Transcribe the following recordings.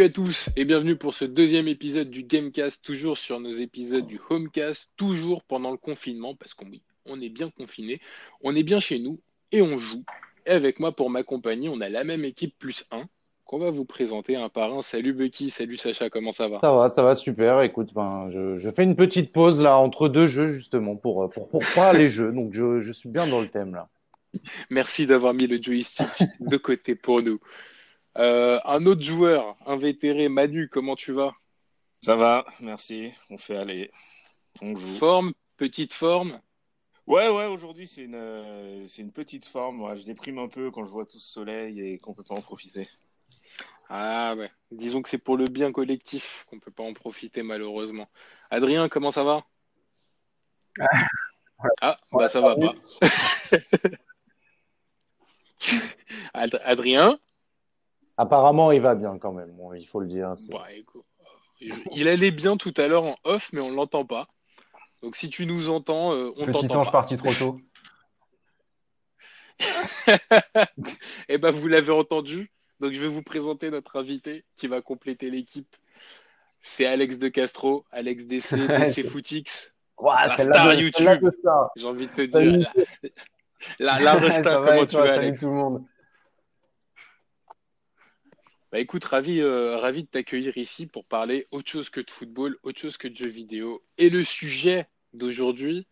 Salut à tous et bienvenue pour ce deuxième épisode du Gamecast, toujours sur nos épisodes du Homecast, toujours pendant le confinement, parce qu'on on est bien confiné, on est bien chez nous et on joue. Et avec moi pour m'accompagner, on a la même équipe plus un qu'on va vous présenter un par un. Salut Bucky, salut Sacha, comment ça va? Ça va, ça va super. Écoute, ben, je, je fais une petite pause là entre deux jeux justement pour, pour, pour pas les jeux, donc je, je suis bien dans le thème là. Merci d'avoir mis le joystick de côté pour nous. Euh, un autre joueur, un vétéré, Manu, comment tu vas? Ça va, merci. On fait aller. On joue. Forme, petite forme? Ouais, ouais, aujourd'hui c'est une, euh, c'est une petite forme. Ouais, je déprime un peu quand je vois tout ce soleil et qu'on peut pas en profiter. Ah ouais, disons que c'est pour le bien collectif qu'on peut pas en profiter malheureusement. Adrien, comment ça va? Ah, bah ça va pas. Ad- Adrien? Apparemment, il va bien quand même. Bon, il faut le dire. c'est- Bah, écoute, Il allait bien tout à l'heure en off, mais on l'entend pas. Donc si tu nous entends, euh, on Petit t'entend ange pas. parti trop tôt. Eh ben vous l'avez entendu. Donc je vais vous présenter notre invité qui va compléter l'équipe. C'est Alex de Castro, Alex DC, DC Footix. Ouah, La star de- YouTube. star. J'ai envie de te Salut. dire. La, la, la resta, comment tu toi? vas, Salut Alex? tout le monde. Bah écoute, ravi, euh, ravi de t'accueillir ici pour parler autre chose que de football, autre chose que de jeux vidéo. Et le sujet d'aujourd'hui,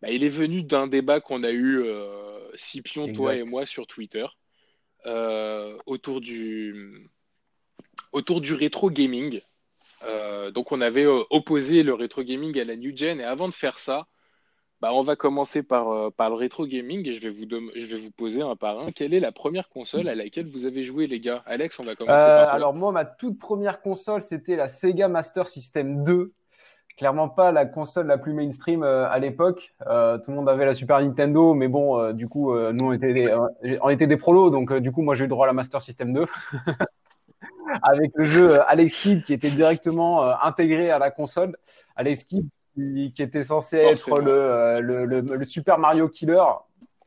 bah, il est venu d'un débat qu'on a eu, euh, Scipion, toi et moi, sur Twitter, euh, autour du, autour du rétro gaming. Euh, donc on avait opposé le rétro gaming à la new gen. Et avant de faire ça, bah, on va commencer par, euh, par le rétro gaming et je vais, vous dem- je vais vous poser un par un. Quelle est la première console à laquelle vous avez joué, les gars? Alex, on va commencer Euh, par toi. alors moi, ma toute première console, c'était la Sega Master System 2. Clairement pas la console la plus mainstream euh, à l'époque. Tout le monde avait la Super Nintendo, mais bon, du coup, nous on était des, on était des prolos, donc du coup, moi j'ai eu le droit à la Master System 2 avec le jeu Alex Kidd qui était directement intégré à la console. Alex Kidd qui, qui était censé Forcément. être le, euh, le, le, le Super Mario Killer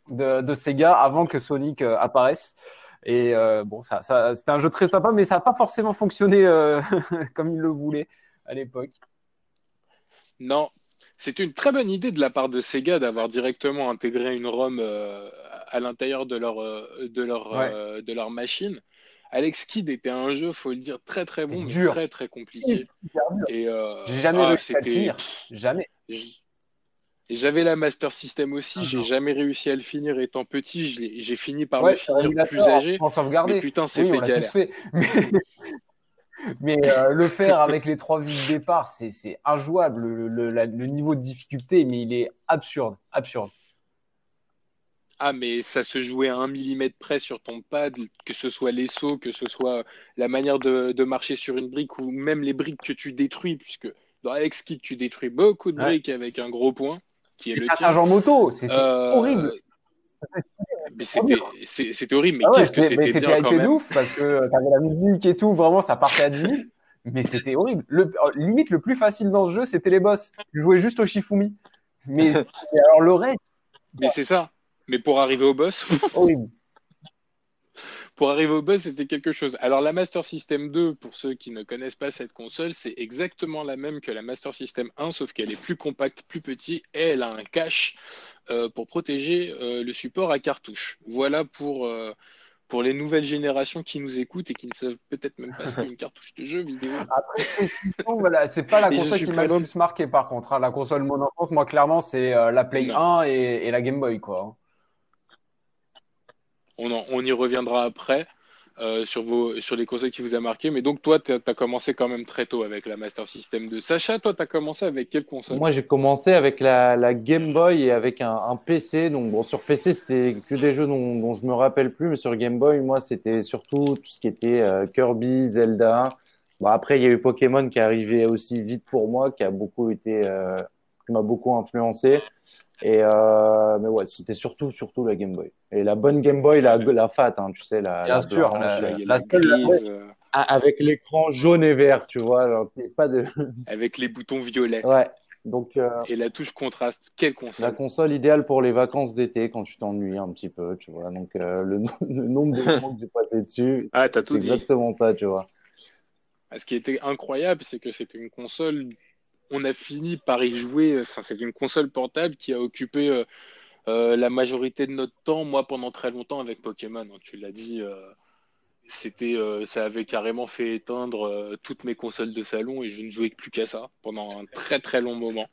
de, de Sega avant que Sonic euh, apparaisse. Et euh, bon, ça, ça, c'était un jeu très sympa, mais ça n'a pas forcément fonctionné euh, comme il le voulait à l'époque. Non, c'était une très bonne idée de la part de Sega d'avoir directement intégré une ROM euh, à l'intérieur de leur, de, leur, Ouais. de leur machine. Alex Kidd était un jeu, faut le dire, très très bon, C'est mais dur. très très compliqué. Et euh, J'ai jamais ah, réussi à le finir. Jamais. J'avais la Master System aussi, Ah j'ai jamais réussi à le finir étant petit, j'ai fini par Ouais, le finir plus âgé. En sauvegarder. Mais putain, Oui, c'était galère. fait. Mais, mais, euh, le faire avec les trois vies de départ, c'est, c'est injouable. Le, le, la- le niveau de difficulté, mais il est absurde. Absurde. Ah, mais ça se jouait à un millimètre près sur ton pad, que ce soit les sauts, que ce soit la manière de, de marcher sur une brique ou même les briques que tu détruis, puisque dans Alex Kidd, tu détruis beaucoup de Ouais. briques avec un gros point, qui est le Passage en moto, c'était Euh, horrible. Mais c'était horrible, mais Ah ouais, qu'est-ce que c'était bien quand même. ouf parce que euh, t'avais la musique et tout, vraiment ça partait à 10 000. Mais c'était horrible. Le, euh, limite le plus facile dans ce jeu, c'était les boss. Tu jouais juste au Shifumi. Mais alors le reste, Mais c'est ça. Mais pour arriver au boss, horrible. pour arriver au boss, c'était quelque chose. Alors la Master System 2, pour ceux qui ne connaissent pas cette console, c'est exactement la même que la Master System 1, sauf qu'elle est plus compacte, plus petite, et elle a un cache euh, pour protéger euh, le support à cartouche. Voilà pour, euh, pour les nouvelles générations qui nous écoutent et qui ne savent peut-être même pas ce qu'est une cartouche de jeu vidéo. Après, voilà, c'est pas la Et console qui m'a le plus marqué par contre. hein. La console mon enfance, moi clairement, c'est euh, la Play Non. 1 et, et la Game Boy quoi. On, en- on y reviendra après euh, sur, vos, sur les consoles qui vous a marqué. Mais donc, toi, tu as, commencé quand même très tôt avec la Master System 2. Sacha, toi, tu as commencé avec quelle console? Moi, j'ai commencé avec la, la Game Boy et avec un, un PC. Donc, bon, sur PC, c'était que des jeux dont, dont je me rappelle plus, mais sur Game Boy, moi, c'était surtout tout ce qui était euh, Kirby, Zelda. Bon, après, il y a eu Pokémon qui est arrivé aussi vite pour moi, qui a beaucoup été, euh, qui m'a beaucoup influencé. Et euh, mais ouais, c'était surtout, surtout la Game Boy. Et la bonne Game Boy, la, la fat, hein, tu sais, la, Bien la sûr, blanche, la- la grise, euh, avec l'écran jaune et vert, tu vois. Pas de. avec les boutons violets Ouais. Donc, euh, et la touche contraste. Quelle la console console idéale pour les vacances d'été quand tu t'ennuies un petit peu, tu vois. Donc, euh, le, no- le nombre de moments que j'ai passé dessus, Ah, t'as tout dit. exactement ça, tu vois. ce qui était incroyable, c'est que c'était une console, on a fini par y jouer, c'est une console portable qui a occupé euh, euh, la majorité de notre temps, moi pendant très longtemps avec Pokémon, hein, tu l'as dit, euh, c'était, ça avait carrément fait éteindre toutes mes consoles de salon et je ne jouais plus qu'à ça pendant un très très long moment.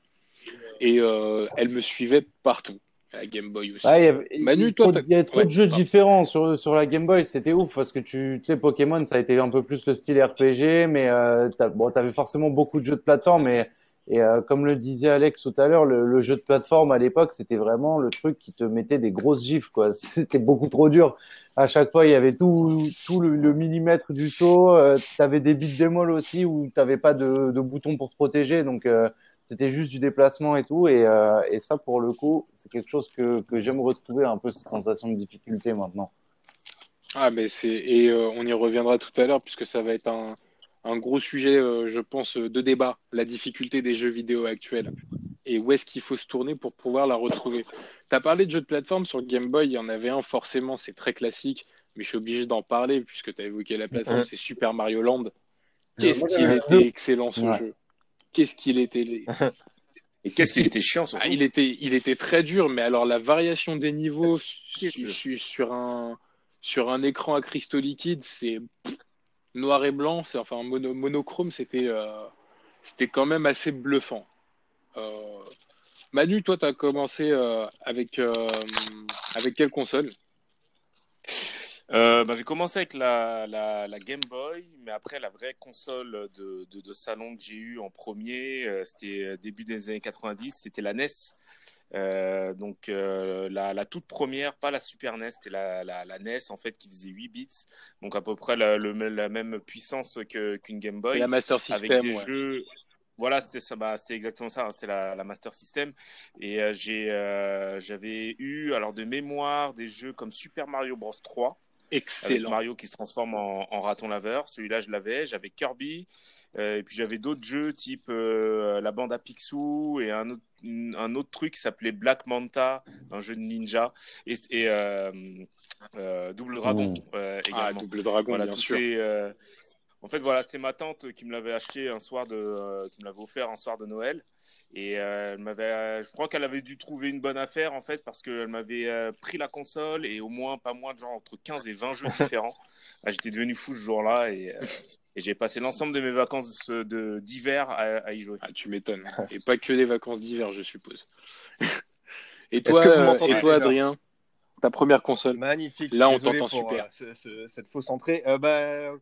Et elle me suivait partout la Game Boy aussi. il y avait, Manu, toi, il y avait trop de jeux différents sur, sur la Game Boy, c'était ouf parce que tu, tu sais, Pokémon, ça a été un peu plus le style RPG, mais euh, bon, t'avais forcément beaucoup de jeux de plateforme et, et euh, comme le disait Alex tout à l'heure, le, jeu de plateforme à l'époque, c'était vraiment le truc qui te mettait des grosses gifs, quoi. C'était beaucoup trop dur. À chaque fois, il y avait tout, tout le, millimètre du saut. Euh, t'avais des bits démol aussi où t'avais pas de, de bouton pour te protéger, donc euh, c'était juste du déplacement et tout. Et, euh, et ça, pour le coup, c'est quelque chose que, que j'aime retrouver un peu cette sensation de difficulté maintenant. Ah, mais c'est et on y reviendra tout à l'heure puisque ça va être un, un gros sujet, euh, je pense, de débat, la difficulté des jeux vidéo actuels et où est-ce qu'il faut se tourner pour pouvoir la retrouver? Tu as parlé de jeux de plateforme sur Game Boy, il y en avait un forcément, c'est très classique, mais je suis obligé d'en parler puisque tu as évoqué la plateforme, c'est Super Mario Land. Qu'est-ce qu'il était excellent ce jeu? Qu'est-ce qu'il était. Et qu'est-ce qu'il était chiant ah, il, était, il était très dur, mais alors la variation des niveaux sur un, sur un écran à cristaux liquides, c'est noir et blanc, enfin monochrome, c'était euh, c'était quand même assez bluffant. Euh, Manu, toi, tu as commencé euh, avec, avec quelle console? Bah, j'ai commencé avec la, Game Boy, mais après la vraie console de, de, salon que j'ai eu en premier, c'était début des années 90, c'était la NES. Euh, donc euh, la, la, toute première, pas la Super NES, c'était la, la, la, NES en fait qui faisait 8 bits, donc à peu près la, le, même puissance que qu'une Game Boy. la Master System, avec des jeux. Voilà, c'était ça, bah, c'était exactement ça. Hein, c'était la, la, Master System, et euh, j'ai, j'avais eu alors de mémoire des jeux comme Super Mario Bros 3. Excellent. Mario qui se transforme en, en raton laveur. Celui-là, je l'avais. J'avais Kirby. Euh, et puis j'avais d'autres jeux type euh, la bande à Picsou et un autre, un autre truc qui s'appelait Black Manta, un jeu de ninja. Et, et euh, euh Double Dragon euh, ah, également. Ah, Double Dragon, voilà, bien sûr. Ces, en fait, voilà, c'est ma tante qui me l'avait acheté un soir de, qui me l'avait offert un soir de Noël. Et euh, elle m'avait, je crois qu'elle avait dû trouver une bonne affaire en fait parce qu'elle m'avait euh, pris la console et au moins pas moins de genre entre 15 et 20 jeux différents. Ah, j'étais devenu fou ce jour-là et, euh, et j'ai passé l'ensemble de mes vacances de, d'hiver à, à, y jouer. Ah, tu m'étonnes. Et pas que des vacances d'hiver, je suppose. et toi, et toi Adrien? Ta première console. Magnifique. Là, on t'entend super. ce, ce, cette fausse entrée. bah,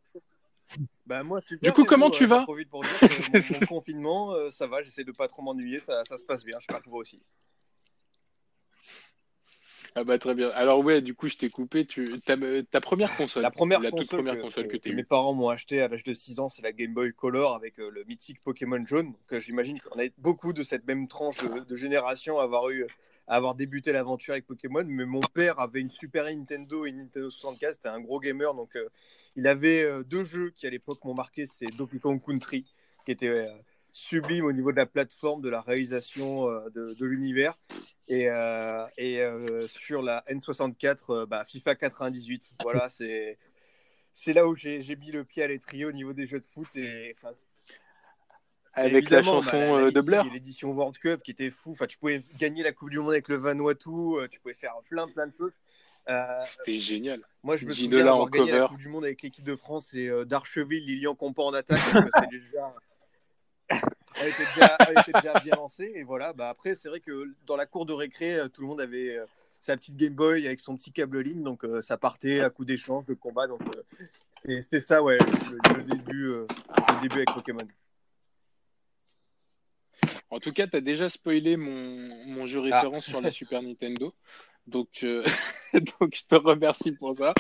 bah moi, du coup, comment tu vas pour dire que mon, confinement, euh, ça va, j'essaie de pas trop m'ennuyer, ça, ça, se passe bien, je sais pas toi aussi. Ah bah très bien. Alors ouais, du coup, je t'ai coupé. Tu ta, ta première console. La première la console, toute première console que, que, mes parents m'ont acheté à l'âge de 6 ans, c'est la Game Boy Color avec euh, le mythique Pokémon jaune. Donc euh, j'imagine qu'on a beaucoup de cette même tranche de, de génération à avoir eu avoir débuté l'aventure avec Pokémon, mais mon père avait une Super Nintendo et Nintendo 64, c'était un gros gamer, donc euh, il avait euh, deux jeux qui à l'époque m'ont marqué, c'est Donkey Kong Country, qui était euh, sublime au niveau de la plateforme, de la réalisation de, l'univers, et, sur la N64, bah, FIFA 98, voilà, c'est c'est là où j'ai mis le pied à l'étrier au niveau des jeux de foot, et avec la chanson bah, de Blair. L'édition World Cup qui était fou. Enfin, tu pouvais gagner la Coupe du Monde avec le Vanuatu, euh, tu pouvais faire plein, plein de choses. Euh, C'était génial. Moi, je me souviens d'avoir gagné la Coupe du Monde avec l'équipe de France et euh, d'Archeville, Lilian Compo en attaque. déjà... elle, était déjà, elle était déjà bien lancée. Et voilà, bah, après, c'est vrai que dans la cour de récré, tout le monde avait sa petite Game Boy avec son petit câble ligne. Donc, ça partait à coup d'échange, de combat. Donc, c'était ça, ouais, le, début, le début avec Pokémon. En tout cas, tu as déjà spoilé mon, mon jeu ah. référence sur la Super Nintendo. Donc, euh, donc, je te remercie pour ça.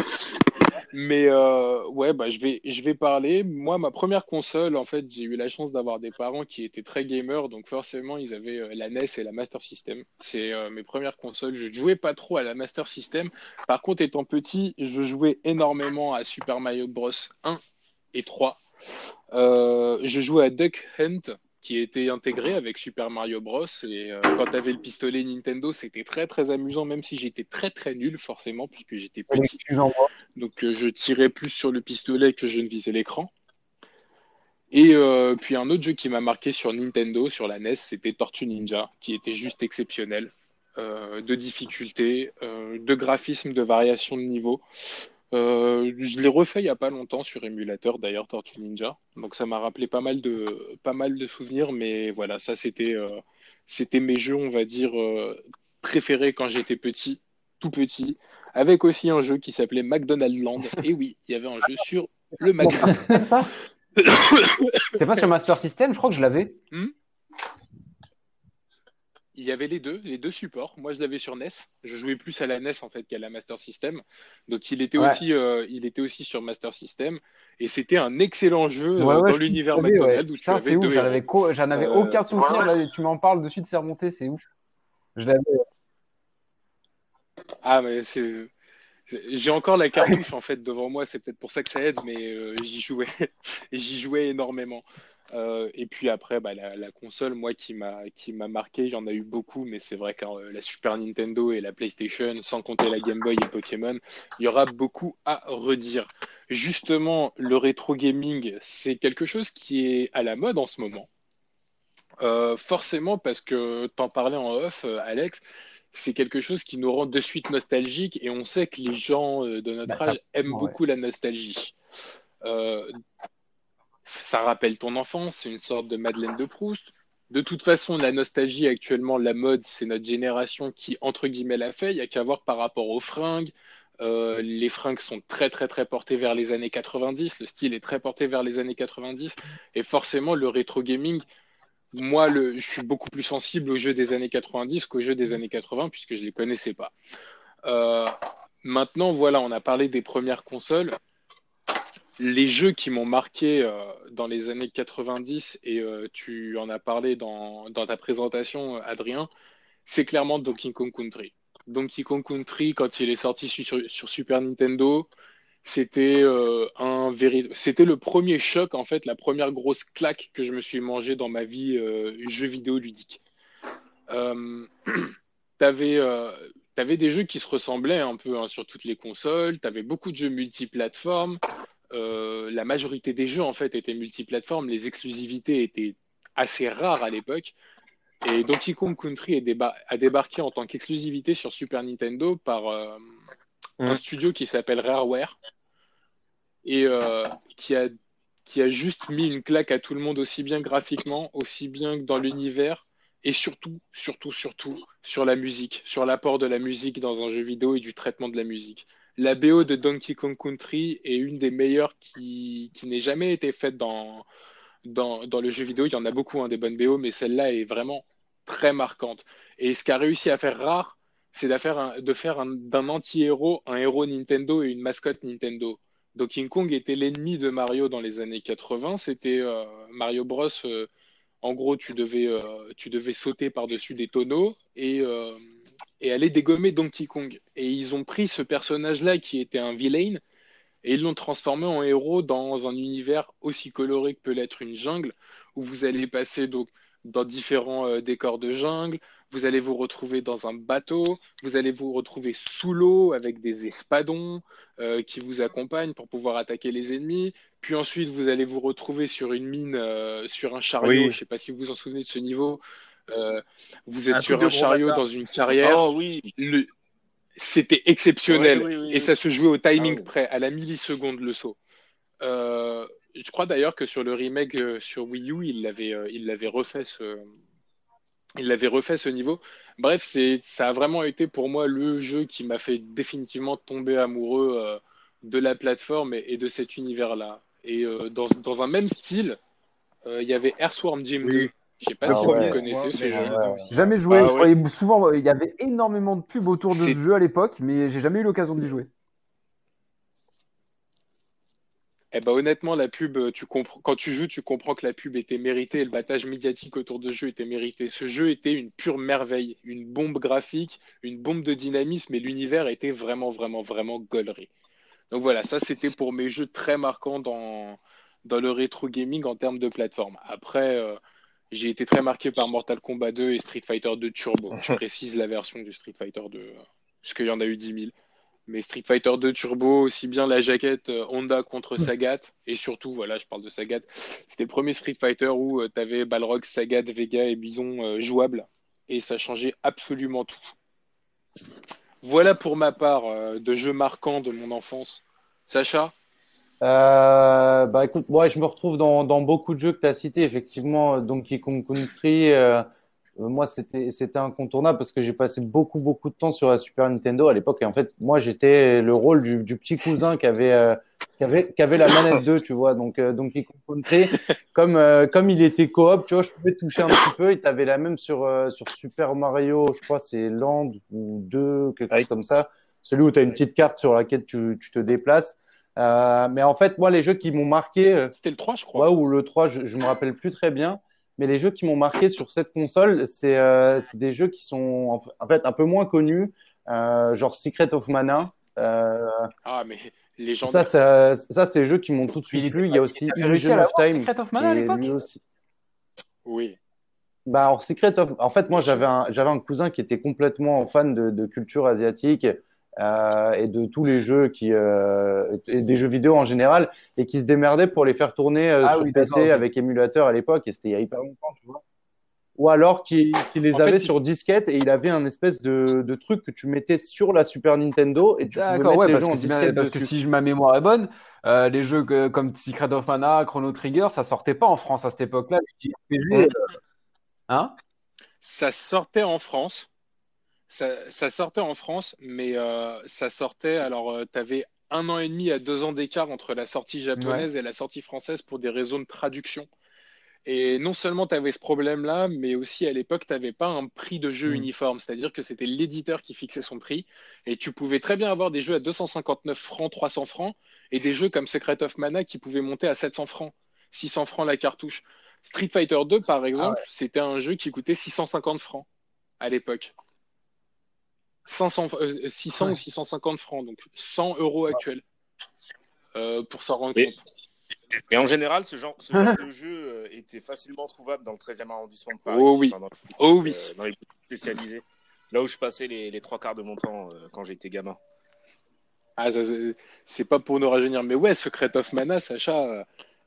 Mais euh, ouais, bah, je, vais, je vais parler. Moi, ma première console, en fait, j'ai eu la chance d'avoir des parents qui étaient très gamers. Donc, forcément, ils avaient euh, la NES et la Master System. C'est mes premières consoles. Je ne jouais pas trop à la Master System. Par contre, étant petit, je jouais énormément à Super Mario Bros. 1 et 3. je jouais à Duck Hunt qui était intégré avec Super Mario Bros. Et euh, quand tu avais le pistolet Nintendo, c'était très très amusant, même si j'étais très très nul forcément, puisque j'étais petit. Donc euh, je tirais plus sur le pistolet que je ne visais l'écran. Et euh, puis un autre jeu qui m'a marqué sur Nintendo, sur la NES, c'était Tortue Ninja, qui était juste exceptionnel. De difficulté, de graphisme, de variation de niveau. Euh, je l'ai refait il n'y a pas longtemps sur émulateur d'ailleurs, Tortue Ninja. Donc ça m'a rappelé pas mal de, pas mal de souvenirs, mais voilà, ça c'était c'était mes jeux, on va dire, préférés quand j'étais petit, tout petit, avec aussi un jeu qui s'appelait McDonald's Land. Et oui, il y avait un jeu sur le McDonald's. C'était pas sur Master System, je crois que je l'avais. Hmm? Il y avait les deux, les deux supports. Moi, je l'avais sur NES. Je jouais plus à la NES en fait qu'à la Master System. Donc, il était aussi, euh, il était aussi sur Master System. Et c'était un excellent jeu euh, dans l'univers McDonald's où tu avais ouf, J'en avais, euh, aucun souvenir. Là, tu m'en parles de suite, c'est remonté, c'est ouf. Je l'avais. Ah, mais c'est. J'ai encore la cartouche en fait devant moi, c'est peut-être pour ça que ça aide, mais j'y jouais, j'y jouais énormément. Euh, et puis après, bah, la, console, moi, qui m'a qui m'a marqué, j'en ai eu beaucoup, mais c'est vrai que euh, la Super Nintendo et la PlayStation, sans compter la Game Boy et Pokémon, il y aura beaucoup à redire. Justement, le rétro gaming, c'est quelque chose qui est à la mode en ce moment. Euh, forcément, parce que t'en parlais en off, Alex, c'est quelque chose qui nous rend de suite nostalgique et on sait que les gens de notre bah, âge aiment beaucoup la nostalgie. Euh, ça rappelle ton enfance, c'est une sorte de Madeleine de Proust. De toute façon, la nostalgie actuellement, la mode, c'est notre génération qui, entre guillemets, l'a fait. Il n'y a qu'à voir par rapport aux fringues. Euh, les fringues sont très, très, très portées vers les années 90. Le style est très porté vers les années 90. Et forcément, le rétro gaming, moi, je suis beaucoup plus sensible aux jeux des années 90 qu'aux jeux des années 80, puisque je ne les connaissais pas. Euh, maintenant, voilà, on a parlé des premières consoles les jeux qui m'ont marqué euh, dans les années 90, et euh, tu en as parlé dans, ta présentation, Adrien, c'est clairement Donkey Kong Country. Donkey Kong Country, quand il est sorti sur, Super Nintendo, c'était euh, un c'était le premier choc, en fait, la première grosse claque que je me suis mangé dans ma vie jeu vidéo ludique. T'avais avais des jeux qui se ressemblaient un peu hein, sur toutes les consoles, tu avais beaucoup de jeux multiplateformes, euh, la majorité des jeux en fait étaient multiplateformes, les exclusivités étaient assez rares à l'époque. Et Donkey Kong Country a débarqué en tant qu'exclusivité sur Super Nintendo par euh, un studio qui s'appelle Rareware et euh, qui, a, qui a juste mis une claque à tout le monde aussi bien graphiquement, aussi bien que dans l'univers et surtout, surtout, surtout sur la musique, sur l'apport de la musique dans un jeu vidéo et du traitement de la musique la BO de Donkey Kong Country est une des meilleures qui, qui n'ait jamais été faite dans, dans, le jeu vidéo. Il y en a beaucoup, hein, des bonnes BO, mais celle-là est vraiment très marquante. Et ce qu'a réussi à faire rare, c'est de faire, de faire d'un anti-héros un héros Nintendo et une mascotte Nintendo. Donkey Kong était l'ennemi de Mario dans les années 80. C'était euh, Mario Bros. Euh, en gros, tu devais, euh, tu devais sauter par-dessus des tonneaux et et aller dégommer Donkey Kong. Et ils ont pris ce personnage-là qui était un villain et ils l'ont transformé en héros dans un univers aussi coloré que peut l'être une jungle, où vous allez passer donc dans différents euh, décors de jungle, vous allez vous retrouver dans un bateau, vous allez vous retrouver sous l'eau avec des espadons euh, qui vous accompagnent pour pouvoir attaquer les ennemis, puis ensuite vous allez vous retrouver sur une mine, euh, sur un chariot, je ne sais pas si vous vous en souvenez de ce niveau, vous êtes sur un chariot dans une carrière. Oh, oui. C'était exceptionnel. et ça se jouait au timing ah près, à la milliseconde le saut. Euh, je crois d'ailleurs que sur le remake euh, sur Wii U, il l'avait, il l'avait refait ce, il l'avait refait ce niveau. Bref, c'est, ça a vraiment été pour moi le jeu qui m'a fait définitivement tomber amoureux de la plateforme et, de cet univers-là. Et dans, dans, un même style, il y avait Earthworm Jim 2 je sais pas ah si vous connaissez ce jeu. Jamais joué. Ah souvent, il y avait énormément de pubs autour de ce jeu à l'époque, mais j'ai jamais eu l'occasion d'y jouer. Eh ben, honnêtement, la pub, tu comprends, quand tu joues, tu comprends que la pub était méritée et le battage médiatique autour de ce jeu était mérité. Ce jeu était une pure merveille, une bombe graphique, une bombe de dynamisme et l'univers était vraiment, vraiment, vraiment gaulerie. Donc voilà, ça c'était pour mes jeux très marquants dans, dans le rétro gaming en termes de plateforme. Après, euh, j'ai été très marqué par Mortal Kombat 2 et Street Fighter 2 Turbo. Je précise la version du Street Fighter 2, parce qu'il y en a eu 10 000. Mais Street Fighter 2 Turbo, aussi bien la jaquette euh, Honda contre Sagat, et surtout, voilà, je parle de Sagat, c'était le premier Street Fighter où tu avais Balrog, Sagat, Vega et Bison jouables, et ça changeait absolument tout. Voilà pour ma part de jeux marquants de mon enfance. Sacha? Euh, bah écoute, moi je me retrouve dans, dans beaucoup de jeux que tu as cités, effectivement, Donkey Kong Country. Euh, moi, c'était c'était incontournable parce que j'ai passé beaucoup beaucoup de temps sur la Super Nintendo à l'époque. Et en fait, moi, j'étais le rôle du, du petit cousin qui avait euh, qui avait qui avait la manette 2, tu vois. Donc euh, Donkey Kong Country, comme euh, comme il était coop, tu vois, je pouvais toucher un petit peu. Et t'avais la même sur sur Super Mario, je crois, c'est Land ou 2, quelque chose comme ça. Celui où tu as une petite carte sur laquelle tu, tu te déplaces. Euh, mais en fait, moi, les jeux qui m'ont marqué. Euh, C'était le 3, je crois. Ouais, ou le 3, je, je me rappelle plus très bien. Mais les jeux qui m'ont marqué sur cette console, c'est euh, des jeux qui sont en fait un peu moins connus, euh, genre Secret of Mana. Euh, ah, mais les gens. Ça, ça, ça c'est les jeux qui m'ont tout de suite plu. Il y a aussi Illusion of Time. Secret of Mana à l'époque Oui. Bah, alors, Secret of. En fait, moi, j'avais un, j'avais un cousin qui était complètement fan de, de culture asiatique euh, et de tous les jeux qui euh, et des jeux vidéo en général et qui se démerdaient pour les faire tourner euh, ah sur PC avec émulateur à l'époque et c'était il y a hyper longtemps tu vois. Ou alors qui qu les en avait fait, sur disquette et il avait un espèce de, de, truc que tu mettais sur la Super Nintendo et tu pouvais mettre ouais, les parce jeux que en si disquette parce que si ma mémoire est bonne euh, les jeux que, comme Secret of Mana Chrono Trigger ça sortait pas en France à cette époque-là hein? Ça sortait en France ça, ça, sortait en France, mais euh, ça sortait. Alors, euh, tu avais un an et demi à deux ans d'écart entre la sortie japonaise ouais. et la sortie française pour des raisons de traduction. Et non seulement tu avais ce problème-là, mais aussi à l'époque, tu n'avais pas un prix de jeu mmh. uniforme. C'est-à-dire que c'était l'éditeur qui fixait son prix. Et tu pouvais très bien avoir des jeux à 259 francs, 300 francs, et des jeux comme Secret of Mana qui pouvaient monter à 700 francs, 600 francs la cartouche. Street Fighter 2, par exemple, ah ouais. c'était un jeu qui coûtait 650 francs à l'époque. 500, euh, 600 ouais. ou 650 francs, donc 100 euros actuels, euh, pour s'en rendre mais, compte. Mais en général, ce genre, ce genre de jeu euh, était facilement trouvable dans le 13e arrondissement de Paris. Oh oui. Enfin, dans, oh oui. Euh, dans les spécialisés. Là où je passais les, les trois quarts de mon temps euh, quand j'étais gamin. Ah, c'est pas pour nous rajeunir, mais ouais, Secret of Mana, Sacha, euh,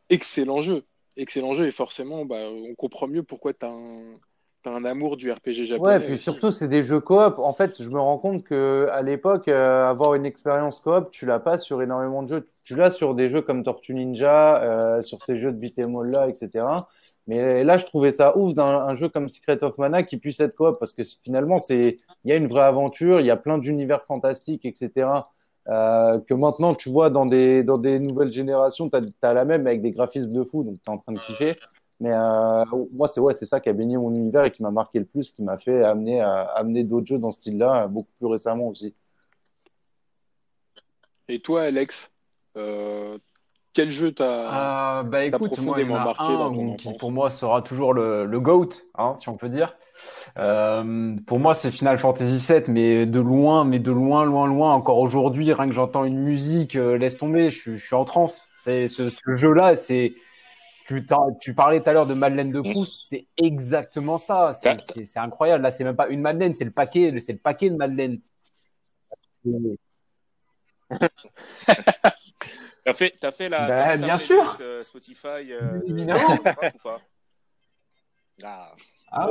excellent jeu. Excellent jeu, et forcément, bah, on comprend mieux pourquoi tu as un un amour du RPG japonais. Ouais, puis aussi. surtout, c'est des jeux coop. En fait, je me rends compte que à l'époque, euh, avoir une expérience coop, tu l'as pas sur énormément de jeux. Tu l'as sur des jeux comme Tortue Ninja, euh, sur ces jeux de beat'em all là, etc. Mais là, je trouvais ça ouf d'un jeu comme Secret of Mana qui puisse être coop parce que finalement, c'est il y a une vraie aventure, il y a plein d'univers fantastiques, etc. Euh, que maintenant, tu vois dans des dans des nouvelles générations, tu as, la même avec des graphismes de fou, donc tu es en train de kiffer. Mais euh, moi, c'est ouais, c'est ça qui a baigné mon univers et qui m'a marqué le plus, qui m'a fait amener à amener d'autres jeux dans ce style-là beaucoup plus récemment aussi. Et toi, Alex, euh, quel jeu t'as euh, Bah écoute, moi, il y en a marqué un qui pour moi sera toujours le, le goat, hein, si on peut dire. Euh, pour moi, c'est Final Fantasy VII, mais de loin, mais de loin, loin, loin. Encore aujourd'hui, rien que j'entends une musique, euh, laisse tomber, je, je suis en transe. C'est ce, ce jeu-là, c'est tu, tu, parlais tout à l'heure de Madeleine de Proust, c'est exactement ça. C'est incroyable. Là, c'est même pas une Madeleine, c'est le paquet, c'est le paquet de Madeleine. T'as fait, as fait la. Bah, bien sûr. Euh, Spotify. Euh, Évidemment. De... pas ah. Ah,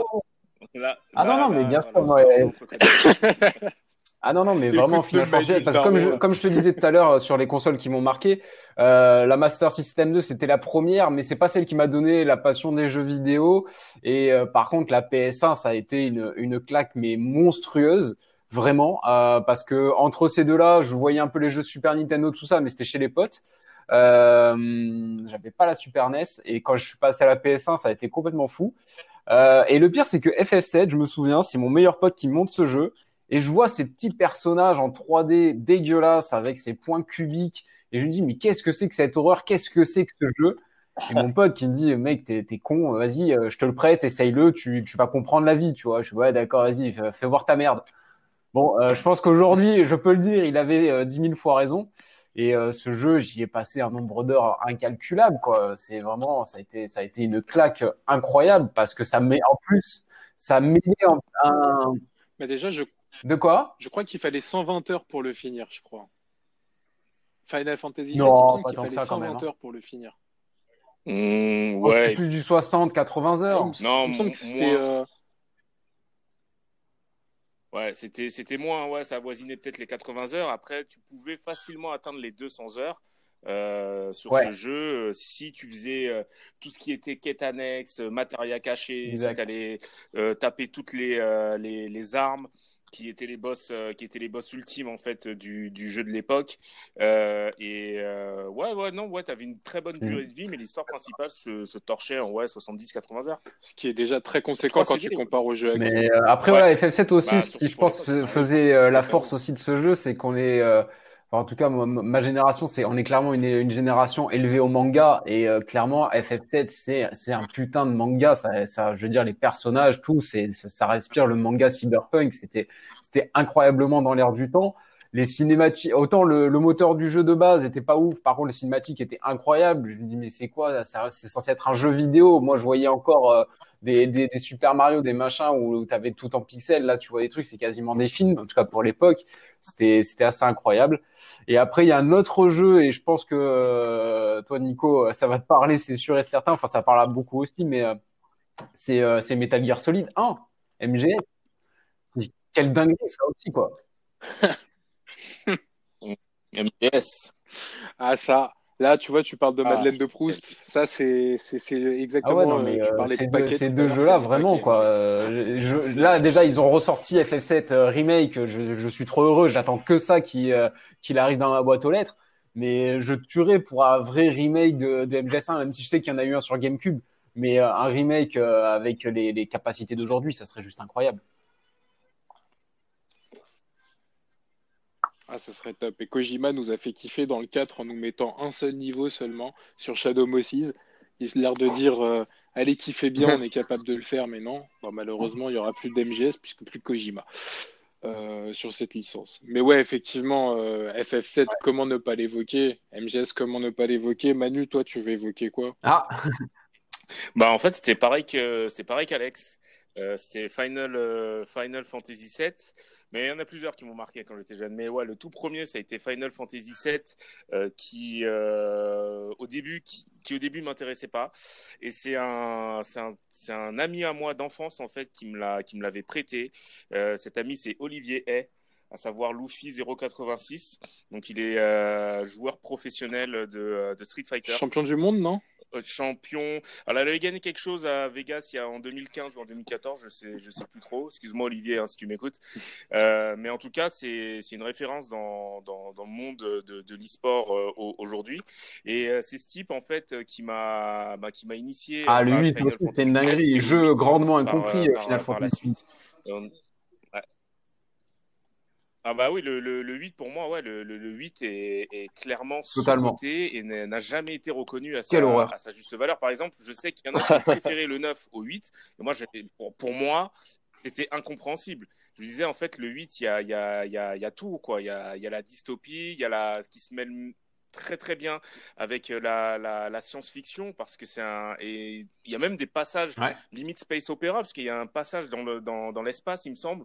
là, ah là, non, non, mais bien sûr. Moi, Ah non, non, mais vraiment Final Fantasy. Parce que comme je, comme je te disais tout à l'heure sur les consoles qui m'ont marqué, euh, la Master System 2, c'était la première, mais c'est pas celle qui m'a donné la passion des jeux vidéo. Et euh, par contre, la PS1, ça a été une, une claque, mais monstrueuse. Vraiment, euh, parce que entre ces deux-là, je voyais un peu les jeux Super Nintendo, tout ça, mais c'était chez les potes. Euh, J'avais pas la Super NES et quand je suis passé à la PS1, ça a été complètement fou. Euh, et le pire, c'est que FF7, je me souviens, c'est mon meilleur pote qui monte ce jeu et je vois ces petits personnages en 3D dégueulasses avec ces points cubiques et je me dis mais qu'est-ce que c'est que cette horreur? Qu'est-ce que c'est que ce jeu? Et mon pote qui me dit mec t'es es con, vas-y je te le prête, essaye-le, tu, tu vas comprendre la vie, tu vois. Je suis ouais d'accord, vas-y fais, voir ta merde. Bon, euh, je pense qu'aujourd'hui je peux le dire, il avait euh, 10 000 fois raison. Et euh, ce jeu, j'y ai passé un nombre d'heures incalculable, quoi. C'est vraiment, ça a été, ça a été une claque incroyable parce que ça met en plus, ça met un. Mais déjà, je De quoi? Je crois qu'il fallait 120 heures pour le finir, je crois. Final Fantasy VII, Non, il me semble qu'il fallait ça, quand 120 même, hein. heures pour le finir. Mmh, Oh. Plus du 60, 80 heures. Non, il me semble que moi- c'était. euh, Ouais, c'était c'était moins, ouais, ça avoisinait peut-être les 80 heures. Après, tu pouvais facilement atteindre les 200 heures euh, sur Ouais. ce jeu euh, si tu faisais euh, tout ce qui était quête annexe, matériel caché, si tu allais taper toutes les, euh, les, les armes qui étaient les boss euh, qui étaient les boss ultimes en fait du, du jeu de l'époque Euh, et euh, ouais ouais non ouais t'avais une très bonne Mm. durée de vie mais l'histoire principale se, se torchait en ouais 70 80 heures Ce qui est déjà très conséquent quand tu compares au jeu actuel. Mais euh, après, Ouais. voilà, FF7 aussi, Bah, ce qui, je pense, ouais. faisait euh, la force aussi de ce jeu, c'est qu'on est, euh, enfin, en tout cas, ma génération, c'est, on est clairement une, une génération élevée au manga, et euh, clairement, FF7, c'est, un putain de manga, ça, ça, je veux dire, les personnages, tout, c'est, ça, respire le manga cyberpunk, c'était, c'était incroyablement dans l'air du temps. Les cinématiques, autant le, le moteur du jeu de base était pas ouf, par contre les cinématiques étaient incroyables. Je me dis mais c'est quoi? C'est censé être un jeu vidéo. Moi je voyais encore euh, des, des, des Super Mario, des machins où tu avais tout en pixels. Là, tu vois des trucs, c'est quasiment des films, en tout cas pour l'époque. C'était, c'était assez incroyable. Et après, il y a un autre jeu, et je pense que euh, toi, Nico, ça va te parler, c'est sûr et certain. Enfin, ça parle à beaucoup aussi, mais euh, c'est, euh, c'est Metal Gear Solid 1, MGS. Quelle dinguerie, ça aussi, quoi. MGS Ah, ça. Là, tu vois, tu parles de Ah. Madeleine de Proust. Ça, c'est c'est- c'est Ah exactement. ouais, non, euh, mais tu euh, parlais de deux, ces deux jeux-là, vraiment, quoi. Euh, je- là, déjà, ils ont ressorti FF7 euh, Remake. Je, je suis trop heureux. J'attends que ça qui euh, qu'il arrive dans ma boîte aux lettres. Mais je tuerais pour un vrai remake de, de MGS1, même si je sais qu'il y en a eu un sur GameCube. Mais euh, un remake avec les, les capacités d'aujourd'hui, ça serait juste incroyable. Ah, ça serait top. Et Kojima nous a fait kiffer dans le 4 en nous mettant un seul niveau seulement sur Shadow Mosses. Il a l'air de dire euh, allez kiffer bien, on est capable de le faire, mais non. Bon, malheureusement, il n'y aura plus d'MGS puisque plus Kojima euh, sur cette licence. Mais ouais, effectivement, euh, FF7, comment ne pas l'évoquer? MGS, comment ne pas l'évoquer? Manu, toi, tu veux évoquer quoi? Ah, Bah en fait c'était pareil que c'était pareil qu'Alex. Euh, c'était Final euh, Final Fantasy VII, mais il y en a plusieurs qui m'ont marqué quand j'étais jeune. Mais ouais, le tout premier ça a été Final Fantasy VII euh, qui au début qui, au début m'intéressait pas et c'est un un un ami à moi d'enfance en fait qui me l'avait prêté. Cet ami c'est Olivier Hay à savoir Luffy 086. Donc il est joueur professionnel de, Street Fighter Champion du monde, non? Champion. Alors, elle avait gagné quelque chose à Vegas il y a en 2015 ou en 2014, je sais, je sais plus trop. Excuse-moi Olivier hein, si tu m'écoutes. Euh, mais en tout cas, c'est c'est une référence dans, dans, dans le monde de, de l'e-sport euh, au- aujourd'hui. Et euh, c'est ce type en fait euh, qui m'a bah, qui m'a initié. ah euh, le à 8 Final aussi, Fantasy c'était une dinguerie. Jeu 8 grandement incompris, euh, euh, par, Final par la Fantasy. suite. Ah bah oui, le, le, le 8 pour moi, ouais, le, le, le 8 est, est clairement Totalement. et n'a jamais été reconnu à sa, à juste valeur. Par exemple, je sais qu'il y en a qui ont préféré le 9 au 8. Et moi, pour, pour moi, c'était incompréhensible. Je me disais, en fait, le 8, il y a, y, a, y, a, y a tout. Quoi. Il, y a, il y a la dystopie, il y a la, qui se mêle très très bien avec la, la, la science-fiction parce que c'est un et il y a même des passages Ouais. limite space opéra parce qu'il y a un passage dans le dans, dans l'espace il me semble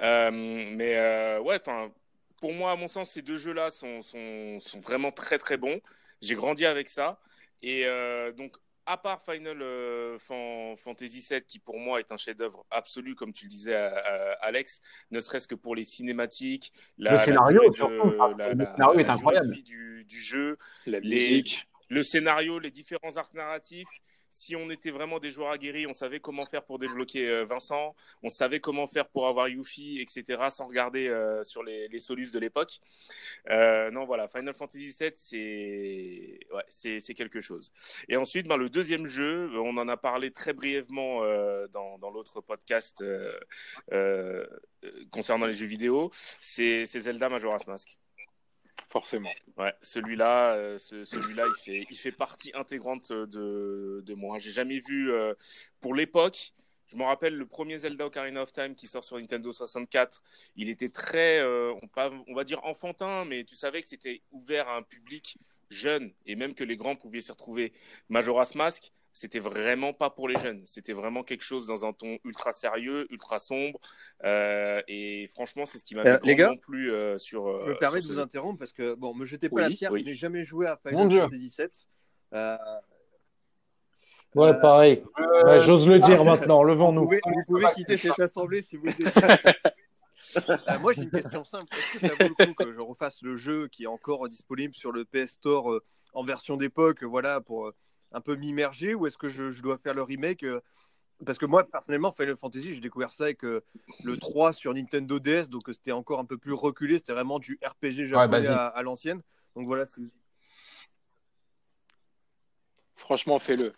mais euh, ouais, enfin, pour moi, à mon sens, ces deux jeux-là sont, sont, sont vraiment très très bons. J'ai grandi avec ça. Et euh, donc, à part Final euh, Fan- Fantasy VII, qui pour moi est un chef-d'œuvre absolu, comme tu le disais, à- à- Alex, ne serait-ce que pour les cinématiques, la, Le scénario, surtout, la- le la- scénario est incroyable. vie du, du jeu, La les, musique. le scénario, les différents arcs narratifs. Si on était vraiment des joueurs aguerris, on savait comment faire pour débloquer euh, Vincent, on savait comment faire pour avoir Yuffie, etc., sans regarder euh, sur les, solus de l'époque. Euh, non, voilà, Final Fantasy VII, c'est quelque chose. Et ensuite, ben, le deuxième jeu, on en a parlé très brièvement dans, dans l'autre podcast concernant les jeux vidéo, c'est Zelda Majora's Mask. Forcément. Ouais, celui-là, euh, ce- celui-là, il fait, il fait partie intégrante de, de moi. J'ai jamais vu, euh, pour l'époque, je me rappelle le premier Zelda Ocarina of Time qui sort sur Nintendo 64. Il était très, euh, on, va dire enfantin, mais tu savais que c'était ouvert à un public jeunes et même que les grands pouvaient s'y retrouver. Majora's Mask, c'était vraiment pas pour les jeunes. C'était vraiment quelque chose dans un ton ultra sérieux, ultra sombre. Euh, et franchement, c'est ce qui m'a Euh, les gars, plus euh, sur. Je me euh, permets de vous jeu. interrompre parce que, bon, me jetez pas Oui, la pierre, oui. je n'ai jamais joué à Final. Fantasy VII. Euh, Ouais, Euh, pareil. Euh, Ouais, J'ose le dire maintenant, vous levons-nous. pouvez, vous pouvez quitter cette assemblée si vous le désirez. Euh, moi, j'ai une question simple. Est-ce que ça vaut le coup que je refasse le jeu qui est encore disponible sur le PS Store euh, en version d'époque, voilà, pour euh, un peu m'immerger, ou est-ce que je, je dois faire le remake euh, Parce que moi, personnellement, Final Fantasy, j'ai découvert ça avec euh, le 3 sur Nintendo DS, donc euh, c'était encore un peu plus reculé. C'était vraiment du RPG japonais à, à l'ancienne. Donc voilà. Franchement, fais-le.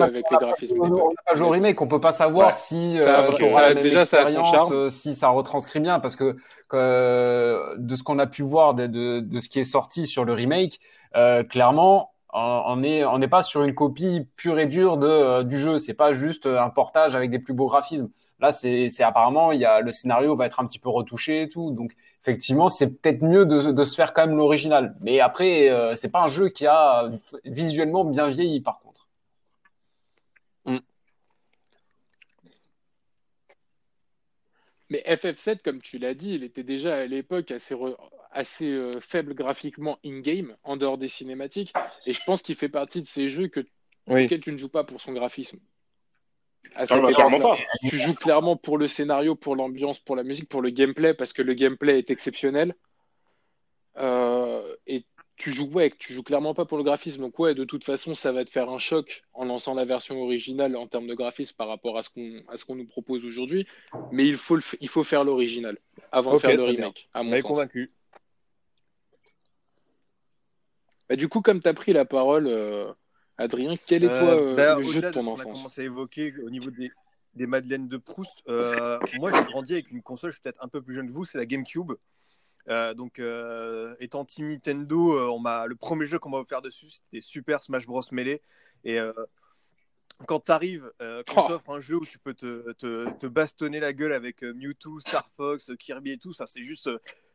Avec les graphismes. on n'a pas joué au remake, on peut pas savoir Ouais. si Ça, euh, déjà, ça a son charme. si ça retranscrit bien, parce que de ce qu'on a pu voir de, de, de ce qui est sorti sur le remake, euh, clairement, on on est on n'est pas sur une copie pure et dure de euh, du jeu. C'est pas juste un portage avec des plus beaux graphismes. Là, c'est c'est apparemment il y a le scénario va être un petit peu retouché et tout, donc effectivement, c'est peut-être mieux de, de se faire quand même l'original. Mais après, euh, c'est pas un jeu qui a visuellement bien vieilli, par contre. Mais FF7, comme tu l'as dit, il était déjà à l'époque assez, re- assez euh, faible graphiquement in-game, en dehors des cinématiques. Et je pense qu'il fait partie de ces jeux que, Oui. auxquels tu ne joues pas pour son graphisme. À Ah bah, clairement pas. Tu joues clairement pour le scénario, pour l'ambiance, pour la musique, pour le gameplay, parce que le gameplay est exceptionnel. Euh, et tu joues, ouais, tu joues clairement pas pour le graphisme. Donc, ouais, de toute façon, ça va te faire un choc en lançant la version originale en termes de graphisme par rapport à ce qu'on à ce qu'on nous propose aujourd'hui. Mais il faut, le il faut faire l'original avant de faire le bien. remake, à mon sens. convaincu. Bah, du coup, comme tu as pris la parole, euh, Adrien, quel est toi Euh, euh, bah, le jeu de ton ce qu'on a enfance? commencé à évoquer au niveau des, des Madeleines de Proust, euh, moi j'ai grandi avec une console, je suis peut-être un peu plus jeune que vous, c'est la GameCube. Euh, donc, euh, étant Team Nintendo, euh, on m'a, le premier jeu qu'on m'a offert dessus, c'était Super Smash Bros. Melee. Et quand tu arrives, quand Oh. t'offres un jeu où tu peux te, te, te bastonner la gueule avec Mewtwo, Star Fox, Kirby et tout, ça c'est juste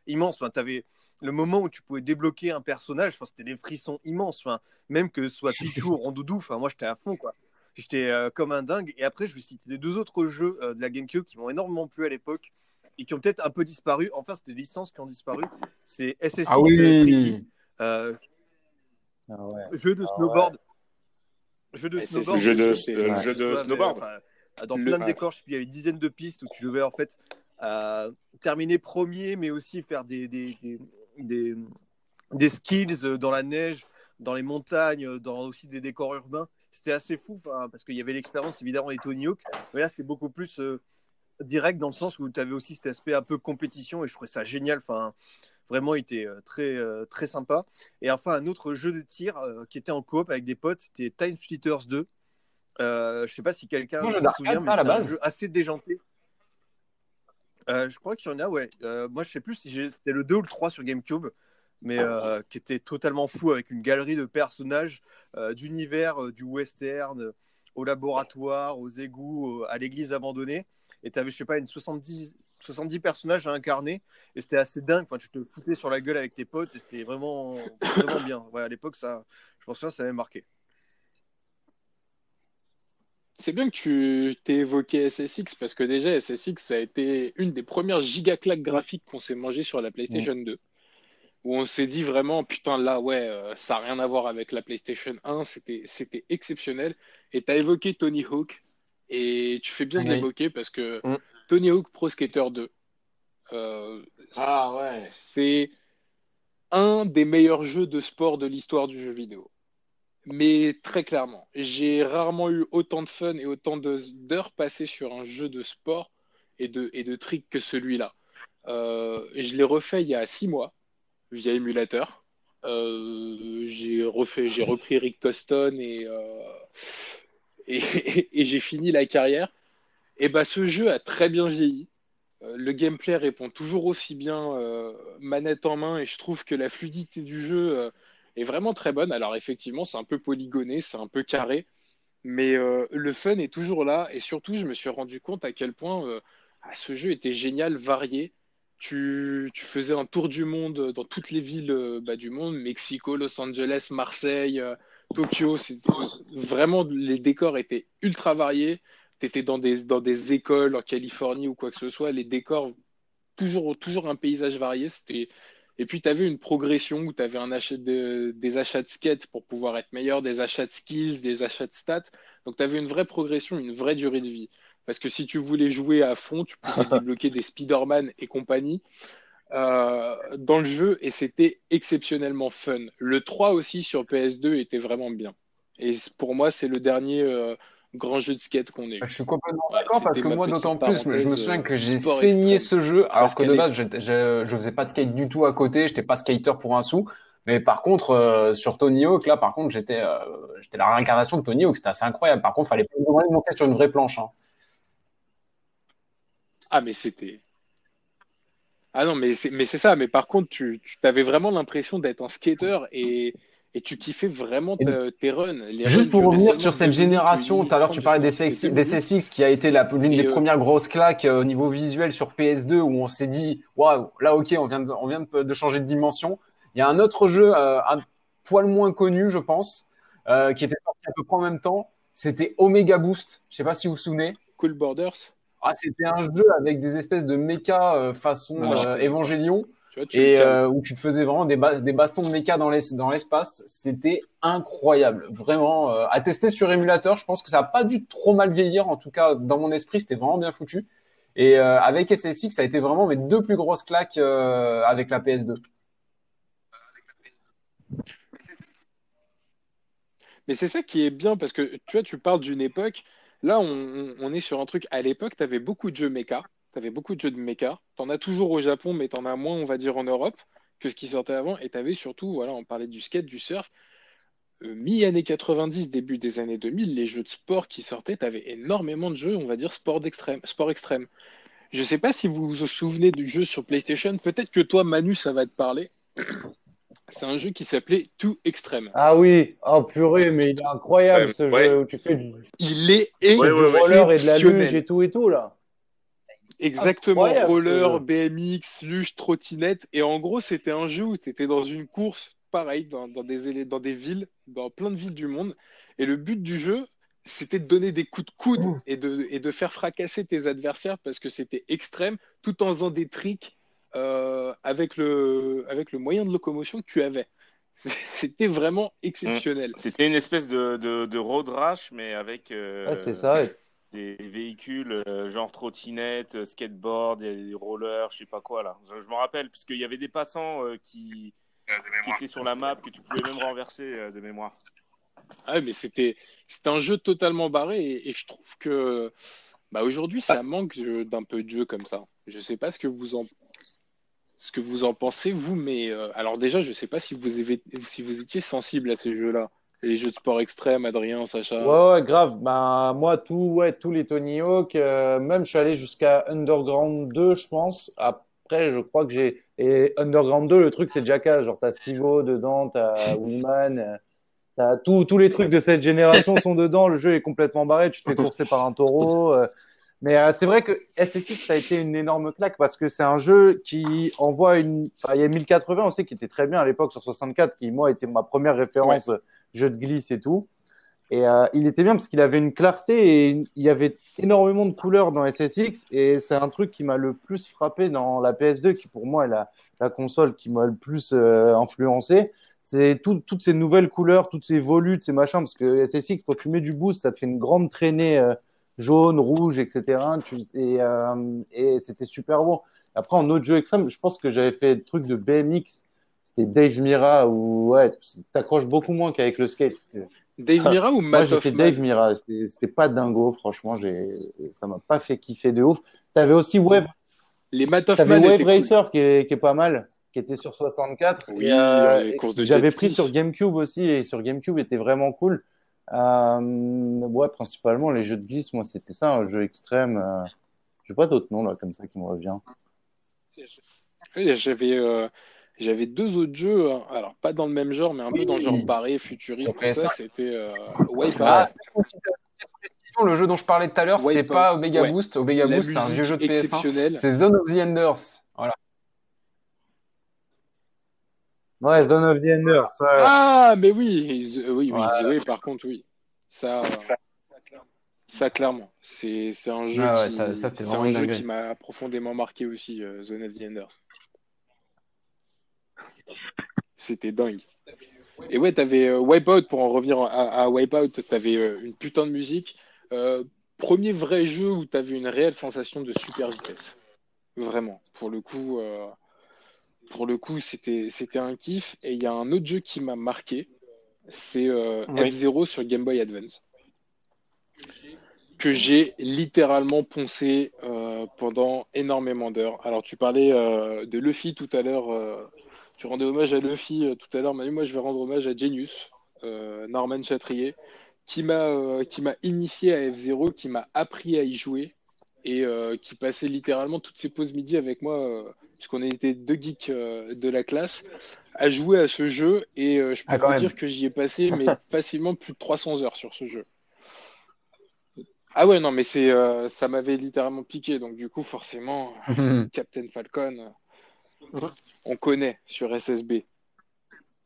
immense. Enfin, t'avais le moment où tu pouvais débloquer un personnage, enfin, c'était des frissons immenses. Enfin, même que ce soit Pichu ou Rondoudou, enfin, moi j'étais à fond quoi. J'étais euh, comme un dingue. Et après, je vais citer les deux autres jeux euh, de la GameCube qui m'ont énormément plu à l'époque et qui ont peut-être un peu disparu. Enfin, c'était des licences qui ont disparu. C'est SSX Ah Tricky, oui. euh, Ah ouais. jeu de Ah snowboard. Jeu de snowboard. Jeu de, c'est- euh, ouais. jeu de Ouais, snowboard. mais, enfin, dans Le- plein de ouais. décors, il y avait une dizaine de pistes où tu devais en fait euh, terminer premier, mais aussi faire des, des, des, des, des skills dans la neige, dans les montagnes, dans aussi des décors urbains. C'était assez fou enfin, parce qu'il y avait l'expérience évidemment des Tony Hawk, mais là c'était beaucoup plus euh, direct dans le sens où tu avais aussi cet aspect un peu compétition et je trouvais ça génial. Enfin, vraiment, il était euh, très, euh, très sympa. Et enfin, un autre jeu de tir euh, qui était en coop avec des potes, c'était Time Splitters 2. Euh, je sais pas si quelqu'un se souvient, mais c'était un jeu assez déjanté. Euh, je crois qu'il y en a, ouais. Moi, je sais plus si c'était le 2 ou le 3 sur GameCube, mais euh, qui était totalement fou avec une galerie de personnages euh, d'univers, euh, du western, au laboratoire, aux égouts, à l'église abandonnée. Et tu avais, je sais pas, une 70, 70 personnages à incarner. Et c'était assez dingue. Enfin, tu te foutais sur la gueule avec tes potes et c'était vraiment, vraiment bien. Ouais, à l'époque, ça, je pense que ça m'avait marqué. C'est bien que tu t'aies évoqué SSX parce que déjà SSX ça a été une des premières gigaclaques graphiques qu'on s'est mangé sur la PlayStation 2 où on s'est dit vraiment putain là ouais euh, ça n'a rien à voir avec la PlayStation 1 c'était c'était exceptionnel et tu as évoqué Tony Hawk et tu fais bien de l'évoquer parce que Mm. Tony Hawk Pro Skater 2 euh, Ah ouais. c'est un des meilleurs jeux de sport de l'histoire du jeu vidéo. Mais très clairement, j'ai rarement eu autant de fun et autant d'heures passées sur un jeu de sport et de, et de tricks que celui-là. Euh, je l'ai refait il y a six mois via émulateur. Euh, j'ai refait, j'ai repris Rick Coston et, et, j'ai fini la carrière. Et bah, ce jeu a très bien vieilli. Euh, Le gameplay répond toujours aussi bien euh, manette en main et je trouve que la fluidité du jeu euh, est vraiment très bonne. Alors effectivement, c'est un peu polygoné, c'est un peu carré, mais le fun est toujours là et surtout, je me suis rendu compte à quel point ah, ce jeu était génial, varié. tu, faisais un tour du monde dans toutes les villes bah, du monde, Mexico, Los Angeles, Marseille, Tokyo. Vraiment les décors étaient ultra variés. Tu étais dans des, dans des écoles en Californie ou quoi que ce soit, les décors toujours, toujours un paysage varié. C'était et puis, tu avais une progression où tu avais un achat de, des achats de skate pour pouvoir être meilleur, des achats de skills, des achats de stats. Donc, tu avais une vraie progression, une vraie durée de vie. Parce que si tu voulais jouer à fond, tu pouvais débloquer des Spider-Man et compagnie euh, dans le jeu et c'était exceptionnellement fun. Le 3 aussi sur PS2 était vraiment bien. Et pour moi, c'est le dernier euh, grand jeu de skate qu'on ait eu. Je suis complètement Ouais, d'accord parce que moi, d'autant plus, je me souviens euh, que j'ai sport saigné extrême. ce jeu, alors que de base, je, je, je faisais pas de skate du tout à côté, j'étais pas skater pour un sou. Mais par contre, euh, sur Tony Hawk, là, par contre, j'étais euh, j'étais la réincarnation de Tony Hawk, c'était assez incroyable. Par contre, fallait pas monter sur une vraie planche. Hein. Ah, mais c'était. Ah non, mais c'est mais c'est ça. Mais par contre, tu, tu avais vraiment l'impression d'être un skater et, et tu kiffais vraiment ta- tes runs. Les runs Juste pour revenir sur cette génération, tout à l'heure tu parlais des, c'était des. CSX qui a été la- l'une des euh, premières grosses claques euh, au niveau visuel sur PS2 où on s'est dit waouh là ok on vient de, on vient de, de changer de dimension. Il y a un autre jeu euh, un poil moins connu je pense euh, qui était sorti à peu près en même temps. C'était Omega Boost. Je sais pas si vous vous souvenez. Cool Borders. Ah c'était un jeu avec des espèces de méca euh, façon Non, euh. Évangélion Tu vois, tu me et euh, où tu te faisais vraiment des, bas- des bastons de méca dans l'es- dans l'espace. C'était incroyable, vraiment euh, à tester sur émulateur. Je pense que ça a pas dû trop mal vieillir, en tout cas dans mon esprit, c'était vraiment bien foutu. Et euh, avec SSX, ça a été vraiment mes deux plus grosses claques euh, avec la PS2. Mais c'est ça qui est bien parce que tu vois, tu parles d'une époque. Là, on, est sur un truc. À l'époque, tu avais beaucoup de jeux méca. Tu avais beaucoup de jeux de méca. Tu en as toujours au Japon, mais tu en as moins, on va dire, en Europe que ce qui sortait avant. Et tu avais surtout, voilà, on parlait du skate, du surf. Euh, Mi-années 90, début des années 2000, les jeux de sport qui sortaient, tu avais énormément de jeux, on va dire, sport d'extrême, sport extrême. Je sais pas si vous vous souvenez du jeu sur PlayStation. Peut-être que toi, Manu, ça va te parler. C'est un jeu qui s'appelait Too Extreme. Ah oui, oh purée, mais il est incroyable Ouais, ce ouais. jeu où tu fais du, Il est Ouais, ouais, du ouais. roller et de la luge et tout et tout là. Exactement, Incroyable, roller. BMX, luge, trottinette. Et en gros, c'était un jeu où tu étais dans une course, pareil, dans, dans des, élé- dans des villes, dans plein de villes du monde. Et le but du jeu, c'était de donner des coups de coude et de, et de faire fracasser tes adversaires parce que c'était extrême, tout en faisant des tricks euh, avec, le, avec le moyen de locomotion que tu avais. C'était vraiment exceptionnel. C'était une espèce de, de, de road rash, mais avec euh, Ouais, c'est ça. des véhicules euh, genre trottinette, skateboard, il y a des rollers, je sais pas quoi là. Je, je me rappelle, puisqu'il y avait des passants euh, qui, qui étaient sur la map que tu pouvais même renverser euh, de mémoire. Ah, mais c'était c'était un jeu totalement barré et, et je trouve que bah, aujourd'hui ça manque de- d'un peu de jeu comme ça. Je sais pas ce que vous en ce que vous en pensez vous, mais euh, alors déjà je sais pas si vous avez si vous étiez sensible à ces jeux-là, les jeux de sport extrême, Adrien, Sacha. Ouais, ouais, grave. Bah, moi, tout, ouais, tous les Tony Hawk, euh, même je suis allé jusqu'à Underground 2, je pense. Après, je crois que j'ai. Et Underground 2, le truc, c'est Jackass. Genre, t'as Stivo dedans, t'as Wingman, euh, t'as tout, tous les trucs de cette génération sont dedans. Le jeu est complètement barré. Tu te fais courser par un taureau. euh. Mais euh, c'est vrai que SSX, ça a été une énorme claque parce que c'est un jeu qui envoie une. Enfin, il y a 1080 aussi qui était très bien à l'époque sur 64, qui, moi, était ma première référence euh, jeu de glisse et tout. Et euh, il était bien parce qu'il avait une clarté et il y avait énormément de couleurs dans SSX. Et c'est un truc qui m'a le plus frappé dans la PS2, qui pour moi est la, la console qui m'a le plus euh, influencé. C'est tout- toutes ces nouvelles couleurs, toutes ces volutes, ces machins. Parce que SSX, quand tu mets du boost, ça te fait une grande traînée euh, jaune, rouge, etc. Et euh, et c'était super bon. Après, en autre jeu extrême, je pense que j'avais fait le truc de BMX. C'était Dave Mira où ouais, t'accroches beaucoup moins qu'avec le skate. Parce que Dave Mira ou moi, Matt j'ai fait Dave Mira. C'était pas dingo, franchement. Ça m'a pas fait kiffer de ouf. T'avais aussi Wave, Les Matt t'avais Wave étaient cool. Racer qui est, qui est pas mal, qui était sur 64. Oui, euh, J'avais pris sur GameCube aussi, et sur GameCube était vraiment cool. Euh, ouais, principalement les jeux de glisse, moi, c'était ça, un jeu extrême. Euh, j'ai pas d'autres noms là comme ça qui me revient. J'avais euh, j'avais deux autres jeux, hein. alors pas dans le même genre, mais un peu dans le genre barré, futuriste, tout ça. PS5. C'était euh, Wipeout. Ah, le jeu dont je parlais tout à l'heure, c'est pas Omega ouais. Boost. Omega La Boost, c'est un vieux jeu de musique PS1. exceptionnelle. C'est Zone of the Enders. Voilà. Ouais, Zone of the Enders. ouais. Ah, mais oui, Z- oui, oui. Zoé, par contre, oui. Ça, ça clairement. C'est c'est un jeu Ah ouais, qui, ça- ça, un jeu qui m'a profondément marqué aussi, euh, Zone of the Enders. C'était dingue. Et ouais, t'avais euh, Wipeout, pour en revenir à, à Wipeout, t'avais euh, une putain de musique. Euh, premier vrai jeu où t'avais une réelle sensation de super vitesse. Vraiment. Pour le coup, euh, pour le coup, c'était un kiff. Et il y a un autre jeu qui m'a marqué, c'est euh, Oui. F-Zero sur Game Boy Advance. Que j'ai littéralement poncé euh, pendant énormément d'heures. Alors, tu parlais euh, de Luffy tout à l'heure. tu rendais hommage à Luffy tout à l'heure. Manu, moi, je vais rendre hommage à Genius, Norman Chatrier, qui m'a initié à F-Zero, qui m'a appris à y jouer et qui passait littéralement toutes ses pauses midi avec moi, puisqu'on était deux geeks euh, de la classe, à jouer à ce jeu. Et euh, je peux Ah, quand vous même. dire que j'y ai passé mais facilement plus de 300 heures sur ce jeu. Ah ouais, non, mais c'est euh, ça m'avait littéralement piqué. Donc, du coup, forcément, Captain Falcon, on connaît sur SSB.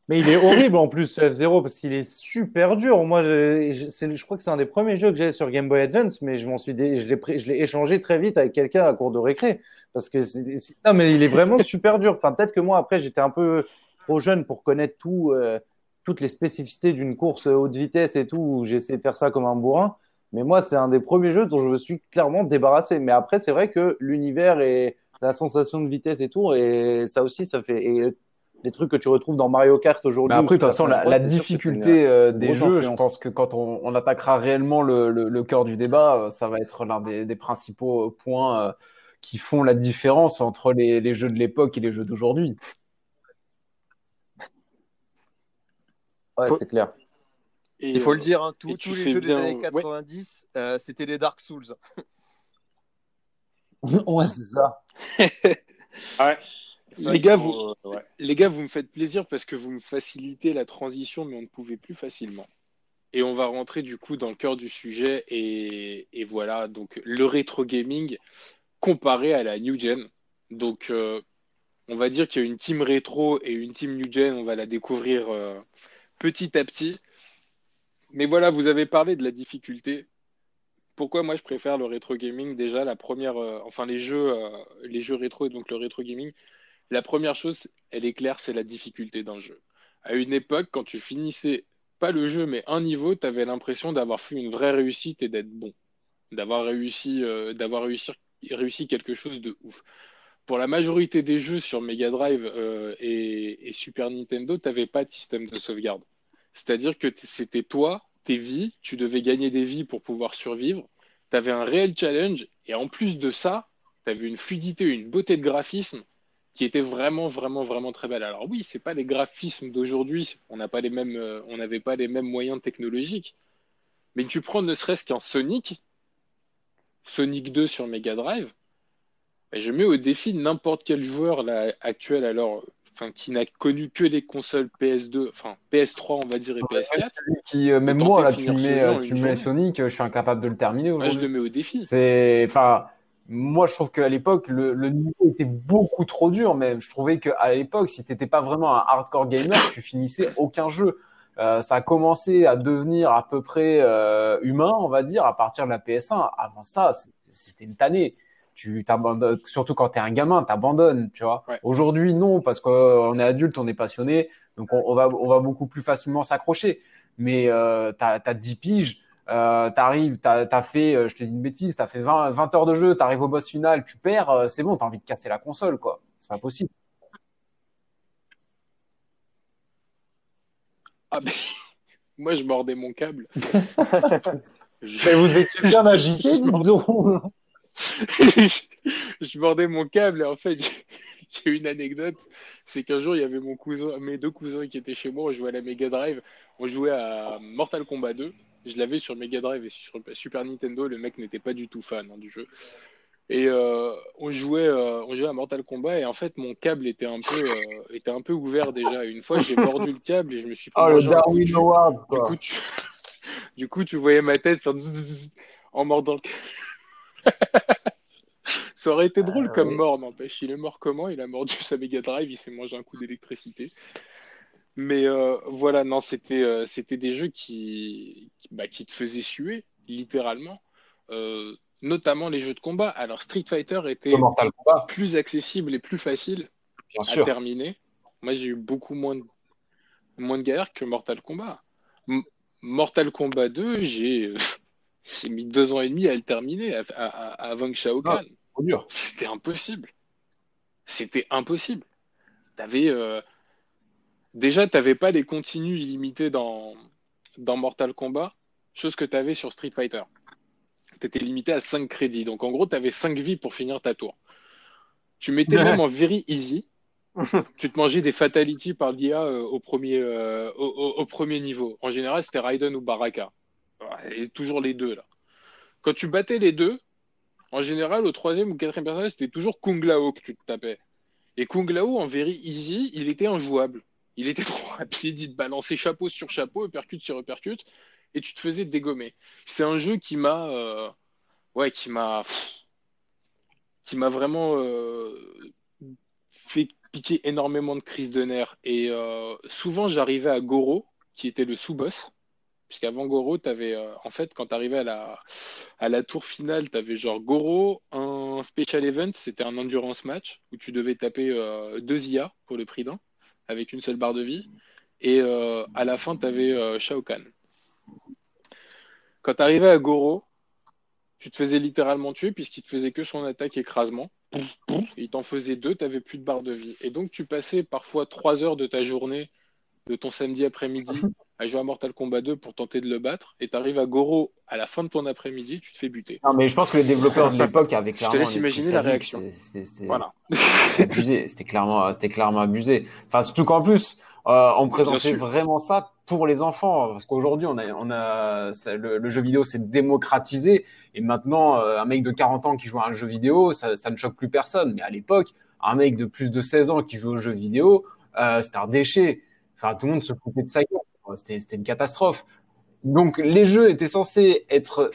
Mais il est horrible en plus, ce F-Zero, parce qu'il est super dur. Moi, je, je- je crois que c'est un des premiers jeux que j'avais sur Game Boy Advance, mais je m'en suis, dé- je l'ai pris- je l'ai échangé très vite avec quelqu'un à la cour de récré. Parce que c'est, c'est- non, mais il est vraiment super dur. Enfin, peut-être que moi, après, j'étais un peu trop jeune pour connaître tout, euh, toutes les spécificités d'une course haute vitesse et tout, où j'ai essayé de faire ça comme un bourrin. Mais moi, c'est un des premiers jeux dont je me suis clairement débarrassé. Mais après, c'est vrai que l'univers et la sensation de vitesse et tout, et ça aussi, ça fait, et les trucs que tu retrouves dans Mario Kart aujourd'hui. Mais après, de toute façon, la, difficulté euh, des grosse jeux, je pense que quand on, on attaquera réellement le, le, le cœur du débat, euh, ça va être l'un des, des principaux euh, points euh, qui font la différence entre les, les jeux de l'époque et les jeux d'aujourd'hui. Ouais, Faut- c'est clair. Et, Il faut euh, le dire, hein, tous, les jeux bien- des années ouais. 90, euh, c'était des Dark Souls. ouais, c'est ça. Ouais. Les gars, vous- euh, ouais. Les gars, vous me faites plaisir parce que vous me facilitez la transition, mais on ne pouvait plus facilement. Et on va rentrer du coup dans le cœur du sujet. Et, et voilà, donc le rétro gaming comparé à la new gen. Donc, euh, on va dire qu'il y a une team rétro et une team new gen. On va la découvrir euh, petit à petit. Mais voilà, vous avez parlé de la difficulté. Pourquoi moi je préfère le rétro gaming? Déjà, la première, euh, enfin les jeux, euh, les jeux rétro et donc le rétro gaming. La première chose, elle est claire, c'est la difficulté d'un jeu. À une époque, quand tu finissais pas le jeu, mais un niveau, tu avais l'impression d'avoir fait une vraie réussite et d'être bon. D'avoir réussi, euh, d'avoir réussi, réussi quelque chose de ouf. Pour la majorité des jeux sur Mega Drive euh, et, Super Nintendo, tu n'avais pas de système de sauvegarde. C'est-à-dire que c'était toi, tes vies, tu devais gagner des vies pour pouvoir survivre. Tu avais un réel challenge et en plus de ça, tu avais une fluidité, une beauté de graphisme qui était vraiment, vraiment, vraiment très belle. Alors oui, c'est pas les graphismes d'aujourd'hui, on n'a pas les mêmes, euh, on n'avait pas les mêmes moyens technologiques, mais tu prends ne serait-ce qu'un Sonic, Sonic 2 sur Mega Drive, ben, je mets au défi n'importe quel joueur là, actuel, alors, enfin, qui n'a connu que les consoles PS2, enfin PS3 on va dire et PS4. Qui, euh, même moi, là, tu finir ce mets, euh, tu mets. Sonic, euh, je suis incapable de le terminer Moi, je le mets au défi. C'est, enfin, moi, je trouve qu'à l'époque, le, le niveau était beaucoup trop dur, mais je trouvais qu'à l'époque, si t'étais pas vraiment un hardcore gamer, tu finissais aucun jeu. Euh, ça a commencé à devenir à peu près euh, humain, on va dire, à partir de la PS1. Avant ça, c'était une tannée. Tu t'abandonnes, surtout quand t'es un gamin, t'abandonnes, tu vois. Ouais. Aujourd'hui, non, parce qu'on est adulte, on est passionné, donc on, on va, on va beaucoup plus facilement s'accrocher. Mais euh, t'as, t'as 10 piges, euh, t'arrives, t'as, fait, euh, je te dis une bêtise, t'as fait 20, 20 heures de jeu, t'arrives au boss final, tu perds, euh, c'est bon, t'as envie de casser la console, quoi. C'est pas possible. Ah ben, moi je mordais mon câble. Je- Mais vous étiez bien agité, dis donc. je mordais mon câble et en fait j'ai- j'ai une anecdote c'est qu'un jour il y avait mon cousin mes deux cousins qui étaient chez moi on jouait à la Mega Drive on jouait à Mortal Kombat 2 je l'avais sur Mega Drive et sur Super Nintendo le mec n'était pas du tout fan hein, du jeu et euh, on jouait euh, on jouait à Mortal Kombat et en fait mon câble était un peu euh, était un peu ouvert déjà une fois j'ai mordu le câble et je me suis pris Oh, le Darwin. Award, Du coup, tu... du coup, tu voyais ma tête faire en mordant le Ça aurait été drôle Ah, comme mort, n'empêche. Il est mort comment? Il a mordu sa Mega Drive, il s'est mangé un coup d'électricité. Mais euh, voilà, non, c'était euh, c'était des jeux qui, qui, bah, qui te faisaient suer, littéralement. Euh, notamment les jeux de combat. Alors Street Fighter était plus accessible et plus facile bien à sûr. terminer. Moi, j'ai eu beaucoup moins de, moins de galères que Mortal Kombat. M- Mortal Kombat 2, j'ai mis deux ans et demi à le terminer, à, à, à- avant que Shao Kahn. Dur. C'était impossible. C'était impossible. T'avais, Déjà, t'avais pas les continues illimités dans, dans Mortal Kombat, chose que tu avais sur Street Fighter. Tu étais limité à 5 crédits. Donc en gros, tu avais 5 vies pour finir ta tour. Tu mettais Ouais. même en very easy. tu te mangeais des fatalities par l'IA euh, au, premier, euh, au, au- au premier niveau. En général, c'était Raiden ou Baraka. Et toujours les deux, là. Quand tu battais les deux, en général, au troisième ou quatrième personnage, c'était toujours Kung Lao que tu te tapais. Et Kung Lao, en very easy, il était injouable. Il était trop rapide, il te balançait chapeau sur chapeau, uppercut sur uppercut, et tu te faisais dégommer. C'est un jeu qui m'a, euh, ouais, qui m'a, qui m'a vraiment euh, fait piquer énormément de crises de nerfs. Et euh, souvent, j'arrivais à Goro, qui était le sous-boss, puisqu'avant Goro, t'avais, en fait, quand tu arrivais à la, à la tour finale, tu avais genre Goro, un special event, c'était un endurance match, où tu devais taper deux IA pour le prix d'un, avec une seule barre de vie. Et euh, à la fin, tu avais Shao Kahn. Quand tu arrivais à Goro, tu te faisais littéralement tuer puisqu'il te faisait que son attaque écrasement. Il t'en faisait deux, tu n'avais plus de barre de vie. Et donc tu passais parfois trois heures de ta journée, de ton samedi après-midi, à jouer à Mortal Kombat 2 pour tenter de le battre. Et tu arrives à Goro à la fin de ton après-midi, tu te fais buter. Non, mais je pense que les développeurs de l'époque avaient te clairement. laisse un esprit imaginer la réaction. C'était c'était- Voilà. abusé. C'était clairement, c'était clairement abusé. Enfin, surtout qu'en plus, euh, on présentait vraiment ça pour les enfants. Parce qu'aujourd'hui, on a, on a, ça- le, le jeu vidéo s'est démocratisé. Et maintenant, euh, un mec de 40 ans qui joue à un jeu vidéo, ça, ça ne choque plus personne. Mais à l'époque, un mec de plus de 16 ans qui joue au jeu vidéo, euh, c'était un déchet. Enfin, tout le monde se foutait de sa gueule. C'était, une catastrophe. Donc, les jeux étaient censés être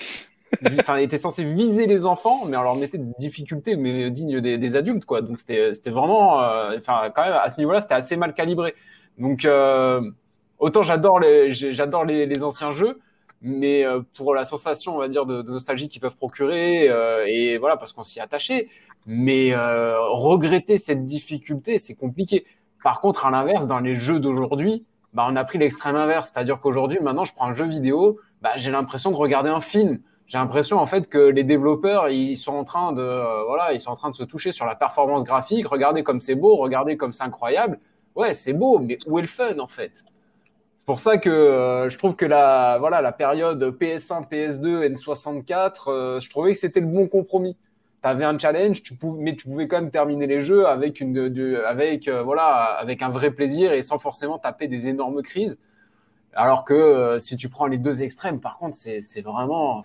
enfin, viser les enfants, mais on leur mettait des difficultés, mais dignes des, adultes, quoi. Donc c'était, vraiment, euh, enfin, quand même à ce niveau-là, c'était assez mal calibré. Donc euh, autant j'adore les, j'adore les, anciens jeux, mais euh, pour la sensation, on va dire, de, nostalgie qu'ils peuvent procurer, et voilà, parce qu'on s'y attaché. Mais regretter cette difficulté, c'est compliqué. Par contre, à l'inverse, dans les jeux d'aujourd'hui, bah, on a pris l'extrême inverse, c'est-à-dire qu'aujourd'hui, maintenant, je prends un jeu vidéo, bah, j'ai l'impression de regarder un film. J'ai l'impression en fait que les développeurs ils sont en train de euh, voilà ils sont en train de se toucher sur la performance graphique. Regardez comme c'est beau regardez comme c'est incroyable. Ouais c'est beau mais où est le fun en fait? C'est pour ça que euh, je trouve que la voilà la période PS1 PS2 N64 euh, je trouvais que c'était le bon compromis T'avais un challenge, tu mais tu pouvais quand même terminer les jeux euh, avec un vrai plaisir et sans forcément taper des énormes crises. Alors que euh, si tu prends les deux extrêmes, par contre, c'est vraiment,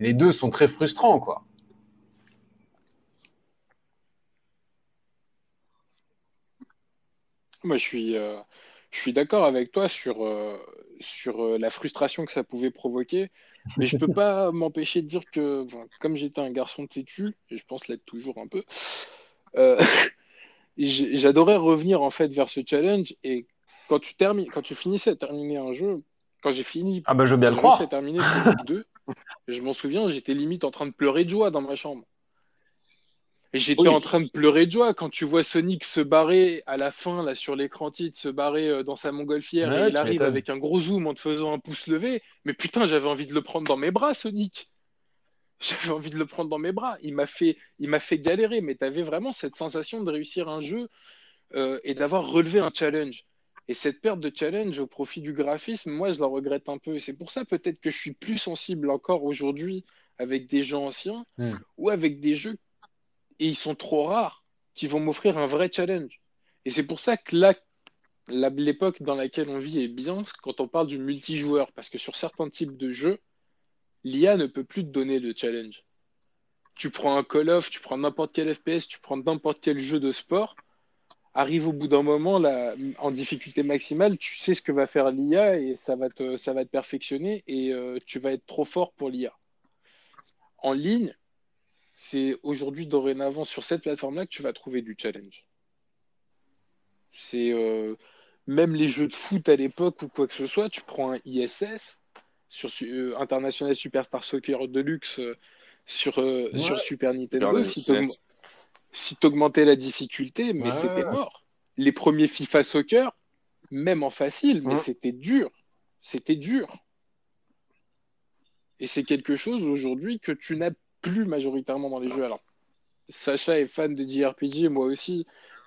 les deux sont très frustrants, quoi. Moi, je suis, euh, d'accord avec toi sur, la frustration que ça pouvait provoquer, mais je peux pas m'empêcher de dire que, comme j'étais un garçon têtu, et je pense l'être toujours un peu, euh, j'adorais revenir en fait vers ce challenge. Et quand tu termines, quand tu finissais à terminer un jeu, quand j'ai fini, Ah bah je veux bien le réussi croire. à terminer Sonic 2, je m'en souviens, j'étais limite en train de pleurer de joie dans ma chambre. J'étais Oui. en train de pleurer de joie quand tu vois Sonic se barrer à la fin, là, sur l'écran titre, se barrer euh, dans sa montgolfière Ouais, et il arrive avec un gros zoom en te faisant un pouce levé. Mais putain, j'avais envie de le prendre dans mes bras, Sonic. J'avais envie de le prendre dans mes bras. Il m'a fait, il m'a fait galérer, mais tu avais vraiment cette sensation de réussir un jeu euh, et d'avoir relevé un challenge. Et cette perte de challenge au profit du graphisme, moi, je la regrette un peu. Et c'est pour ça peut-être que je suis plus sensible encore aujourd'hui avec des gens anciens Mm. ou avec des jeux, et ils sont trop rares, qui vont m'offrir un vrai challenge. Et c'est pour ça que là, l'époque dans laquelle on vit est bien quand on parle du multijoueur, parce que sur certains types de jeux, l'IA ne peut plus te donner le challenge. Tu prends un Call of, tu prends n'importe quel FPS, tu prends n'importe quel jeu de sport, arrive au bout d'un moment, là, en difficulté maximale, tu sais ce que va faire l'IA et ça va te, ça va te perfectionner et euh, tu vas être trop fort pour l'IA. En ligne, c'est aujourd'hui, dorénavant, sur cette plateforme-là que tu vas trouver du challenge. C'est, euh, même les jeux de foot à l'époque ou quoi que ce soit, tu prends un ISS sur euh, International Superstar Soccer Deluxe euh, sur, euh, Ouais. sur Super Nintendo, si t'augmentais la difficulté, mais Ouais. c'était mort. Les premiers FIFA Soccer, même en facile, mais Ouais. c'était dur. C'était dur. Et c'est quelque chose aujourd'hui que tu n'as plus majoritairement dans les jeux. Alors, Sacha est fan de JRPG, moi aussi.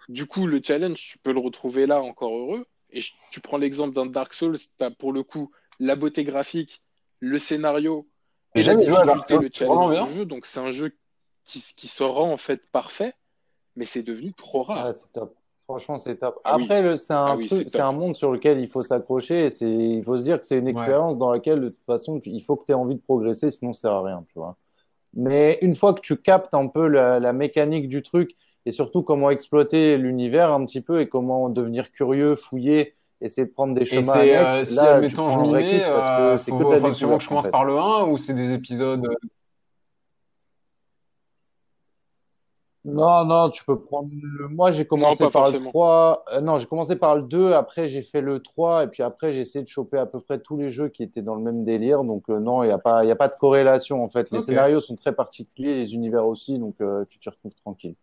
Du coup, le challenge, tu peux le retrouver là, encore heureux. Et je- tu prends l'exemple d'un Dark Souls, tu as pour le coup la beauté graphique, le scénario J'ai et la difficulté, le challenge du jeu. Donc, c'est un jeu qui, qui se rend en fait parfait, mais c'est devenu trop rare. Ah, c'est top. Franchement, c'est top. Ah oui. Après, c'est un Ah oui, truc, monde sur lequel il faut s'accrocher il faut se dire que c'est une expérience dans laquelle, de toute façon, il faut que tu aies envie de progresser, sinon ça sert à rien, tu vois. Mais une fois que tu captes un peu la, la mécanique du truc et surtout comment exploiter l'univers un petit peu et comment devenir curieux, fouiller, essayer de prendre des Et chemins c'est, annexes, euh, si là, admettons je m'y mets, que euh, c'est faut, que de la faut absolument que je en commence fait. par le 1 ou c'est des épisodes. euh, Non, non, tu peux prendre le... Moi, j'ai commencé par le forcément. 3. Euh, non, j'ai commencé par le 2, après j'ai fait le 3, et puis après j'ai essayé de choper à peu près tous les jeux qui étaient dans le même délire. Donc euh, non, il n'y a pas, il y a pas de corrélation en fait. Les scénarios sont très particuliers, les univers aussi, donc euh, tu t'y retrouves tranquille.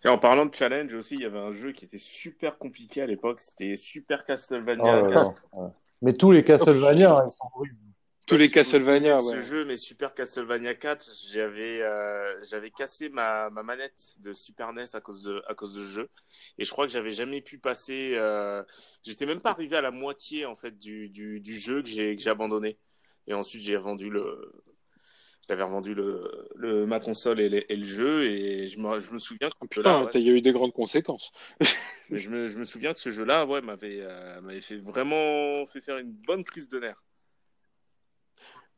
Tiens, en parlant de challenge aussi, il y avait un jeu qui était super compliqué à l'époque. C'était Super Oh Castlevania là 4. là, ouais. Mais tous les Castlevania, hein, ils sont horribles. Tous les Castlevania, ouais. Ce jeu, mais Super Castlevania 4, j'avais euh, j'avais cassé ma, ma manette de Super NES à cause de à cause de ce jeu, et je crois que j'avais jamais pu passer. Euh, J'étais même pas arrivé à la moitié en fait du du, du jeu que j'ai que j'ai abandonné. Et ensuite j'ai vendu le j'avais revendu le, le ma console et, les- et le jeu et je me je me souviens que putain, il y a eu des grandes conséquences. mais je me, je me souviens que ce jeu-là, ouais, m'avait euh, m'avait fait vraiment fait faire une bonne crise de nerfs.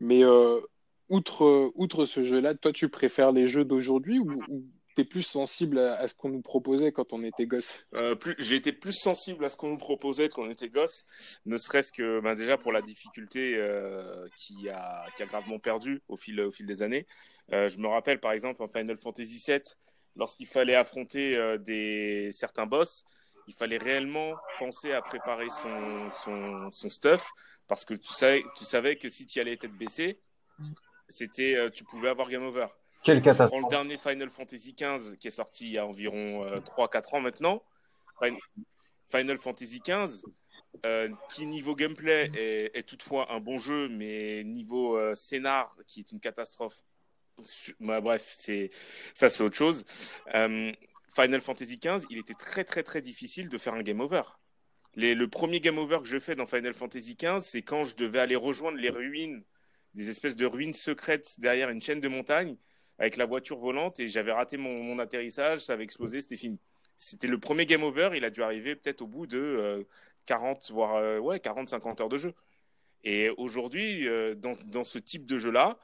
Mais euh, outre, outre ce jeu-là, toi, tu préfères les jeux d'aujourd'hui ou, ou t'es plus sensible à, ce qu'on nous proposait quand on était gosse? Euh, plus, été plus sensible à ce qu'on nous proposait quand on était gosse, ne serait-ce que ben, déjà pour la difficulté euh, qui, a, qui a gravement perdu au fil, au fil des années. Euh, je me rappelle par exemple en Final Fantasy VII, lorsqu'il fallait affronter des, certains boss, il fallait réellement penser à préparer son, son, son stuff parce que tu savais, tu savais que si tu allais tête baissée, c'était, euh, tu pouvais avoir game over. Quelle Je prends le catastrophe. dernier Final Fantasy XV qui est sorti il y a environ euh, 3-4 ans maintenant. Fin- Final Fantasy XV, euh, qui niveau gameplay est, est toutefois un bon jeu, mais niveau euh, scénar, qui est une catastrophe. Bah, bref, c'est ça, c'est autre chose. Final Fantasy XV, il était très très très difficile de faire un game over. Le premier game over que je fais dans Final Fantasy XV, c'est quand je devais aller rejoindre les ruines, des espèces de ruines secrètes derrière une chaîne de montagnes avec la voiture volante et j'avais raté mon, atterrissage, ça avait explosé, c'était fini. C'était le premier game over, il a dû arriver peut-être au bout de euh, 40, voire euh, ouais, 40, 50 heures de jeu. Et aujourd'hui, euh, dans, ce type de jeu-là,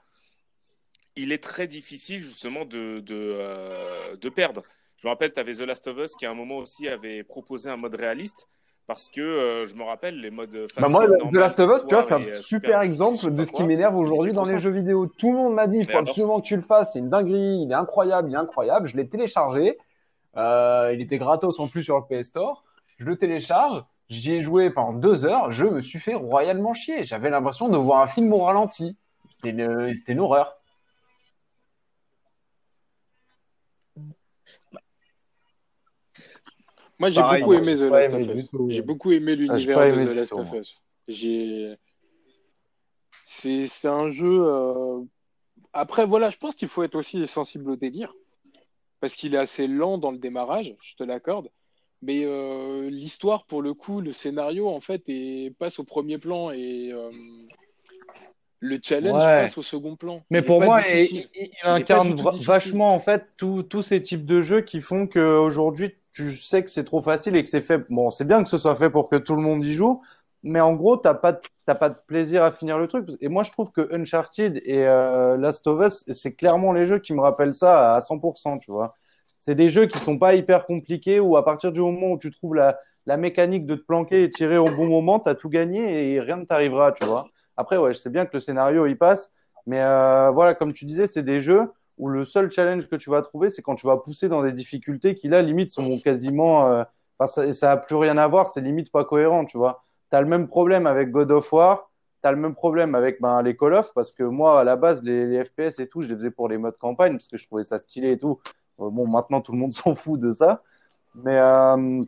il est très difficile justement de, de, euh, de perdre. Je me rappelle, tu avais The Last of Us qui à un moment aussi avait proposé un mode réaliste parce que euh, je me rappelle les modes facile, Bah moi, The Last of Us, tu vois, c'est un euh, super exemple de ce qui m'énerve aujourd'hui dans les jeux vidéo. Tout le monde m'a dit, il faut absolument que tu le fasses, c'est une dinguerie, il est incroyable, il est incroyable. Je l'ai téléchargé, euh, il était gratos en plus sur le PS Store. Je le télécharge, j'y ai joué pendant deux heures, je me suis fait royalement chier. J'avais l'impression de voir un film au ralenti. C'était une, c'était une horreur. Moi, j'ai beaucoup aimé j'ai The Last of Us. J'ai beaucoup aimé Ah, l'univers de The Last of. Us. J'ai... C'est, un jeu. euh, Après, voilà, je pense qu'il faut être aussi sensible au délire. Parce qu'il est assez lent dans le démarrage, je te l'accorde. Mais euh, l'histoire, pour le coup, le scénario, en fait, est... passe au premier plan et euh, le challenge Ouais. passe au second plan. Mais Il pour moi, il, il- incarne vachement en fait tous ces types de jeux qui font qu'aujourd'hui tu sais que c'est trop facile et que c'est fait. Bon, c'est bien que ce soit fait pour que tout le monde y joue, mais en gros, t'as pas t'as pas de plaisir à finir le truc. Et moi, je trouve que Uncharted et euh, Last of Us, c'est clairement les jeux qui me rappellent ça à 100%, tu vois. C'est des jeux qui sont pas hyper compliqués où à partir du moment où tu trouves la, la mécanique de te planquer et tirer au bon moment, t'as tout gagné et rien ne t'arrivera, tu vois. Après, ouais, je sais bien que le scénario il passe, mais euh, voilà, comme tu disais, c'est des jeux où le seul challenge que tu vas trouver, c'est quand tu vas pousser dans des difficultés qui là, limite, sont quasiment, euh, ça, ça a plus rien à voir, c'est limite pas cohérent, tu vois. T'as le même problème avec God of War, t'as le même problème avec ben, les Call of, parce que moi, à la base, les, FPS et tout, je les faisais pour les modes campagne, parce que je trouvais ça stylé et tout. Euh, bon, maintenant, tout le monde s'en fout de ça. Mais euh,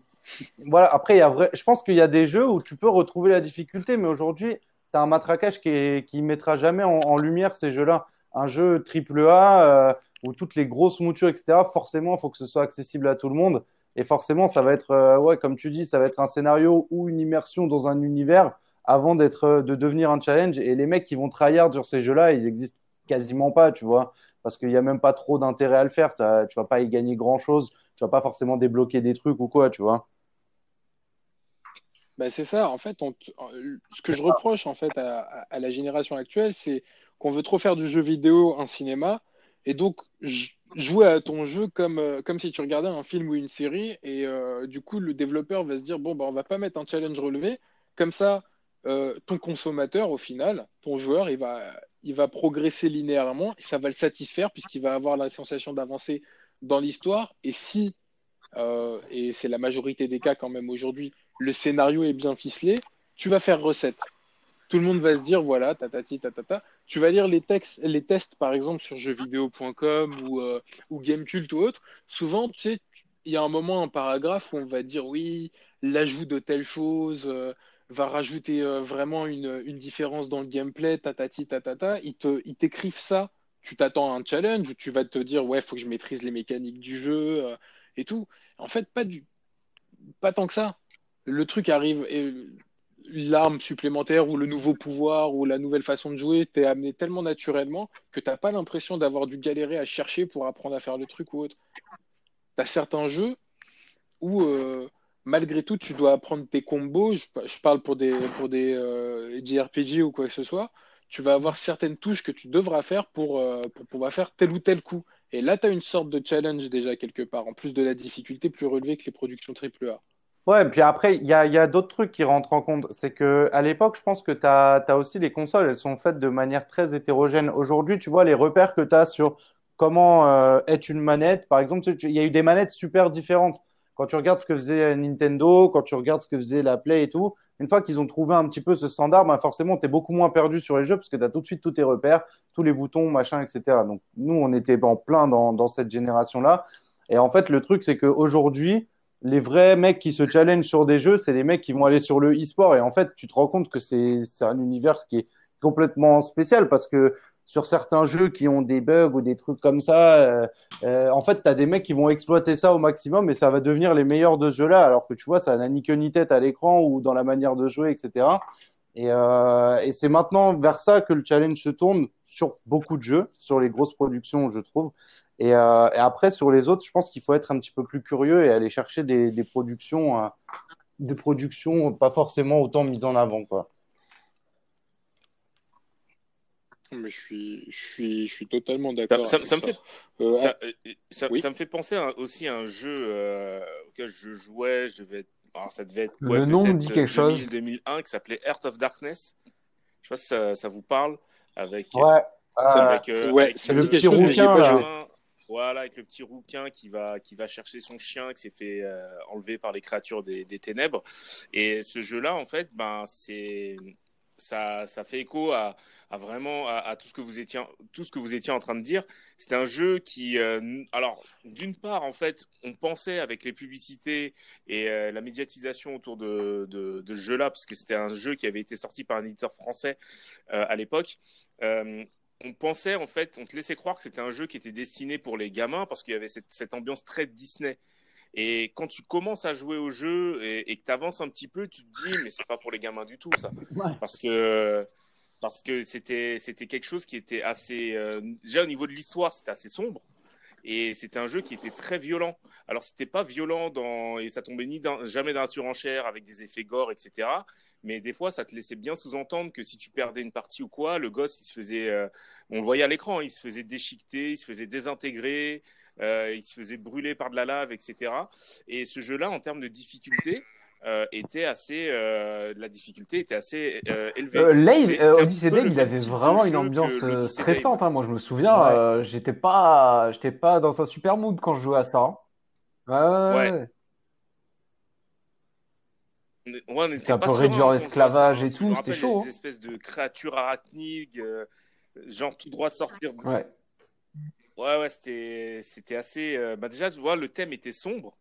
voilà, après, y a vrai... je pense qu'il y a des jeux où tu peux retrouver la difficulté, mais aujourd'hui, tu as un matraquage qui, est... qui mettra jamais en lumière ces jeux-là. Un jeu triple A euh, où toutes les grosses moutures, etc., forcément, il faut que ce soit accessible à tout le monde. Et forcément, ça va être, euh, ouais, comme tu dis, ça va être un scénario ou une immersion dans un univers avant d'être, euh, de devenir un challenge. Et les mecs qui vont tryhard sur ces jeux-là, ils existent quasiment pas, tu vois, parce qu'il y a même pas trop d'intérêt à le faire. Ça, tu vas pas y gagner grand-chose. Tu vas pas forcément débloquer des trucs ou quoi, tu vois. Bah, c'est ça, en fait, ce que je reproche en fait à la génération actuelle, c'est qu'on veut trop faire du jeu vidéo un cinéma, et donc jouer à ton jeu comme, euh, comme si tu regardais un film ou une série, et euh, du coup le développeur va se dire, bon, bah, on va pas mettre un challenge relevé, comme ça, euh, ton consommateur, au final, ton joueur, il va, progresser linéairement, et ça va le satisfaire, puisqu'il va avoir la sensation d'avancer dans l'histoire, et si, et c'est la majorité des cas quand même aujourd'hui, le scénario est bien ficelé, tu vas faire recette. Tout le monde va se dire, voilà, tatati, tatata. Tu vas lire les textes, les tests, par exemple, sur jeuxvideo.com ou, euh, ou Gamecult ou autre. Souvent, tu sais, il y a un moment, un paragraphe où on va dire, oui, l'ajout de telle chose euh, va rajouter euh, vraiment une, différence dans le gameplay, tatati, tatata. Ils ils t'écrivent ça. Tu t'attends à un challenge où tu vas te dire, ouais, faut que je maîtrise les mécaniques du jeu et tout. En fait, pas du, pas tant que ça le truc arrive l'arme supplémentaire ou le nouveau pouvoir ou la nouvelle façon de jouer t'est amené tellement naturellement que t'as pas l'impression d'avoir dû galérer à chercher pour apprendre à faire le truc ou autre. T'as certains jeux où euh, malgré tout tu dois apprendre tes combos. Je, parle pour des pour euh, JRPG ou quoi que ce soit. Tu vas avoir certaines touches que tu devras faire pour, euh, pour pouvoir faire tel ou tel coup. Et là, tu as une sorte de challenge déjà quelque part, en plus de la difficulté plus relevée que les productions AAA. Ouais, puis après, il y a, d'autres trucs qui rentrent en compte. C'est que à l'époque, je pense que tu as, aussi les consoles, elles sont faites de manière très hétérogène. Aujourd'hui, tu vois, les repères que tu as sur comment euh, est une manette, par exemple, il y a eu des manettes super différentes. Quand tu regardes ce que faisait Nintendo, quand tu regardes ce que faisait la Play et tout, une fois qu'ils ont trouvé un petit peu ce standard, ben forcément, tu es beaucoup moins perdu sur les jeux parce que tu as tout de suite tous tes repères, tous les boutons, machin, etc. Donc, nous, on était en plein dans cette génération-là. Et en fait, le truc, c'est qu'aujourd'hui, les vrais mecs qui se challengent sur des jeux, c'est les mecs qui vont aller sur le e-sport. Et en fait, tu te rends compte que c'est un univers qui est complètement spécial parce que sur certains jeux qui ont des bugs ou des trucs comme ça, euh, euh, en fait, tu as des mecs qui vont exploiter ça au maximum et ça va devenir les meilleurs de ce jeu-là. Alors que tu vois, ça n'a ni queue ni tête à l'écran ou dans la manière de jouer, etc. Et, euh, et c'est maintenant vers ça que le challenge se tourne sur beaucoup de jeux, sur les grosses productions, je trouve. Et, euh, et après, sur les autres, je pense qu'il faut être un petit peu plus curieux et aller chercher des, des productions, euh, des productions pas forcément autant mises en avant, quoi. Mais je suis, je suis, je suis totalement d'accord ça- me ça. fait, Euh, ça, euh, ça- oui. ça me fait penser à- aussi à un jeu euh, auquel je jouais. Je devais être- alors ça devait être Le ouais, nom me dit quelque chose. 2000-2001 qui s'appelait Heart of Darkness. Je sais pas si ça, ça vous parle. Avec, Ouais. avec, euh, ouais, avec ça me le petit pas joué. gamin, Voilà, avec le petit rouquin qui va, qui va chercher son chien qui s'est fait euh, enlever par les créatures des, ténèbres. Et ce jeu-là, en fait, ben, c'est, ça, ça fait écho à, vraiment à, tout ce que vous étiez, tout ce que vous étiez en train de dire. C'était un jeu qui, euh, alors, d'une part, en fait, on pensait avec les publicités et euh, la médiatisation autour de, de, ce jeu-là, parce que c'était un jeu qui avait été sorti par un éditeur français à l'époque. On pensait en fait, on te laissait croire que c'était un jeu qui était destiné pour les gamins parce qu'il y avait cette, cette ambiance très Disney. Et quand tu commences à jouer au jeu et, et que tu avances un petit peu, tu te dis mais c'est pas pour les gamins du tout ça, Ouais. parce que parce que c'était c'était quelque chose qui était assez euh, déjà au niveau de l'histoire c'était assez sombre et c'était un jeu qui était très violent. Alors c'était pas violent dans et ça tombait ni dans, jamais dans la surenchère avec des effets gore etc. Mais des fois ça te laissait bien sous-entendre que si tu perdais une partie ou quoi, le gosse il se faisait, euh, on le voyait à l'écran, il se faisait déchiqueter, il se faisait désintégrer, euh, il se faisait brûler par de la lave etc. Et ce jeu-là en termes de difficulté euh, était assez, euh, la difficulté était assez euh, élevée. Un Odyssey le il avait vraiment une ambiance euh, stressante. hein. Moi, je me souviens, Ouais. j'étais pas, j'étais pas dans un super mood quand je jouais à ça. hein. Ouais, ouais, Ouais. on était C'était un peu réduire quand on l'esclavage jouait et hein. tout, c'était chaud, les hein. espèces de créatures arachnides, euh, genre tout droit de sortir. Ouais. Ouais, ouais, c'était, c'était assez. euh, Bah déjà, tu vois, le thème était sombre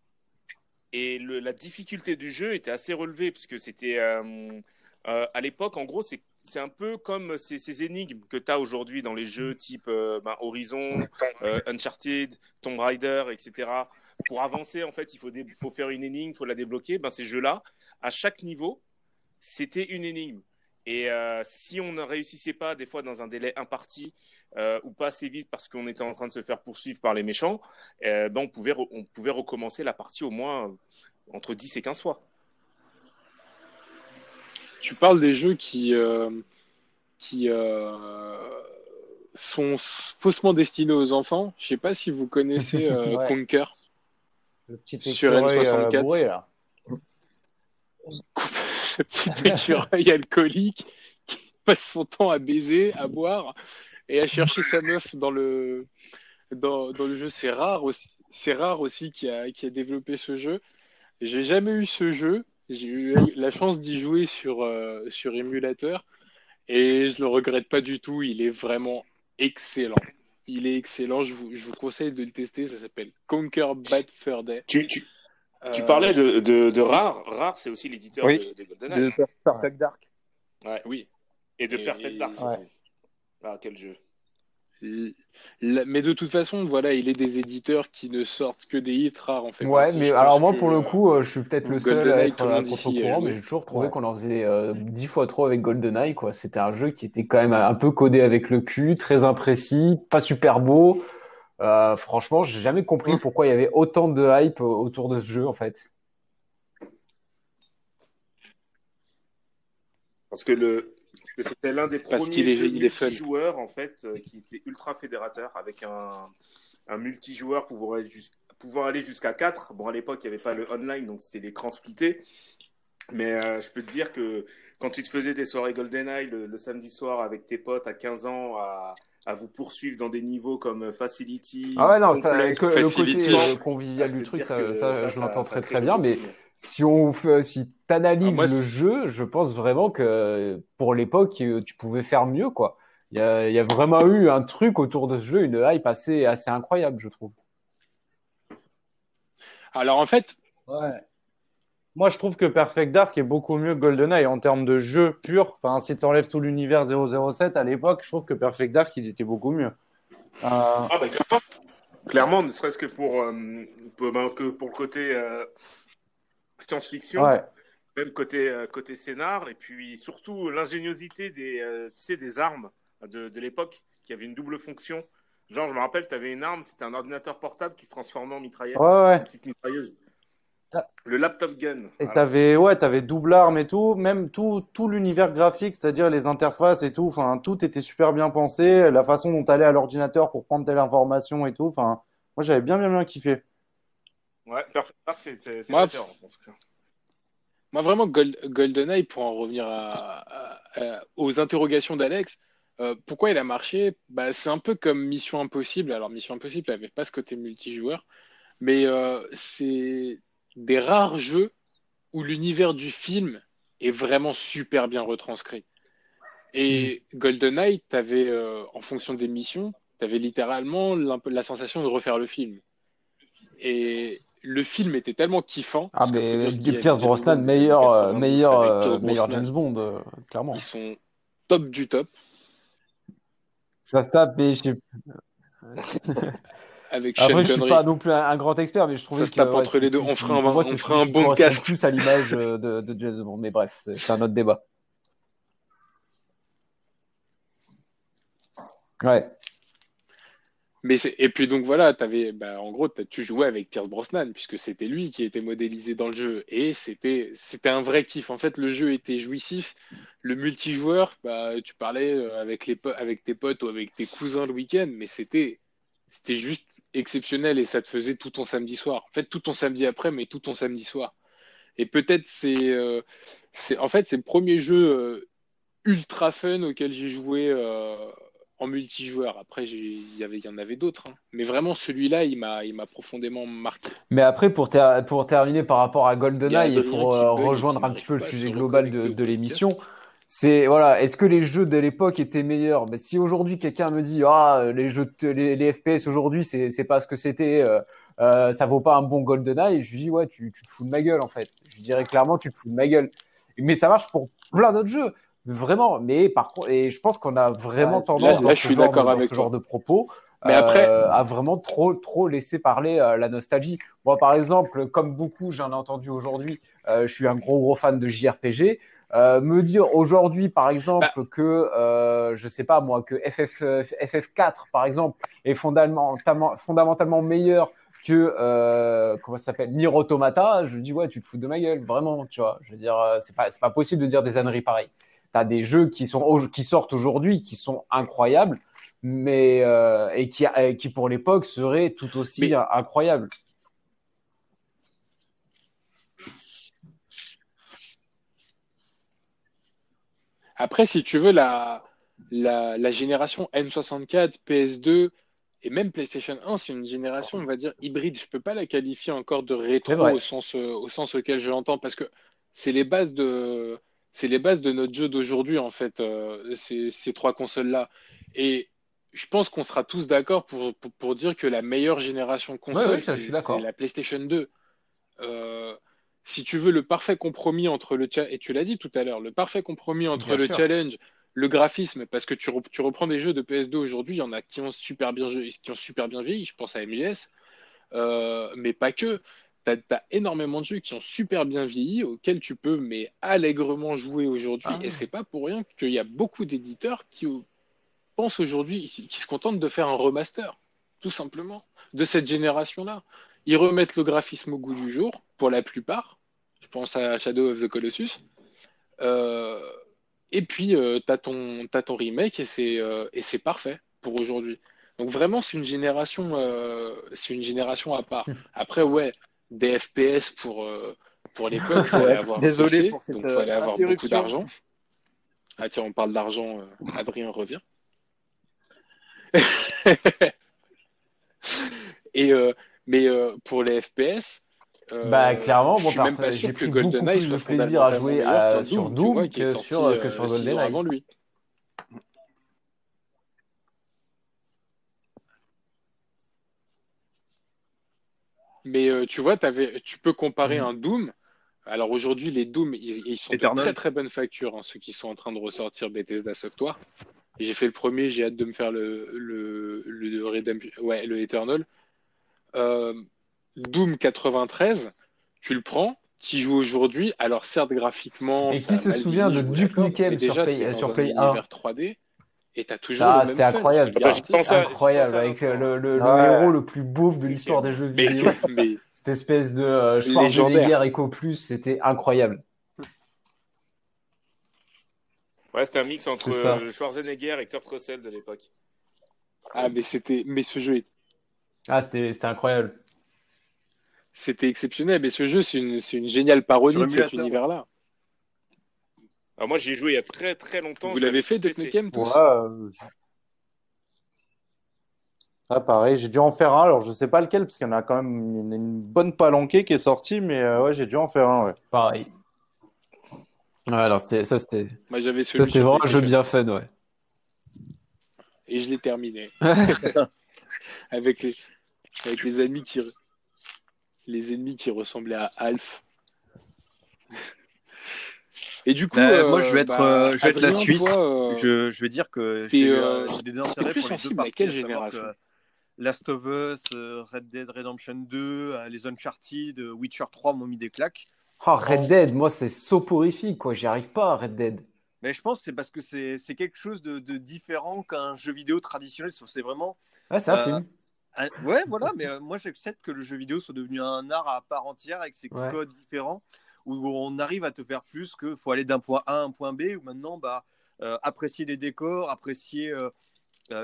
et le- la difficulté du jeu était assez relevée puisque c'était euh, euh, à l'époque, en gros, c'est c'est un peu comme ces, ces énigmes que tu as aujourd'hui dans les jeux type euh, ben, Horizon, euh, Uncharted, Tomb Raider, etc. Pour avancer, en fait, il faut, faut faire une énigme, il faut la débloquer. Ben, ces jeux-là, à chaque niveau, c'était une énigme. Et euh, si on ne réussissait pas, des fois, dans un délai imparti, euh, ou pas assez vite parce qu'on était en train de se faire poursuivre par les méchants, euh, ben, on, pouvait on pouvait recommencer la partie au moins entre 10 et 15 fois. Tu parles des jeux qui, euh, qui euh, sont faussement destinés aux enfants. Je sais pas si vous connaissez euh, Ouais. Conker Le petit Sur écureuil N64. euh, bourré, là. Petit écureuil alcoolique qui passe son temps à baiser, à boire et à chercher sa meuf dans le dans, le jeu. C'est rare aussi. Aussi qui a qui a développé ce jeu. J'ai jamais eu ce jeu. J'ai eu la chance d'y jouer sur euh, sur émulateur et je le regrette pas du tout. Il est vraiment excellent. Il est excellent. Je vous, je vous conseille de le tester. Ça s'appelle Conquer Bad Fur Day. Tu Euh, parlais de, de, de Rare. Rare, c'est aussi l'éditeur Oui. de, de GoldenEye. De Perfect Dark. Ouais. Oui. Et de Et- Perfect Dark, Ouais. Ah, quel jeu. Mais de toute façon, voilà, il est des éditeurs qui ne sortent que des hits rares en fait. Ouais, partie. mais Je alors moi pour le euh, coup, euh, je suis peut-être le seul à être à contre-courant, mais j'ai toujours trouvé Ouais. qu'on en faisait euh, dix fois trop avec GoldenEye, quoi. C'était un jeu qui était quand même un peu codé avec le cul, très imprécis, pas super beau. Euh, franchement, j'ai jamais compris pourquoi il y avait autant de hype autour de ce jeu, en fait. Parce que le c'était l'un des Parce premiers est- jeux il est fun. multijoueurs en fait euh, qui était ultra fédérateur avec un, un multijoueur pouvoir aller, jus- pouvoir aller jusqu'à 4. Bon à l'époque il n'y avait pas le online donc c'était l'écran splitté. Mais euh, je peux te dire que quand tu te faisais des soirées GoldenEye le, le samedi soir avec tes potes à 15 ans à, à vous poursuivre dans des niveaux comme Facility, Ah ouais, non, ça, Complex, que- le côté euh, convivial je du truc, ça, je l'entends très très bien, mais si on fait, si t'analyses Ah, moi, le jeu, je pense vraiment que pour l'époque, euh, tu pouvais faire mieux, quoi. Il y a, il y a vraiment eu un truc autour de ce jeu, une hype assez, assez incroyable, je trouve. Alors en fait, Ouais. Moi, je trouve que Perfect Dark est beaucoup mieux que GoldenEye en termes de jeu pur. Enfin, si tu enlèves tout l'univers 007 à l'époque, je trouve que Perfect Dark, il était beaucoup mieux. Euh, Ah bah clairement, clairement ne serait-ce que pour, euh, pour, ben, que pour le côté euh, science-fiction, ouais. même côté, côté scénar, et puis surtout l'ingéniosité des, tu sais, des armes de, de l'époque, qui avait une double fonction. Genre, je me rappelle, tu avais une arme, c'était un ordinateur portable qui se transformait en mitraillette, Ouais, ouais. une petite mitrailleuse. Ah. Le laptop gun. Et Voilà. t'avais, ouais, t'avais double arme et tout, même tout, tout l'univers graphique, c'est-à-dire les interfaces et tout, enfin, tout était super bien pensé, la façon dont t'allais à l'ordinateur pour prendre telle information et tout, enfin, moi, j'avais bien, bien, bien kiffé. Ouais, Dark, c'est c'est- référence, en tout cas. moi vraiment Gold- GoldenEye, pour en revenir à- à- à- aux interrogations d'Alex, euh, pourquoi il a marché? Bah, c'est un peu comme Mission Impossible. Alors Mission Impossible n'avait pas ce côté multijoueur, mais euh, c'est des rares jeux où l'univers du film est vraiment super bien retranscrit. Et GoldenEye, t'avais, euh, en fonction des missions, t'avais littéralement la sensation de refaire le film. Et le film était tellement kiffant. Ah, mais Pierce Brosnan, meilleur, euh, 90 meilleur, euh, meilleur. James Bond, clairement. Ils sont top du top. Ça se tape, mais je Avec Sean Après, je suis Connery. pas non plus un, un grand expert, mais je trouvais Ça se que tape ouais, entre les deux. On qui- fera un- moi, on fera un bon cast. plus à l'image de, de James Bond. Mais bref, c'est un autre débat. Ouais. Mais et puis donc voilà, t'avais, bah, en gros, t'as- tu jouais avec Pierce Brosnan puisque c'était lui qui était modélisé dans le jeu et c'était c'était un vrai kiff. En fait, le jeu était jouissif. Le multijoueur, bah, tu parlais euh, avec les avec tes potes ou avec tes cousins le week-end, mais c'était c'était juste exceptionnel et ça te faisait tout ton samedi soir. En fait, tout ton samedi après, mais tout ton samedi soir. Et peut-être c'est euh, c'est en fait c'est le premier jeu euh, ultra fun auquel j'ai joué euh, en multijoueur. Après, il y avait, il y en avait d'autres, hein. Mais vraiment, celui-là, il m'a, il m'a profondément marqué. Mais après, pour, ter- pour terminer par rapport à GoldenEye et pour rejoindre un petit peu le sujet global de, l'émission, podcast. C'est voilà, est-ce que les jeux de l'époque étaient meilleurs? Mais si aujourd'hui quelqu'un me dit ah les jeux les, les FPS aujourd'hui c'est c'est pas ce que c'était, euh, euh, ça vaut pas un bon GoldenEye, je lui dis ouais tu, tu te fous de ma gueule en fait. Je lui dirais clairement tu te fous de ma gueule. Mais ça marche pour plein d'autres jeux, vraiment. Mais par contre et je pense qu'on a vraiment Ouais, tendance là- dans là, je ce suis genre de- d'accord avec ce genre de propos Mais après- euh, à vraiment trop trop laisser parler euh, la nostalgie. Moi, par exemple, comme beaucoup, j'en ai entendu aujourd'hui, euh, je suis un gros gros fan de JRPG. Euh, me dire aujourd'hui, par exemple, Bah. que euh, je sais pas moi, que FF euh, FF4, par exemple, est fondamentalement fondamentalement meilleur que euh, comment ça s'appelle Nier Automata, je dis ouais, tu te fous de ma gueule, vraiment, tu vois. Je veux dire, euh, c'est pas c'est pas possible de dire des âneries pareilles. T'as des jeux qui sont qui sortent aujourd'hui, qui sont incroyables, mais euh, et qui euh, qui pour l'époque seraient tout aussi Mais- euh, incroyables. Après, si tu veux, la, la, la génération N64, PS2 et même PlayStation 1, c'est une génération, on va dire, hybride. Je peux pas la qualifier encore de rétro au sens, euh, au sens auquel je l'entends parce que c'est les bases de, c'est les bases de notre jeu d'aujourd'hui, en fait, euh, ces, ces trois consoles-là. Et je pense qu'on sera tous d'accord pour, pour, pour dire que la meilleure génération Ouais, ouais, je c'est la PlayStation 2. Euh, si tu veux le parfait compromis entre le et tu l'as dit tout à l'heure, le parfait compromis entre Bien le sûr. challenge, le graphisme, parce que tu, re- tu reprends des jeux de PS2 aujourd'hui, il y en a qui ont super bien qui ont super bien vieilli, je pense à MGS, euh, mais pas que. T'as, as énormément de jeux qui ont super bien vieilli, auxquels tu peux mais allègrement jouer aujourd'hui, Ah. et c'est pas pour rien qu'il y a beaucoup d'éditeurs qui euh, pensent aujourd'hui, qui, qui se contentent de faire un remaster, tout simplement, de cette génération-là. Ils remettent le graphisme au goût du jour, pour la plupart. Je pense à Shadow of the Colossus. Euh, et puis, euh, tu as, ton remake et c'est euh, et c'est parfait pour aujourd'hui. Donc vraiment, c'est une génération, euh, une génération à part. Après, ouais, des FPS pour pour l'époque, il fallait avoir désolé cette, donc fallait avoir beaucoup d'argent. Ah tiens, on parle d'argent, Adrien revient. et mais pour les FPS, Bah clairement, je moi suis même pas sûr que pris beaucoup GoldenEye plus de soit plaisir à jouer à- sur tu Doom vois, qui est que sorti, sur que euh, sur ans GoldenEye. avant lui. Mais euh, tu vois, t'avais, tu peux comparer Mhm. un Doom. Alors aujourd'hui, les Doom, ils, ils sont Eternal. de très très bonne facture, hein, ceux qui sont en train de ressortir Bethesda Software. J'ai fait le premier, j'ai hâte de me faire le, le, le, Redemption- ouais, le Eternal. Euh, Doom 93, tu le prends, tu y joues aujourd'hui. Alors certes, graphiquement, Et qui se souvient de Duke Nukem sur déjà, Play- sur un Play 1. univers 3D et t'as toujours Ah, c'était fun, incroyable, garantis. pensais incroyable avec euh, le, le, le Ouais. héros le plus beauf de l'histoire des jeux vidéo. mais Cette espèce de euh, Légendaire. Schwarzenegger Echo Plus, c'était incroyable. Ouais, c'était un mix entre euh, Schwarzenegger et Kurt Russell de l'époque. ah mais c'était mais ce jeu est Ah, c'était c'était incroyable. C'était exceptionnel, mais ce jeu, c'est une, géniale parodie de cet univers-là. Alors moi, j'y ai joué il y a très très longtemps. Vous l'avez fait, Duck. Nukem, tous Ouais, euh, je- Ah, pareil, j'ai dû en faire un. Alors, je sais pas lequel, parce qu'il y en a quand même une, une bonne palanquée qui est sortie, mais euh, ouais, j'ai dû en faire un. Ouais. Pareil. Ouais, alors c'était ça c'était Moi, j'avais ça c'était vraiment un jeu bien fun, ouais. Et je l'ai terminé. avec, les, avec les ennemis qui, les ennemis qui ressemblaient à Alf. Et du coup, Bah, euh, moi, je vais être, bah, euh, je vais être la Suisse. toi, euh, Je, je vais dire que j'ai des intérêts plus pour les deux parties. quelle génération Last of Us, euh, Red Dead Redemption 2, euh, les Uncharted, euh, Witcher 3 m'ont mis des claques. Oh, Red Dead, moi c'est soporifique quoi, j'y arrive pas à Red Dead. Mais je pense que c'est parce que c'est c'est quelque chose de, de différent qu'un jeu vidéo traditionnel. C'est vraiment. Ouais, c'est un Euh, film. Un- Ouais, voilà, mais euh, moi j'accepte que le jeu vidéo soit devenu un art à part entière avec ses Ouais. codes différents où on arrive à te faire plus que faut aller d'un point A à un point B où maintenant bah euh, apprécier les décors, apprécier euh,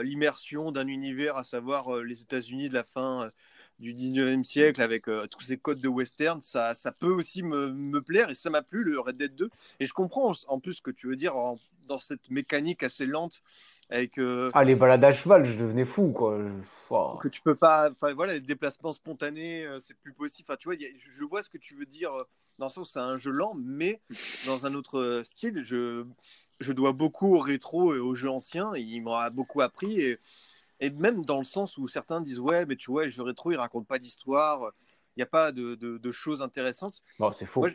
l'immersion d'un univers, à savoir les États-Unis de la fin du 19e siècle avec euh, tous ces codes de western, ça, ça peut aussi me, me plaire et ça m'a plu le Red Dead 2. Et je comprends en plus ce que tu veux dire en- dans cette mécanique assez lente avec euh, Ah, les balades à cheval, je devenais fou, quoi. Oh. que tu peux pas. Enfin voilà, les déplacements spontanés, euh, c'est plus possible. Enfin tu vois, a- je, je vois ce que tu veux dire dans le sens c'est un jeu lent, mais dans un autre style. Je je dois beaucoup au rétro et aux jeux anciens. Et il m'a beaucoup appris et et même dans le sens où certains disent ouais, mais tu vois, les jeux rétro ils racontent pas d'histoire. Il n'y a pas de, de- de choses intéressantes. Bon, c'est faux.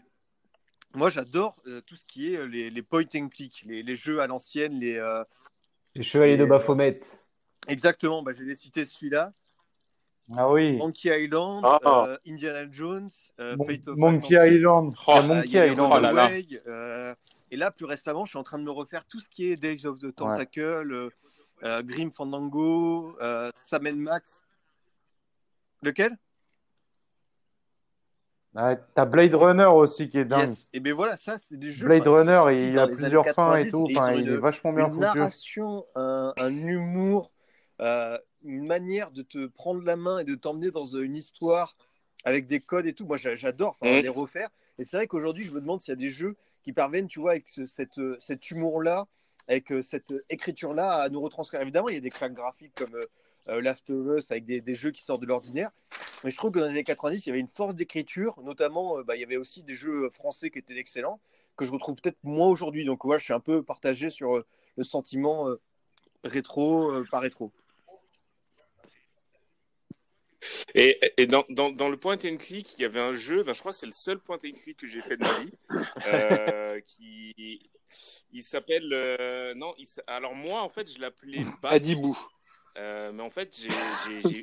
Moi, j'adore euh, tout ce qui est euh, les, les point and click, les, les jeux à l'ancienne, les euh, Les chevaliers de Et, euh, Baphomet. exactement. Bah, je vais citer celui-là, Ah oui. Monkey Island, Ah. euh, Indiana Jones, euh, Mon- Fate of Monkey Atlantis. Island. Oh, Euh, il Monkey Island. Oh là là. Euh, et là, plus récemment, je suis en train de me refaire tout ce qui est Days of the Tentacle, euh, euh, Grim Fandango, euh, Sam Max. Lequel? Ah, T'as Blade Runner aussi qui est dingue. Yes. Et bien voilà, ça, c'est des jeux. Blade enfin, Runner, il a plusieurs fins et 90, tout. Enfin, il une- est vachement bien une foutu. narration, un, un humour, euh, une manière de te prendre la main et de t'emmener dans une histoire avec des codes et tout. Moi, j'a- j'adore enfin, les refaire. Et c'est vrai qu'aujourd'hui, je me demande s'il y a des jeux qui parviennent, tu vois, avec ce- cette, euh, cet humour-là, avec cette écriture-là, à nous retranscrire. Évidemment, il y a des claques graphiques comme euh, euh, Last of Us, avec des, jeux qui sortent de l'ordinaire. Mais je trouve que dans les années 90, il y avait une force d'écriture, notamment, euh, bah, il y avait aussi des jeux français qui étaient excellents, que je retrouve peut-être moins aujourd'hui. Donc, ouais, je suis un peu partagé sur le sentiment rétro, euh, rétro. Et, et dans, dans, dans le point and click, il y avait un jeu, ben, je crois que c'est le seul point and click que j'ai fait de ma vie, euh, qui il s'appelle euh, non, il alors moi en fait je l'appelais Bat, Adibou. euh, mais en fait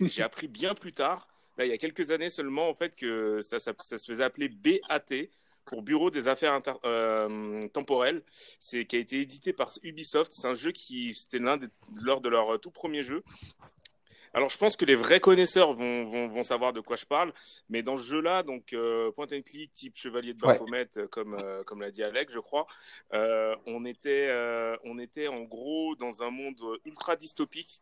j'ai- appris bien plus tard, là il y a quelques années seulement en fait que ça, ça, ça se faisait appeler BAT pour Bureau des Affaires Inter- euh, Temporelles, c'est qui a été édité par Ubisoft, c'est un jeu qui c'était l'un lors de leur tout premier jeu. Alors, je pense que les vrais connaisseurs vont, vont, vont savoir de quoi je parle, mais dans ce jeu-là, donc euh, point and click type Chevalier de. Baphomet, euh, comme euh, comme l'a dit Alec, je crois, euh, on était on était en gros dans un monde ultra dystopique,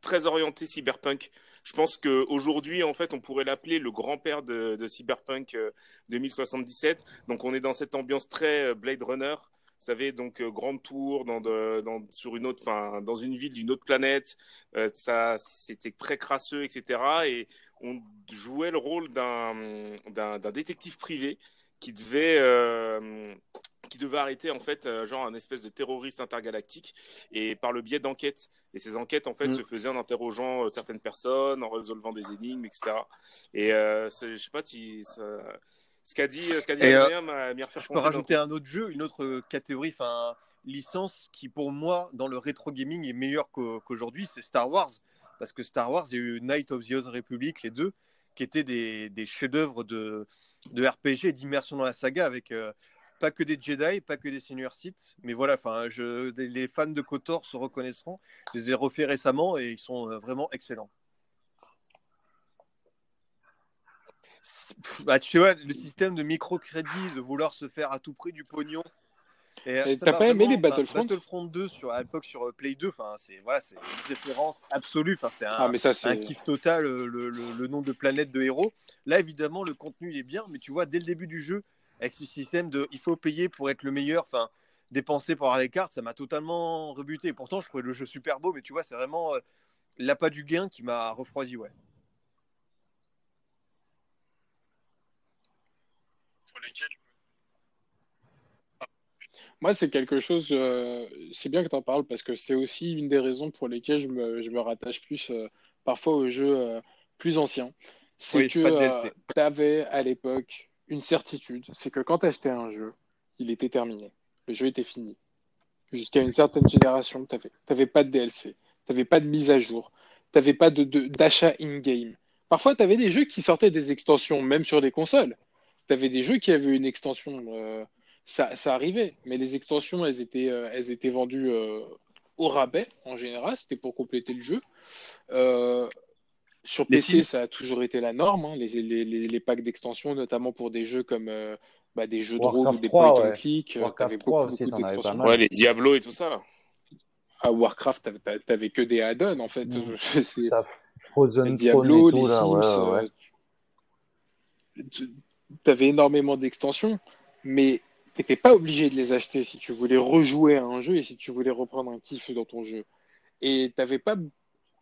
très orienté cyberpunk. Je pense que aujourd'hui, en fait, on pourrait l'appeler le grand-père de, de cyberpunk euh, 2077. Donc, on est dans cette ambiance très Blade Runner. Vous savez, donc euh, grande tour dans, de, dans sur une autre, enfin dans une ville d'une autre planète. Euh, ça, c'était très crasseux, etc. Et on jouait le rôle d'un détective privé qui devait euh, qui devait arrêter en fait genre un espèce de terroriste intergalactique et par le biais d'enquêtes. Et ces enquêtes en fait Mm. se faisaient en interrogeant certaines personnes, en résolvant des énigmes, etc. Et euh, je sais pas si ça- ce qu'a dit ce qu'a dit euh, Adrien m'a m'a refait Je peux rajouter un autre jeu, une autre euh, catégorie, enfin licence qui pour moi dans le rétro gaming est meilleure qu'au- qu'aujourd'hui, c'est Star Wars. Parce que Star Wars, il y a eu Night of the Old Republic, les deux, qui étaient des, des chefs-d'œuvre de, de RPG et d'immersion dans la saga avec euh, pas que des Jedi, pas que des seigneurs Sith. Mais voilà, enfin, les- fans de KOTOR se reconnaîtront. Je les ai refaits récemment et ils sont euh, vraiment excellents. Bah, tu vois, le système de microcrédit, de vouloir se faire à tout prix du pognon. Et, t'as pas aimé les Battlefront Battlefront 2 sur, à l'époque sur euh, Play 2, enfin, c'est voilà, une référence absolue. C'était un, Ah, mais ça, un kiff total, euh, le, le, le nombre de planètes de héros. Là, évidemment, le contenu il est bien, mais tu vois, dès le début du jeu, avec ce système de il faut payer pour être le meilleur, enfin, dépenser pour avoir les cartes, ça m'a totalement rebuté. Et pourtant, je trouvais le jeu super beau, mais tu vois, c'est vraiment euh, l'appât du gain qui m'a refroidi, ouais. Moi, c'est quelque chose. euh, c'est bien que tu en parles parce que c'est aussi une des raisons pour lesquelles je me, je me rattache plus euh, parfois aux jeux euh, plus anciens. C'est Oui, que tu avais à l'époque une certitude c'est que quand tu achetais un jeu, il était terminé. Le jeu était fini. Jusqu'à une certaine génération, tu n'avais pas de DLC, tu n'avais pas de mise à jour, tu n'avais pas de, de- d'achat in-game. Parfois, tu avais des jeux qui sortaient des extensions, même sur des consoles. Tu avais des jeux qui avaient une extension. euh, ça, ça arrivait, mais les extensions, elles étaient, euh, elles étaient vendues euh, au rabais en général, c'était pour compléter le jeu. Euh, sur PC, ça a toujours été la norme, hein, les, les, les, les packs d'extensions, notamment pour des jeux comme euh, bah, des jeux de rôle Warcraft ou des 3, point and ouais. click. Warcraft t'avais 3 beaucoup, aussi, beaucoup t'en avais pas d'extensions. mal. Ouais, les Diablo et tout ça là. À Warcraft, t'avais- que des add-ons en fait. Mm. Frozen les Diablo, et tout, les là, Sims, ouais, ouais. euh, tu avais énormément d'extensions, mais t'étais pas obligé de les acheter si tu voulais rejouer à un jeu et si tu voulais reprendre un kiff dans ton jeu. et t'avais pas,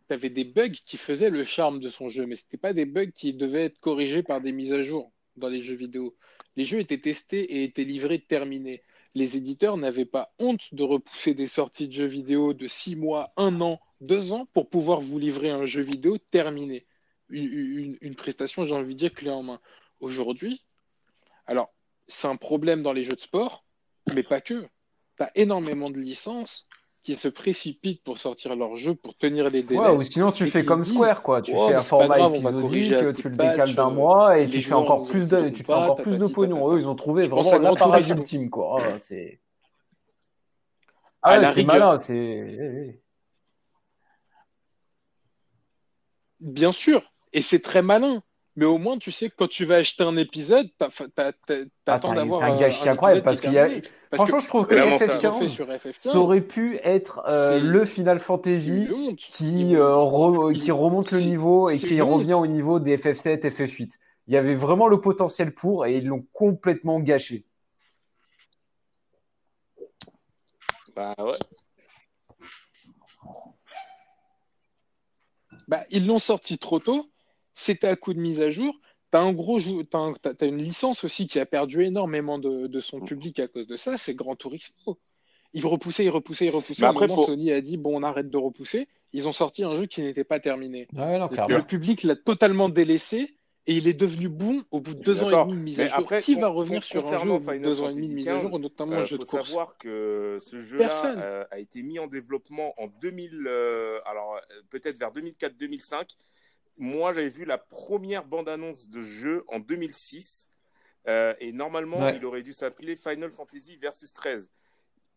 t'avais des bugs qui faisaient le charme de son jeu, mais c'était pas des bugs qui devaient être corrigés par des mises à jour dans les jeux vidéo. Les jeux étaient testés et étaient livrés terminés. Les éditeurs n'avaient pas honte de repousser des sorties de jeux vidéo de 6 mois, 1 an, 2 ans pour pouvoir vous livrer un jeu vidéo terminé. Une, une- une prestation, j'ai envie de dire, clé en main. Aujourd'hui, alors, c'est un problème dans les jeux de sport, mais pas que. Tu as énormément de licences qui se précipitent pour sortir leur jeu, pour tenir les délais. Ouais, ou sinon tu fais comme disent, Square, quoi. Tu Oh, fais un format grave, épisodique, coup tu le décales d'un euh, mois et tu fais encore plus de, tu fais encore plus de pognon. Eux, ils ont trouvé vraiment l'appareil ultime, quoi. Ah, c'est. Ah c'est malin, c'est. eh, eh. Bien sûr, et c'est très malin. Mais au moins, tu sais que quand tu vas acheter un épisode, Ah, t'attends un, d'avoir un un, gâchis incroyable parce qu'il y a. Parce Franchement, que je trouve que Vraiment, ce ça- qu'ils ont fait FF15, sur FF15, ça aurait pu être euh, le Final Fantasy qui, euh, re- ils- qui remonte le niveau et qui revient au niveau des FF7, FF8. Il y avait vraiment le potentiel pour et ils l'ont complètement gâché. Bah ouais. Bah, ils l'ont sorti trop tôt. C'était à coup de mise à jour. T'as un gros jou- t'as un- t'as- t'as une licence aussi qui a perdu énormément de, de son public à cause de ça. C'est Gran Turismo. Ils repoussaient, ils repoussaient, ils repoussaient. Un après, moment, pour- Sony a dit bon, on arrête de repousser. Ils ont sorti un jeu qui n'était pas terminé. Ouais, non, Le public l'a totalement délaissé et il est devenu bon au bout de deux ans et demi de mise à jour. après, Qui va revenir sur un jeu concernant au bout de Final deux ans et demi de mise à jour, 15, notamment Il un jeu faut de course savoir que ce jeu-là Personne. euh, a été mis en développement en 2000, euh, alors euh, peut-être vers 2004-2005. Moi, j'avais vu la première bande-annonce de jeu en 2006. euh, et normalement, Ouais. il aurait dû s'appeler Final Fantasy Versus 13,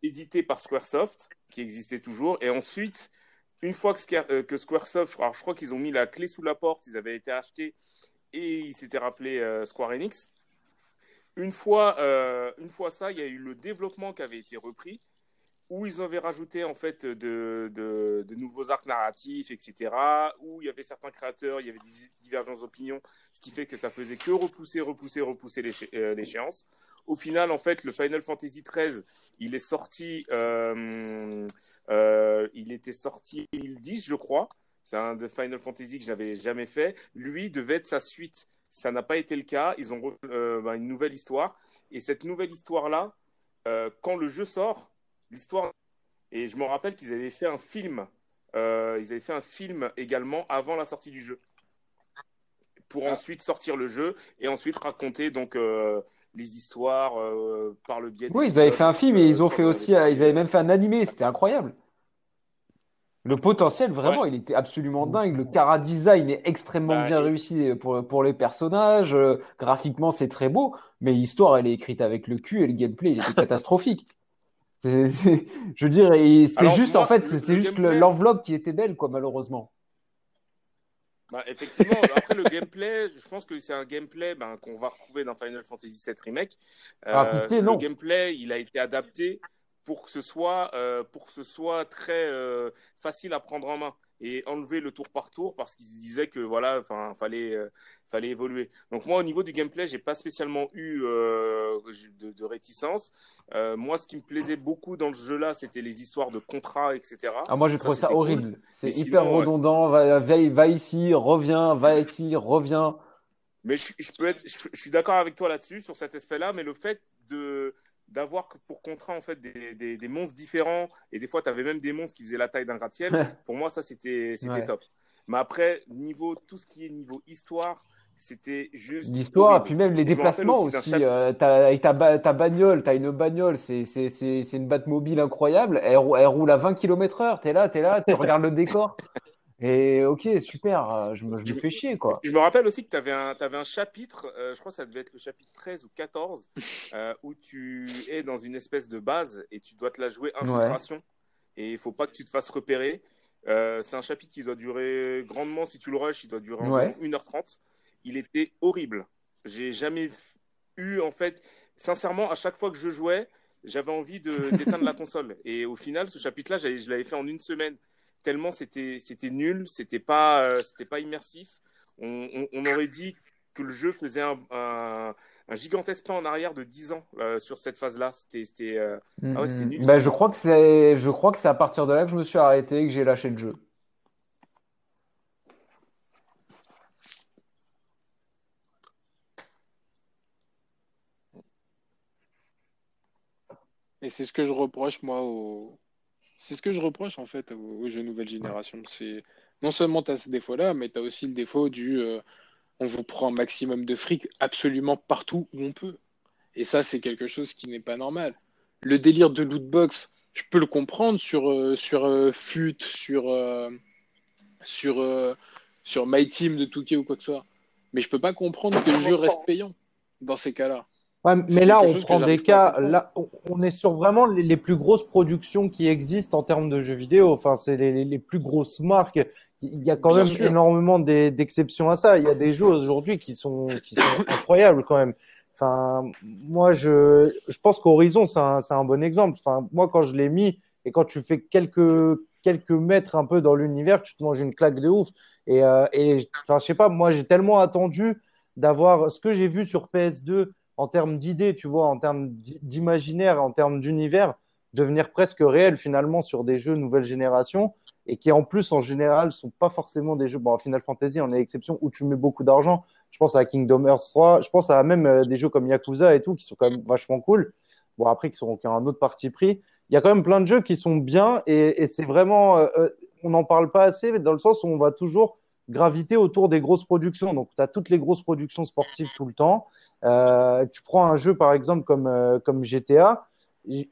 édité par Squaresoft, qui existait toujours. Et ensuite, une fois que, Square- euh, que Squaresoft, alors je crois qu'ils ont mis la clé sous la porte, ils avaient été achetés et ils s'étaient rappelés euh, Square Enix. Une fois, euh, une fois ça, il y a eu le développement qui avait été repris, où ils avaient rajouté en fait de, nouveaux arcs narratifs, etc. Où il y avait certains créateurs, il y avait des divergences d'opinion, ce qui fait que ça faisait que repousser, repousser, repousser euh, l'échéance. Au final, en fait, le Final Fantasy XIII, il est sorti, euh, euh, il était sorti 2010, je crois. C'est un de Final Fantasy que j'avais jamais fait. Lui devait être sa suite. Ça n'a pas été le cas. Ils ont bah, une nouvelle histoire. Et cette nouvelle histoire-là, quand le jeu sort, l'histoire. Et je me rappelle qu'ils avaient fait un film. Euh, ils avaient fait un film également avant la sortie du jeu. Pour Ah. ensuite sortir le jeu et ensuite raconter donc euh, les histoires euh, par le biais Oui, ils avaient fait un film et ils ont fait aussi, ils avaient même fait un animé, c'était incroyable. Le potentiel, vraiment, il était absolument dingue. Le cara design est extrêmement Bah, bien et- réussi pour, pour les personnages. Graphiquement, c'est très beau, mais l'histoire, elle est écrite avec le cul et le gameplay, il était catastrophique. C'est- c'est- je veux dire, Alors, juste, moi, en fait, c'est juste l'enveloppe qui était belle, quoi, malheureusement. Bah, effectivement, après le gameplay, je pense que c'est un gameplay ben, qu'on va retrouver dans Final Fantasy VII Remake. Ah, Euh, pitié, le gameplay, il a été adapté pour que ce soit, euh, pour que ce soit très euh, facile à prendre en main et enlever le tour par tour parce qu'ils disaient que voilà, enfin, fallait, euh, fallait évoluer. Donc moi, au niveau du gameplay, j'ai pas spécialement eu euh, de, de réticence. Euh, moi, ce qui me plaisait beaucoup dans le jeu-là, c'était les histoires de contrats, etc. Ah, moi, j'ai trouvé ça cool. horrible. C'est hyper sinon, redondant. Va, va, va ici, reviens, va ici, reviens. Mais je, je peux être, je, je suis d'accord avec toi là-dessus, sur cet aspect-là, mais le fait de d'avoir que pour contrat en fait des, des, des monstres différents et des fois tu avais même des monstres qui faisaient la taille d'un gratte-ciel pour moi ça c'était c'était Ouais. top mais après niveau tout ce qui est niveau histoire c'était juste L'histoire, puis même les Je déplacements aussi euh, t'as, avec ta, ba- ta bagnole, t'as une bagnole, c'est, c'est, c'est, c'est une Batmobile incroyable. Elle, elle roule à 20 km heure. T'es là, t'es là, tu regardes le décor. Et ok, super, euh, je me, je me fais chier, quoi. Je me rappelle aussi que tu avais un, t'avais un chapitre, euh, je crois que ça devait être le chapitre 13 ou 14, euh, où tu es dans une espèce de base et tu dois te la jouer infiltration. Et il faut pas que tu te fasses repérer. Euh, c'est un chapitre qui doit durer grandement, si tu le rush, il doit durer environ Ouais. 1h30. Il était horrible. J'ai jamais eu, en fait, sincèrement, à chaque fois que je jouais, j'avais envie d'éteindre la console. Et au final, ce chapitre-là, je l'avais fait en une semaine tellement c'était c'était nul, c'était pas euh, c'était pas immersif. On, on, on aurait dit que le jeu faisait un, un, un gigantesque pas en arrière de 10 ans euh, sur cette phase-là. C'était, c'était, euh, ah ouais, c'était nul. Bah, je crois que c'est, je crois que c'est à partir de là que je me suis arrêté et que j'ai lâché le jeu. Et c'est ce que je reproche, moi, au... c'est ce que je reproche, en fait, aux, aux jeux nouvelle génération. C'est non seulement tu as ce défaut-là, mais tu as aussi le défaut du euh, on vous prend un maximum de fric absolument partout où on peut. Et ça, c'est quelque chose qui n'est pas normal. Le délire de lootbox, je peux le comprendre sur, euh, sur euh, FUT, sur, euh, sur, euh, sur My Team de Touquet ou quoi que ce soit. Mais je peux pas comprendre que le jeu reste payant dans ces cas-là. Ouais, mais là, on prend des cas. Là, on- est sur vraiment les, les plus grosses productions qui existent en termes de jeux vidéo. Enfin, c'est les, plus grosses marques. Il y a quand Bien même sûr. énormément d'e- d'exceptions à ça. Il y a des jeux aujourd'hui qui sont, qui sont incroyables quand même. Enfin, moi, je, je pense qu'Horizon, c'est un, c'est un bon exemple. Enfin, moi, quand je l'ai mis et quand tu fais quelques, quelques mètres un peu dans l'univers, tu te manges une claque de ouf. Et, euh, et enfin, je sais pas, moi, j'ai tellement attendu d'avoir ce que j'ai vu sur PS2 en termes d'idées, tu vois, en termes d'i- d'imaginaire, en termes d'univers, devenir presque réel finalement sur des jeux nouvelle génération et qui en plus en général sont pas forcément des jeux. Bon, Final Fantasy en est exception où tu mets beaucoup d'argent. Je pense à Kingdom Hearts 3, je pense à même euh, des jeux comme Yakuza et tout qui sont quand même vachement cool. Bon, après, qui sont qui ont un autre parti pris. Il y a quand même plein de jeux qui sont bien et, et c'est vraiment, euh, euh, on n'en parle pas assez, mais dans le sens où on va toujours graviter autour des grosses productions. Donc, tu as toutes les grosses productions sportives tout le temps. Euh, tu prends un jeu par exemple comme, euh, comme GTA.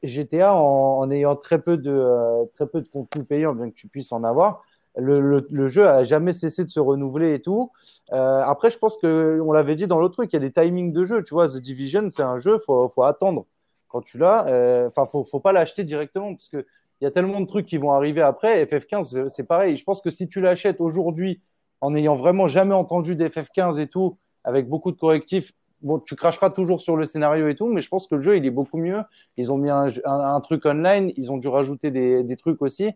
GTA en, ayant très peu de euh, très peu de contenu payant, bien que tu puisses en avoir, le, le, jeu a jamais cessé de se renouveler et tout. Après, je pense que on l'avait dit dans l'autre truc, il y a des timings de jeu. Tu vois, The Division, c'est un jeu, faut faut attendre quand tu l'as. Enfin, faut faut pas l'acheter directement parce que il y a tellement de trucs qui vont arriver après. FF15, c'est- c'est pareil. Je pense que si tu l'achètes aujourd'hui en n'ayant vraiment jamais entendu d'FF15 et tout, avec beaucoup de correctifs, bon, tu cracheras toujours sur le scénario et tout, mais je pense que le jeu, il est beaucoup mieux. Ils ont mis un, un, un truc online, ils ont dû rajouter des, des trucs aussi.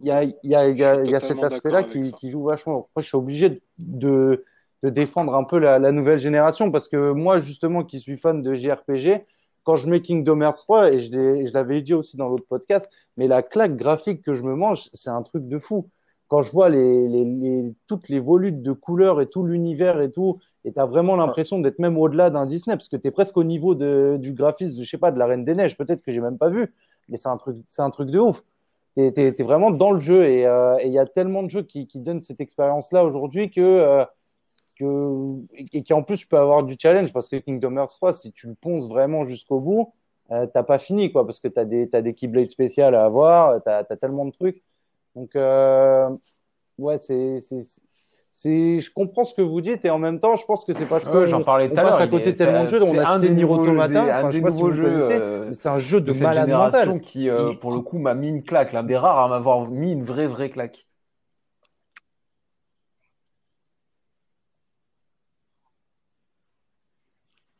Il y a, il y a, il y a, Je suis il y a cet aspect-là qui, joue vachement. Moi, je suis obligé de, de défendre un peu la, la nouvelle génération parce que moi, justement, qui suis fan de JRPG, quand je mets Kingdom Hearts 3, et je l'avais dit aussi dans l'autre podcast, mais la claque graphique que je me mange, c'est un truc de fou. Quand je vois les, les, les, toutes les volutes de couleurs et tout l'univers et tout, et tu as vraiment l'impression d'être même au-delà d'un Disney, parce que tu es presque au niveau de, du graphisme, de, je sais pas, de la Reine des Neiges, peut-être que j'ai même pas vu, mais c'est un truc, c'est un truc de ouf. Tu es, vraiment dans le jeu, et euh, et il y a tellement de jeux qui, qui donnent cette expérience-là aujourd'hui que, euh, que, et qui en plus, tu peux avoir du challenge, parce que Kingdom Hearts 3, si tu le ponces vraiment jusqu'au bout, euh, t'as pas fini, quoi, parce que tu as des, t'as des Keyblades spéciales à avoir, tu as, tellement de trucs. Donc, euh, ouais, c'est, c'est, je comprends ce que vous dites et en même temps, je pense que c'est parce que Ouais, j'en parlais tout à passe l'heure. à côté tellement de jeux. On a un des Nier Automata. des- un Enfin, je des sais pas si nouveaux vous jeux euh, c'est un jeu de de cette malade génération mental. qui, euh, pour le coup, m'a mis une claque. L'un des rares à m'avoir mis une vraie, vraie claque.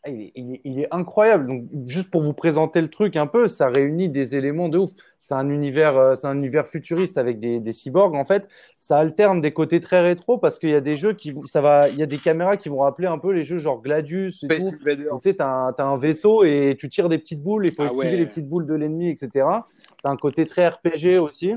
Il est, il est- il est incroyable. Donc, juste pour vous présenter le truc un peu, ça réunit des éléments de ouf. C'est un univers, euh, c'est un univers futuriste avec des, des cyborgs. En fait, ça alterne des côtés très rétro parce qu'il y a des jeux qui, ça va, il y a des caméras qui vont rappeler un peu les jeux genre Gladius et tout. Donc, tu sais, t'as un, t'as un vaisseau et tu tires des petites boules, il faut Ah esquiver ouais. les petites boules de l'ennemi, etc. T'as un côté très RPG aussi.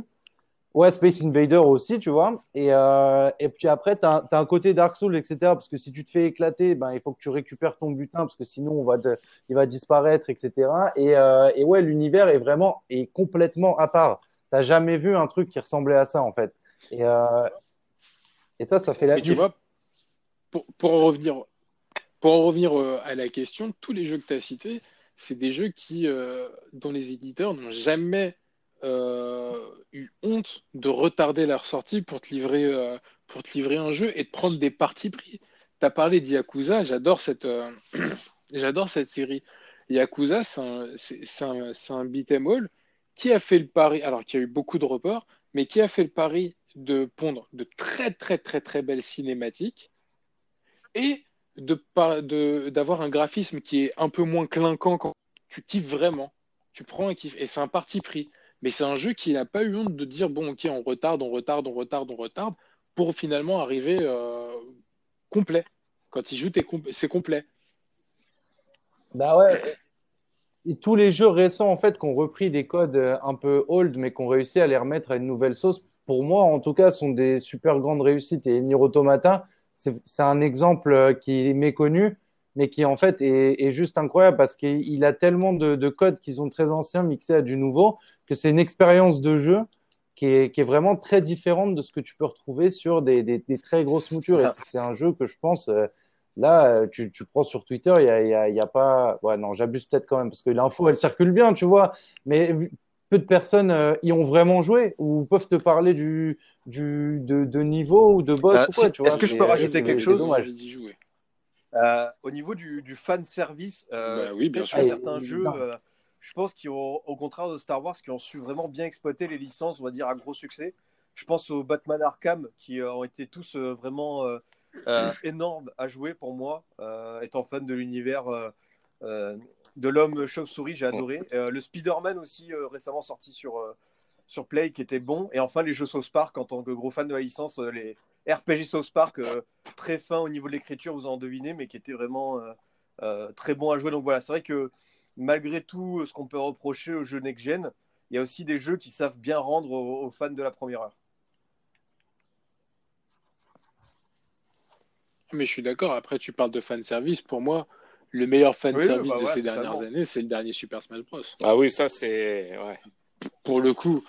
Ouais, Space Invader aussi, tu vois. Et, euh, et puis après, tu as, un côté Dark Souls, etc. Parce que si tu te fais éclater, ben, il faut que tu récupères ton butin, parce que sinon, on va te- il va disparaître, etc. Et, euh, et ouais, l'univers est vraiment est complètement à part. T'as jamais vu un truc qui ressemblait à ça, en fait. Et, euh, et ça, ça fait la Mais tu vois, pour, pour en revenir, pour en revenir à la question, tous les jeux que tu as cités, c'est des jeux qui, dont les éditeurs n'ont jamais eu honte de retarder leur sortie pour te livrer, euh, pour te livrer un jeu et de prendre des parties pris. Tu as parlé d'Yakuza, j'adore cette, euh, j'adore cette série. Yakuza, c'est un, un, un beat'em all qui a fait le pari, alors qu'il y a eu beaucoup de reports, mais qui a fait le pari de pondre de très très très très belles cinématiques et par- de- d'avoir un graphisme qui est un peu moins clinquant quand tu kiffes vraiment. Tu prends un kiff et c'est un parti pris. Mais c'est un jeu qui n'a pas eu honte de dire bon ok on retarde, on retarde, on retarde, on retarde pour finalement arriver euh, complet. Quand il joue c'est complet. Bah ouais. Tous les jeux récents, en fait, qui ont repris des codes euh, un peu old, mais qui ont réussi à les remettre à une nouvelle sauce, pour moi, en tout cas, sont des super grandes réussites. Et Nier Automata, c'est un exemple euh, qui est méconnu, mais qui, en fait, est, est juste incroyable parce qu'il a tellement de, de codes qui sont très anciens mixés à du nouveau que c'est une expérience de jeu qui est, qui est vraiment très différente de ce que tu peux retrouver sur des, des, des très grosses moutures. Et c'est un jeu que je pense, euh, là, euh, tu, tu prends sur Twitter, il y a, y a, il y a pas. Ouais, non, j'abuse peut-être quand même parce que l'info, elle circule bien, tu vois. Mais peu de personnes euh, y ont vraiment joué ou peuvent te parler du, du, de, de niveau ou de boss Euh, ou quoi, si- tu vois. est-ce que je peux rajouter quelque chose? J'ai dit jouer. Euh, au niveau du, du fan service, euh, Bah oui, bien sûr. Ah, certains jeux, euh, je pense qu'ils ont, au contraire de Star Wars, qui ont su vraiment bien exploiter les licences, on va dire à gros succès. Je pense aux Batman Arkham, qui euh, ont été tous euh, vraiment euh, énormes à jouer pour moi, euh, étant fan de l'univers euh, de l'homme chauve-souris, j'ai adoré. Le Spider-Man aussi, récemment sorti sur, sur Play, qui était bon. Et enfin, les jeux South Park, en tant que gros fan de la licence, les RPG South Park, très fin au niveau de l'écriture, vous en devinez, mais qui était vraiment très bon à jouer. Donc voilà, c'est vrai que malgré tout ce qu'on peut reprocher aux jeux next-gen, il y a aussi des jeux qui savent bien rendre aux, aux fans de la première heure. Mais je suis d'accord. Après, tu parles de fan service. Pour moi, le meilleur fan Oui, service bah de ouais, ces totalement. dernières années, c'est le dernier Super Smash Bros. Ah oui, ça c'est. Ouais. Pour le coup,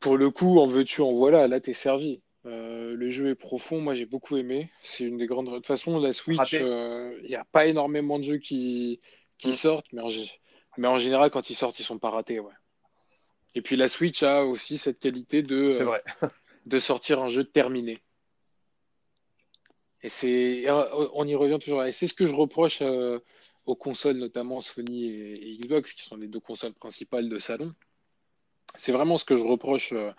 pour le coup, en veux-tu, en voilà. Là, t'es servi. Euh, le jeu est profond. Moi, j'ai beaucoup aimé. C'est une des grandes. De toute façon, la Switch, euh, il n'y a pas énormément de jeux qui, qui Mm. sortent, mais en, gé- mais en général, quand ils sortent, ils sont pas ratés. Ouais. Et puis la Switch a aussi cette qualité de, euh, de sortir un jeu terminé. Et c'est, euh, on y revient toujours. Et c'est ce que je reproche euh, aux consoles, notamment Sony et, et Xbox, qui sont les deux consoles principales de salon. C'est vraiment ce que je reproche euh,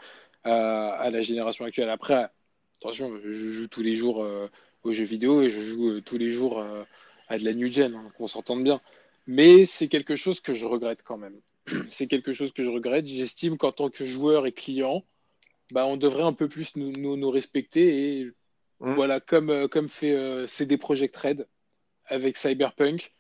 à, à la génération actuelle. Après, attention, je joue tous les jours aux jeux vidéo et je joue tous les jours à de la new gen, hein, qu'on s'entende bien. Mais c'est quelque chose que je regrette quand même. C'est quelque chose que je regrette. J'estime qu'en tant que joueur et client, bah, on devrait un peu plus nous, nous, nous respecter. Et Mm. voilà, comme, euh, comme fait euh, CD Projekt Red avec Cyberpunk,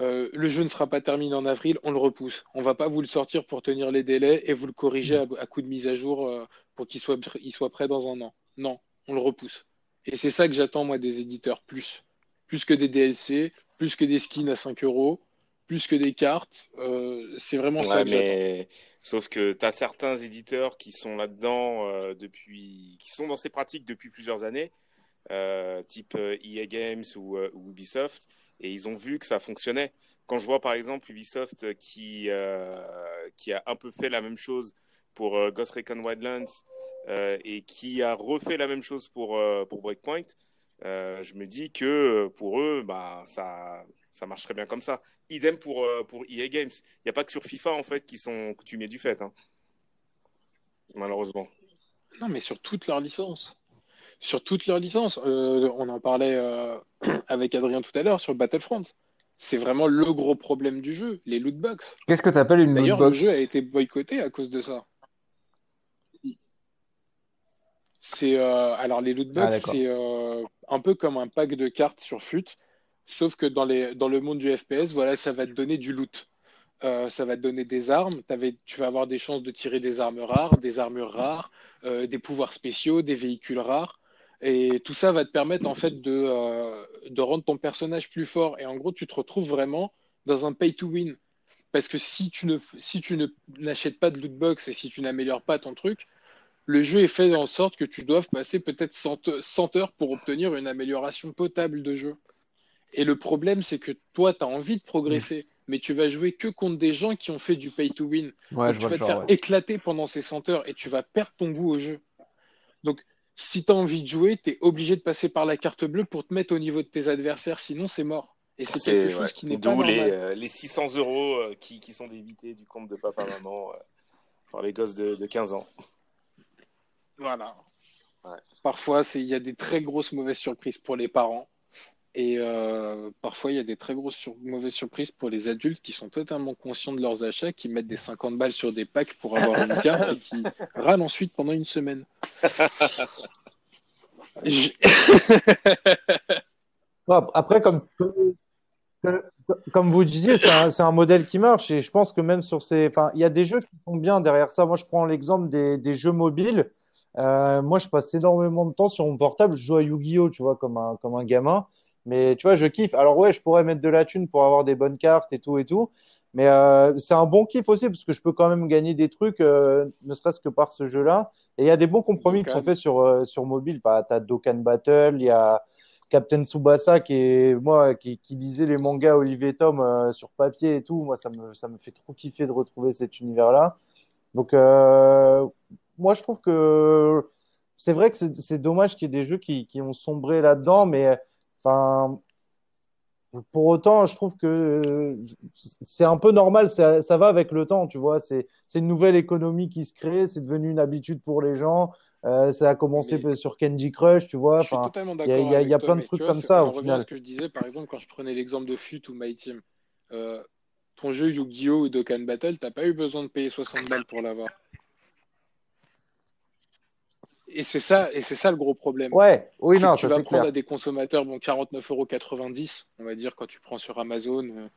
euh, le jeu ne sera pas terminé en avril, on le repousse. On va pas vous le sortir pour tenir les délais et vous le corriger à, à coup de mise à jour euh, pour qu'il soit, il soit prêt dans un an. Non, on le repousse. Et c'est ça que j'attends, moi, des éditeurs, plus. Plus que des DLC, plus que des skins à 5 euros, plus que des cartes. Euh, c'est vraiment ça que mais sauf que tu as certains éditeurs qui sont là-dedans euh, depuis, qui sont dans ces pratiques depuis plusieurs années, euh, type EA Games ou, ou Ubisoft, et ils ont vu que ça fonctionnait. Quand je vois par exemple Ubisoft qui qui a un peu fait la même chose pour Ghost Recon Wildlands et qui a refait la même chose pour pour Breakpoint, je me dis que pour eux, bah ça ça marche très bien comme ça. Idem pour euh, pour EA Games. Il n'y a pas que sur FIFA en fait qui sont coutumiers du fait, hein. malheureusement. Non, mais sur toutes leurs licences. Sur toutes leurs licences. Euh, on en parlait euh, avec Adrien tout à l'heure sur Battlefront. C'est vraiment le gros problème du jeu, les loot box. Qu'est-ce que tu appelles une D'ailleurs, le lootbox jeu a été boycotté à cause de ça. C'est euh, alors les loot Ah, box, c'est euh, un peu comme un pack de cartes sur FUT, sauf que dans le monde du FPS, voilà, ça va te donner du loot. Euh, ça va te donner des armes. Tu vas avoir des chances de tirer des armes rares, des armures rares, euh, des pouvoirs spéciaux, des véhicules rares. Et tout ça va te permettre en fait de, euh, de rendre ton personnage plus fort. Et en gros, tu te retrouves vraiment dans un pay to win. Parce que si tu n'achètes pas de loot box et si tu n'améliores pas ton truc, le jeu est fait en sorte que tu doives passer peut-être 100, he- 100 heures pour obtenir une amélioration potable de jeu. Et le problème, c'est que toi, tu as envie de progresser, mais tu vas jouer que contre des gens qui ont fait du pay to win. Ouais, Donc, je tu vas te faire ouais. éclater pendant ces 100 heures et tu vas perdre ton goût au jeu. Donc, si tu as envie de jouer, tu es obligé de passer par la carte bleue pour te mettre au niveau de tes adversaires, sinon c'est mort. Et c'est quelque chose ouais. qui n'est pas D'où les, normal. euh, les 600 euros euh, qui, qui sont débités du compte de papa-maman euh, par les gosses de, de 15 ans. Voilà. Ouais. Parfois, c'est- il y a des très grosses mauvaises surprises pour les parents. Et euh, parfois, il y a des très grosses sur- mauvaises surprises pour les adultes qui sont totalement conscients de leurs achats, qui mettent des 50 balles sur des packs pour avoir une carte et qui râlent ensuite pendant une semaine. Je- Après, comme, comme, vous disiez, c'est un, modèle qui marche et je pense que même sur ces, enfin, il y a des jeux qui sont bien derrière ça. Moi, je prends l'exemple des, des jeux mobiles. Euh, moi, je passe énormément de temps sur mon portable. Je joue à Yu-Gi-Oh, tu vois, comme un, comme un gamin. Mais tu vois, je kiffe. Alors ouais, je pourrais mettre de la thune pour avoir des bonnes cartes et tout et tout. Mais euh, c'est un bon kiff aussi parce que je peux quand même gagner des trucs, euh, ne serait-ce que par ce jeu-là. Et il y a des bons compromis qui sont faits sur, euh, sur mobile. Bah, tu as Dokkan Battle, il y a Captain Tsubasa qui est moi qui, qui lisait les mangas Olivier Tom sur papier et tout. Moi, ça me, ça me fait trop kiffer de retrouver cet univers-là. Donc, moi, je trouve que c'est vrai que c'est c'est dommage qu'il y ait des jeux qui, qui ont sombré là-dedans, mais enfin. Pour autant, je trouve que c'est un peu normal, ça, ça va avec le temps, tu vois. C'est une nouvelle économie qui se crée, c'est devenu une habitude pour les gens. Euh, ça a commencé Mais- sur Candy Crush, tu vois. Je suis totalement il y a, d'accord. il y a- il y a avec toi, plein de trucs vois, comme ça on au revient à ce que je disais, par exemple, quand je prenais l'exemple de FUT ou My Team. Euh, ton jeu Yu-Gi-Oh! ou Dokkan Battle, t'as pas eu besoin de payer 60 balles pour l'avoir. Et c'est ça, et c'est ça le gros problème. Ouais, oui, non, que tu ça vas prendre clair. à des consommateurs, bon, 49,90€, on va dire, quand tu prends sur Amazon. euh,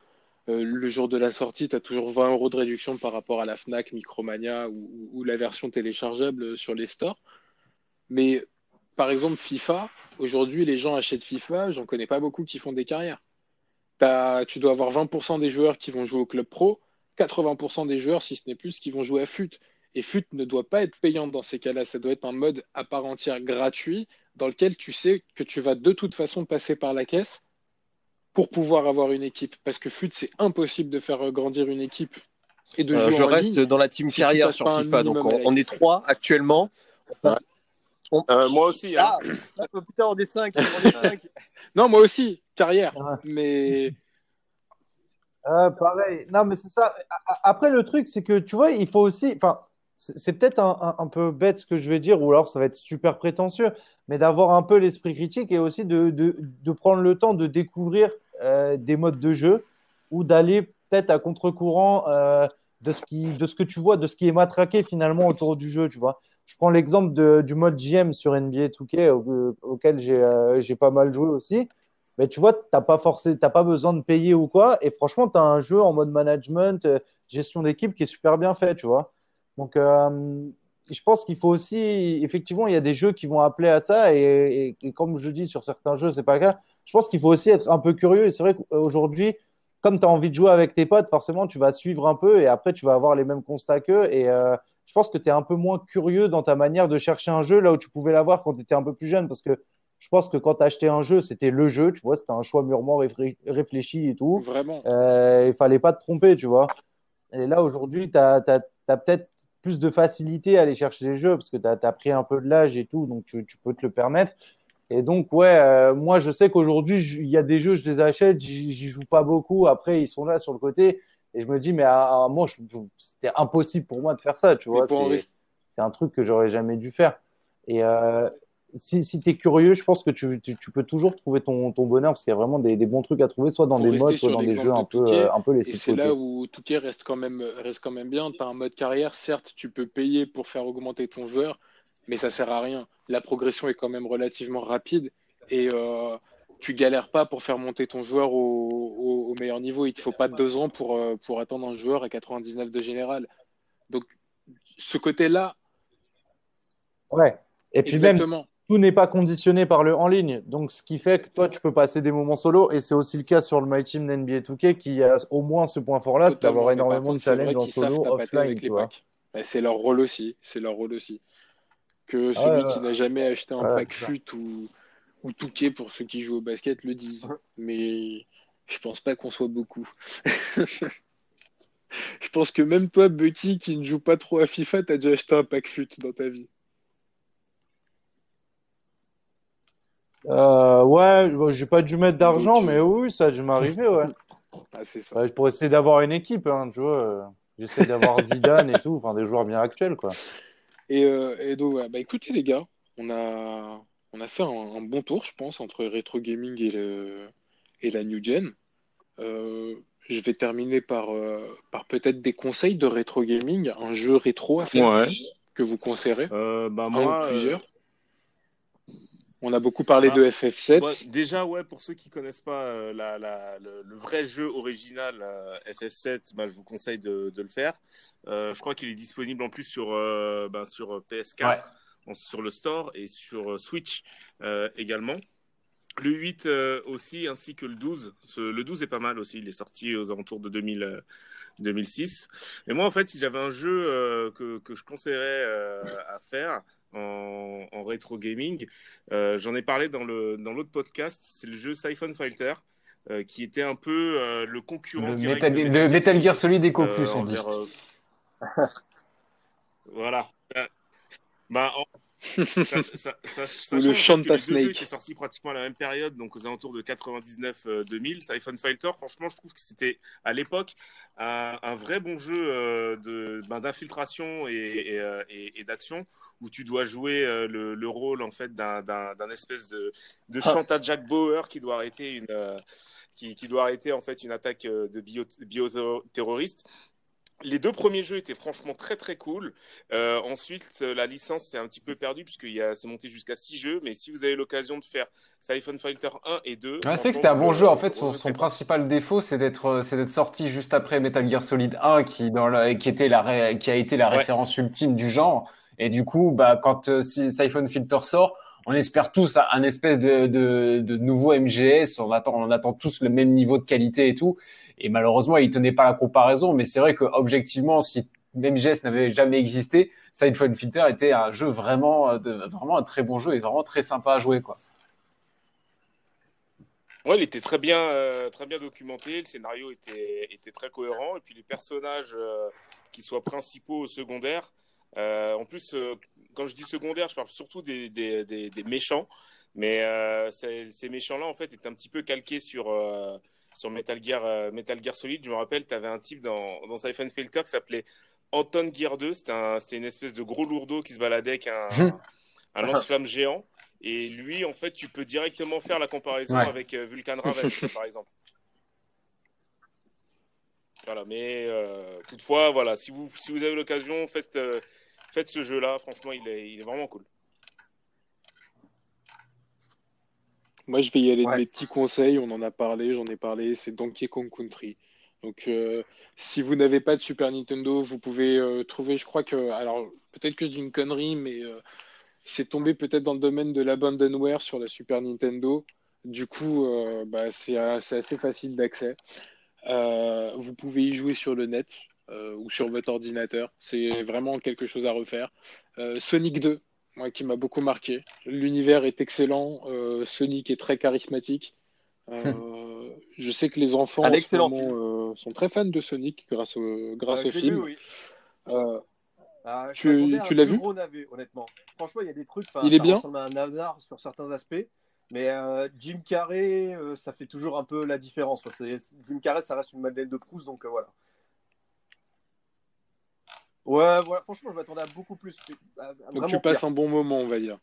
euh, le jour de la sortie, tu as toujours 20 euros de réduction par rapport à la Fnac, Micromania ou, la version téléchargeable sur les stores. Mais par exemple, FIFA, aujourd'hui, les gens achètent FIFA, j'en connais pas beaucoup qui font des carrières. Tu dois avoir 20% des joueurs qui vont jouer au club pro, 80% des joueurs, si ce n'est plus, qui vont jouer à FUT. Et FUT ne doit pas être payant dans ces cas-là, ça doit être un mode à part entière gratuit dans lequel tu sais que tu vas de toute façon passer par la caisse pour pouvoir avoir une équipe. Parce que FUT, c'est impossible de faire grandir une équipe et de Euh, jouer je en reste ligne. dans la team si carrière sur FIFA, donc on, est trois actuellement. Euh, moi aussi. hein. Ah, putain, on est cinq. On est cinq. Non, moi aussi, carrière. Ouais. Mais Euh, pareil. Non, mais c'est ça. Après, le truc, c'est que tu vois, il faut aussi. Enfin, c'est peut-être un, peu bête ce que je vais dire, ou alors ça va être super prétentieux, mais d'avoir un peu l'esprit critique et aussi de, prendre le temps de découvrir euh, des modes de jeu ou d'aller peut-être à contre-courant euh, de ce que tu vois, de ce qui est matraqué finalement autour du jeu, tu vois. Je prends l'exemple du mode GM sur NBA 2K au- auquel j'ai euh, pas mal joué aussi. Mais tu vois, t'as pas pas besoin de payer ou quoi. Et franchement, tu as un jeu en mode management, euh, gestion d'équipe qui est super bien fait, tu vois. Donc, euh, je pense qu'il faut aussi, effectivement, il y a des jeux qui vont appeler à ça. Et, et- et comme je dis, sur certains jeux, c'est pas le cas. Je pense qu'il faut aussi être un peu curieux. Et c'est vrai qu'aujourd'hui, comme tu as envie de jouer avec tes potes, forcément, tu vas suivre un peu et après, tu vas avoir les mêmes constats qu'eux. Et euh, je pense que tu es un peu moins curieux dans ta manière de chercher un jeu là où tu pouvais l'avoir quand tu étais un peu plus jeune. Parce que je pense que quand tu acheté un jeu, c'était le jeu, tu vois, c'était un choix mûrement réfléchi et tout. vraiment, Euh, il fallait pas te tromper, tu vois. Et là, aujourd'hui, tu as, peut-être plus de facilité à aller chercher les jeux parce que tu as, pris un peu de l'âge et tout, donc tu, tu peux te le permettre. Et donc, ouais, euh, moi, je sais qu'aujourd'hui, il y a des jeux, je les achète, j'y joue pas beaucoup. Après, ils sont là sur le côté. Et je me dis, mais à, un moment, c'était impossible pour moi de faire ça, tu vois. c'est un truc que j'aurais jamais dû faire. Et euh, si, si tu es curieux, je pense que tu, tu, tu peux toujours trouver ton, ton bonheur parce qu'il y a vraiment des, des bons trucs à trouver, soit dans Pour des modes, soit dans des jeux de un peu, euh, un peu Et de c'est là où Touquet reste quand même, reste quand même bien. Tu as un mode carrière, certes, tu peux payer pour faire augmenter ton joueur, mais ça sert à rien. La progression est quand même relativement rapide et euh, tu galères pas pour faire monter ton joueur au, au- au meilleur niveau. Il te faut pas deux ans pour, euh, pour attendre un joueur à 99 de général. Donc, ce côté-là, Ouais. Et puis même, exactement. Tout n'est pas conditionné par le en ligne. Donc, ce qui fait que toi, tu peux passer des moments solo. Et c'est aussi le cas sur le My Team NBA 2K qui a au moins ce point fort-là, c'est d'avoir énormément de challenges en solo, offline, c'est leur rôle aussi. C'est leur rôle aussi. Que celui qui n'a jamais acheté un pack fut ou, ou Touquet pour ceux qui jouent au basket le disent. Mais je pense pas qu'on soit beaucoup. Je pense que même toi, Bucky, qui ne joue pas trop à FIFA, t'as déjà acheté un pack fut dans ta vie. Euh, ouais, bon, j'ai pas dû mettre d'argent, mais oui, ça a dû m'arriver, ouais. Ah, c'est ça. Ouais, pour essayer d'avoir une équipe, hein, tu vois. euh, J'essaie d'avoir Zidane et tout, enfin des joueurs bien actuels, quoi. Et, euh, et donc, ouais, bah, écoutez, les gars, on a, on a fait un, un bon tour, je pense, entre rétro gaming et, le, et la new gen. Euh, je vais terminer par, euh, par peut-être des conseils de rétro gaming, un jeu rétro à faire Ouais. que vous conseillerez, Euh, bah un moi, plusieurs. On a beaucoup parlé Ah. de FF7. Ouais, déjà, ouais, pour ceux qui connaissent pas euh, la, la- le, le vrai jeu original euh, FF7, bah, je vous conseille de, de le faire. Euh, je crois qu'il est disponible en plus sur, euh, ben, sur PS4, en- sur le store et sur euh, Switch euh, également. Le 8 euh, aussi, ainsi que le 12. Ce- le 12 est pas mal aussi, il est sorti aux alentours de 2000, euh, 2006. Et moi, en fait, si j'avais un jeu euh, que, que je conseillerais euh, à faire en, en rétro gaming, euh, j'en ai parlé dans le dans l'autre podcast, c'est le jeu Siphon Fighter, euh, qui était un peu euh, le concurrent Le direct Metal, de de Metal Gear Solid Cocus, euh, on dit. voilà. Bah, en- ça- ça- ça- le que jeux Snake. étaient sortis pratiquement à la même période, donc aux alentours de 99-2000, Siphon Fighter, franchement, je trouve que c'était à l'époque un, un vrai bon jeu euh, ben, d'infiltration et, et, euh, et- et d'action où tu dois jouer euh, le, le rôle en fait d'un espèce de de Shanta Jack Bauer qui doit arrêter une euh, qui, qui doit arrêter en fait une attaque euh, de bio bioterroristes. Les deux premiers jeux étaient franchement très très cool. Euh, ensuite, euh, la licence s'est un petit peu perdue a c'est monté jusqu'à six jeux. Mais si vous avez l'occasion de faire Siphon Fighter 1 et 2, Ouais, c'est que c'était un bon jeu. En fait, son, son principal défaut, c'est d'être, euh, c'est d'être sorti juste après Metal Gear Solid 1, qui dans la, qui était la, ré- qui a été la Ouais. référence ultime du genre. Et du coup, bah, quand euh, si Siphon Filter sort, on espère tous un, espèce de, nouveau MGS. On attend, tous le même niveau de qualité et tout. Et malheureusement, il tenait pas la comparaison. Mais c'est vrai que objectivement, si MGS n'avait jamais existé, Siphon Filter était un jeu vraiment, euh, vraiment un très bon jeu et vraiment très sympa à jouer, quoi. Il était très bien, euh, très bien documenté. Le scénario était, très cohérent. Et puis les personnages, euh, qui soient principaux ou secondaires. euh, en plus, quand je dis secondaire, je parle surtout des, des, des, des méchants. Mais euh, ces, ces méchants-là, en fait, étaient un petit peu calqués sur, euh, sur Metal Gear, euh, Metal Gear Solid. Je me rappelle, tu avais un type dans, dans Siphon Filter qui s'appelait Anton Gear 2. C'était un- c'était une espèce de gros lourdeau qui se baladait avec un, un lance-flamme géant. Et lui, en fait, tu peux directement faire la comparaison Ouais. avec Vulcan Raven, par exemple. Voilà, mais toutefois, voilà, si vous, si vous avez l'occasion, faites, faites ce jeu-là. Franchement, il est, il est vraiment cool. Moi, je vais y aller Ouais. de mes petits conseils. On en a parlé, j'en ai parlé. C'est Donkey Kong Country. Donc, euh, si vous n'avez pas de Super Nintendo, vous pouvez euh, trouver, je crois que, alors, peut-être que je dis une connerie, mais euh, c'est tombé peut-être dans le domaine de l'abandonware sur la Super Nintendo. Du coup, euh, bah, c'est assez facile d'accès. Euh, vous pouvez y jouer sur le net euh, ou sur votre ordinateur. C'est vraiment quelque chose à refaire. Euh, Sonic 2, moi qui m'a beaucoup marqué. L'univers est excellent. euh, Sonic est très charismatique. Euh, je sais que les enfants Un en ce excellent moment, euh, sont très fans de Sonic grâce au, grâce Euh, au film. vu, oui. Euh, Ah, Tu- l'as vu gros navet, honnêtement. Franchement, il y a des trucs. Il est ça bien ressemble à un nanar sur certains aspects. Mais euh, Jim Carrey, euh, ça fait toujours un peu la différence. Jim Carrey, ça reste une Madeleine de Proust, donc euh, voilà. Ouais, voilà. Franchement, je m'attendais à beaucoup plus. à- à donc tu passes pire. un bon moment, on va dire.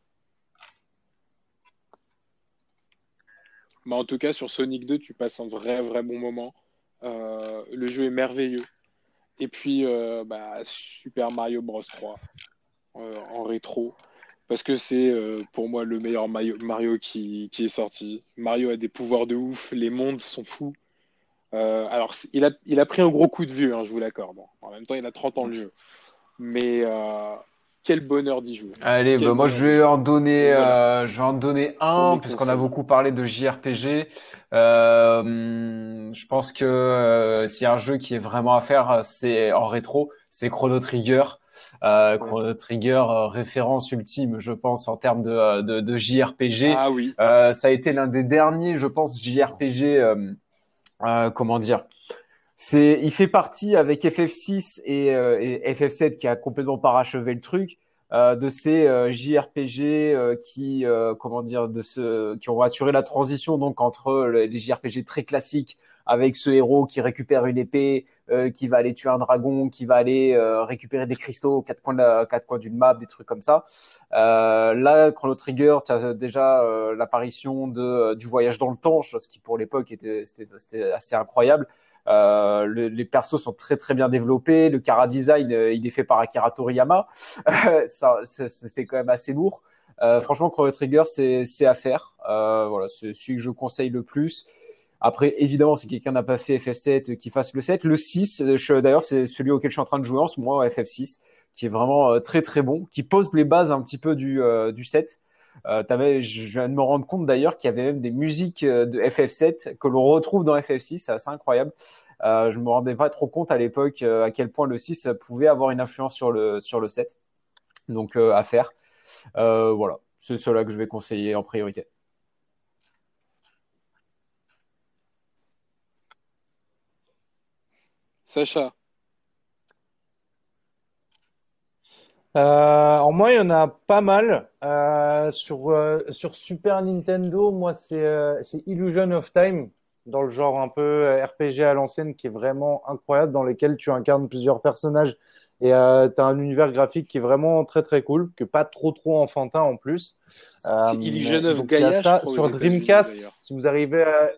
Mais en tout cas, sur Sonic 2, tu passes un vrai, vrai bon moment. Euh, le jeu est merveilleux. Et puis, euh, bah, Super Mario Bros 3 euh, en rétro. Parce que c'est pour moi le meilleur Mario, Mario qui, qui est sorti. Mario a des pouvoirs de ouf, les mondes sont fous. Euh, alors, il a, il a pris un gros coup de vieux, hein, je vous l'accorde. En même temps, il a 30 ans le jeu. Mais euh, quel bonheur d'y jouer. Allez, bah, moi je vais en donner, euh, je vais en donner un puisqu'on a beaucoup parlé de JRPG. Euh, je pense que euh, s'il y a un jeu qui est vraiment à faire, c'est en rétro, c'est Chrono Trigger. Euh, Chrono Trigger, euh, référence ultime, je pense, en termes de, euh, de, de JRPG. Ah oui, Euh, ça a été l'un des derniers, je pense, JRPG. Euh, euh, comment dire? C'est, il fait partie avec FF6 et, euh, et FF7 qui a complètement parachevé le truc. euh, de ces euh, JRPG euh, qui, euh, comment dire, de ce, qui ont assuré la transition donc entre les les JRPG très classiques avec ce héros qui récupère une épée, euh, qui va aller tuer un dragon, qui va aller euh, récupérer des cristaux aux quatre coins, de la- quatre coins d'une map, des trucs comme ça. Euh, là, Chrono Trigger, tu as déjà euh, l'apparition de du voyage dans le temps, chose qui pour l'époque était c'était c'était assez incroyable. Euh, le- les persos sont très très bien développés. Le chara design, euh, il est fait par Akira Toriyama. ça, c'est c'est quand même assez lourd. Euh, franchement, Chrono Trigger, c'est c'est à faire. Euh, voilà, c'est celui que je conseille le plus. Après, évidemment, si quelqu'un n'a pas fait FF7, euh, qu'il fasse le 7. Le 6, euh, d'ailleurs, c'est celui auquel je suis en train de jouer en ce moment, FF6, qui est vraiment euh, très très bon, qui pose les bases un petit peu du, du 7. Euh, je viens de me rendre compte d'ailleurs qu'il y avait même des musiques de FF7 que l'on retrouve dans FF6, c'est assez incroyable. Euh, je me rendais pas trop compte à l'époque à quel point le 6 pouvait avoir une influence sur le, sur le 7. Donc à faire. Voilà, c'est cela que je vais conseiller en priorité. Sacha, Euh, en moi, il y en a pas mal. Euh, sur, euh, sur Super Nintendo, moi, c'est c'est Illusion of Time, dans le genre un peu RPG à l'ancienne, qui est vraiment incroyable, dans lequel tu incarnes plusieurs personnages et euh, tu as un univers graphique qui est vraiment très très cool, que pas trop trop enfantin en plus. Euh, c'est Illusion of Gaia, ça. Sur Dreamcast, si vous arrivez à...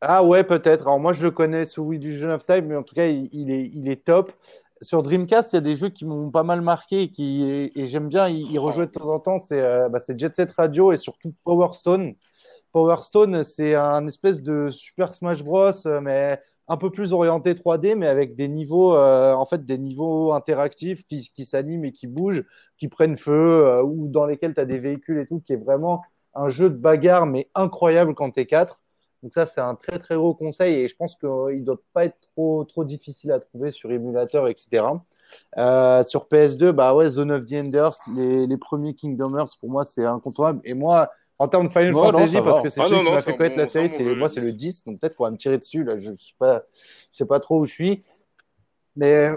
Ah ouais, peut-être. Alors moi, je le connais sous Illusion of Time, mais en tout cas, il, est, il est top. Sur Dreamcast, il y a des jeux qui m'ont pas mal marqué et, qui, et, j'aime bien y, y rejouer de temps en temps. C'est euh, bah, Jet Set Radio et surtout Power Stone. Power Stone, c'est un espèce de Super Smash Bros, euh, mais un peu plus orienté 3D, mais avec des niveaux, euh, en fait, des niveaux interactifs qui, qui s'animent et qui bougent, qui prennent feu, euh, ou dans lesquels tu as des véhicules et tout, qui est vraiment un jeu de bagarre, mais incroyable quand t'es 4. Donc ça, c'est un très très gros conseil et je pense qu'il ne doit pas être trop trop difficile à trouver sur émulateur, etc. Euh, sur PS2, bah ouais, Zone of the Enders, les, les premiers Kingdom Hearts, pour moi, c'est incontournable. Et moi, en termes de Final non, Fantasy, parce va. que c'est Ah celui non, qui m'a fait connaître bon- la série, c'est moi, le c'est le 10. 10. Donc peut-être qu'on va me tirer dessus, là, je sais pas, je sais pas trop où je suis. Mais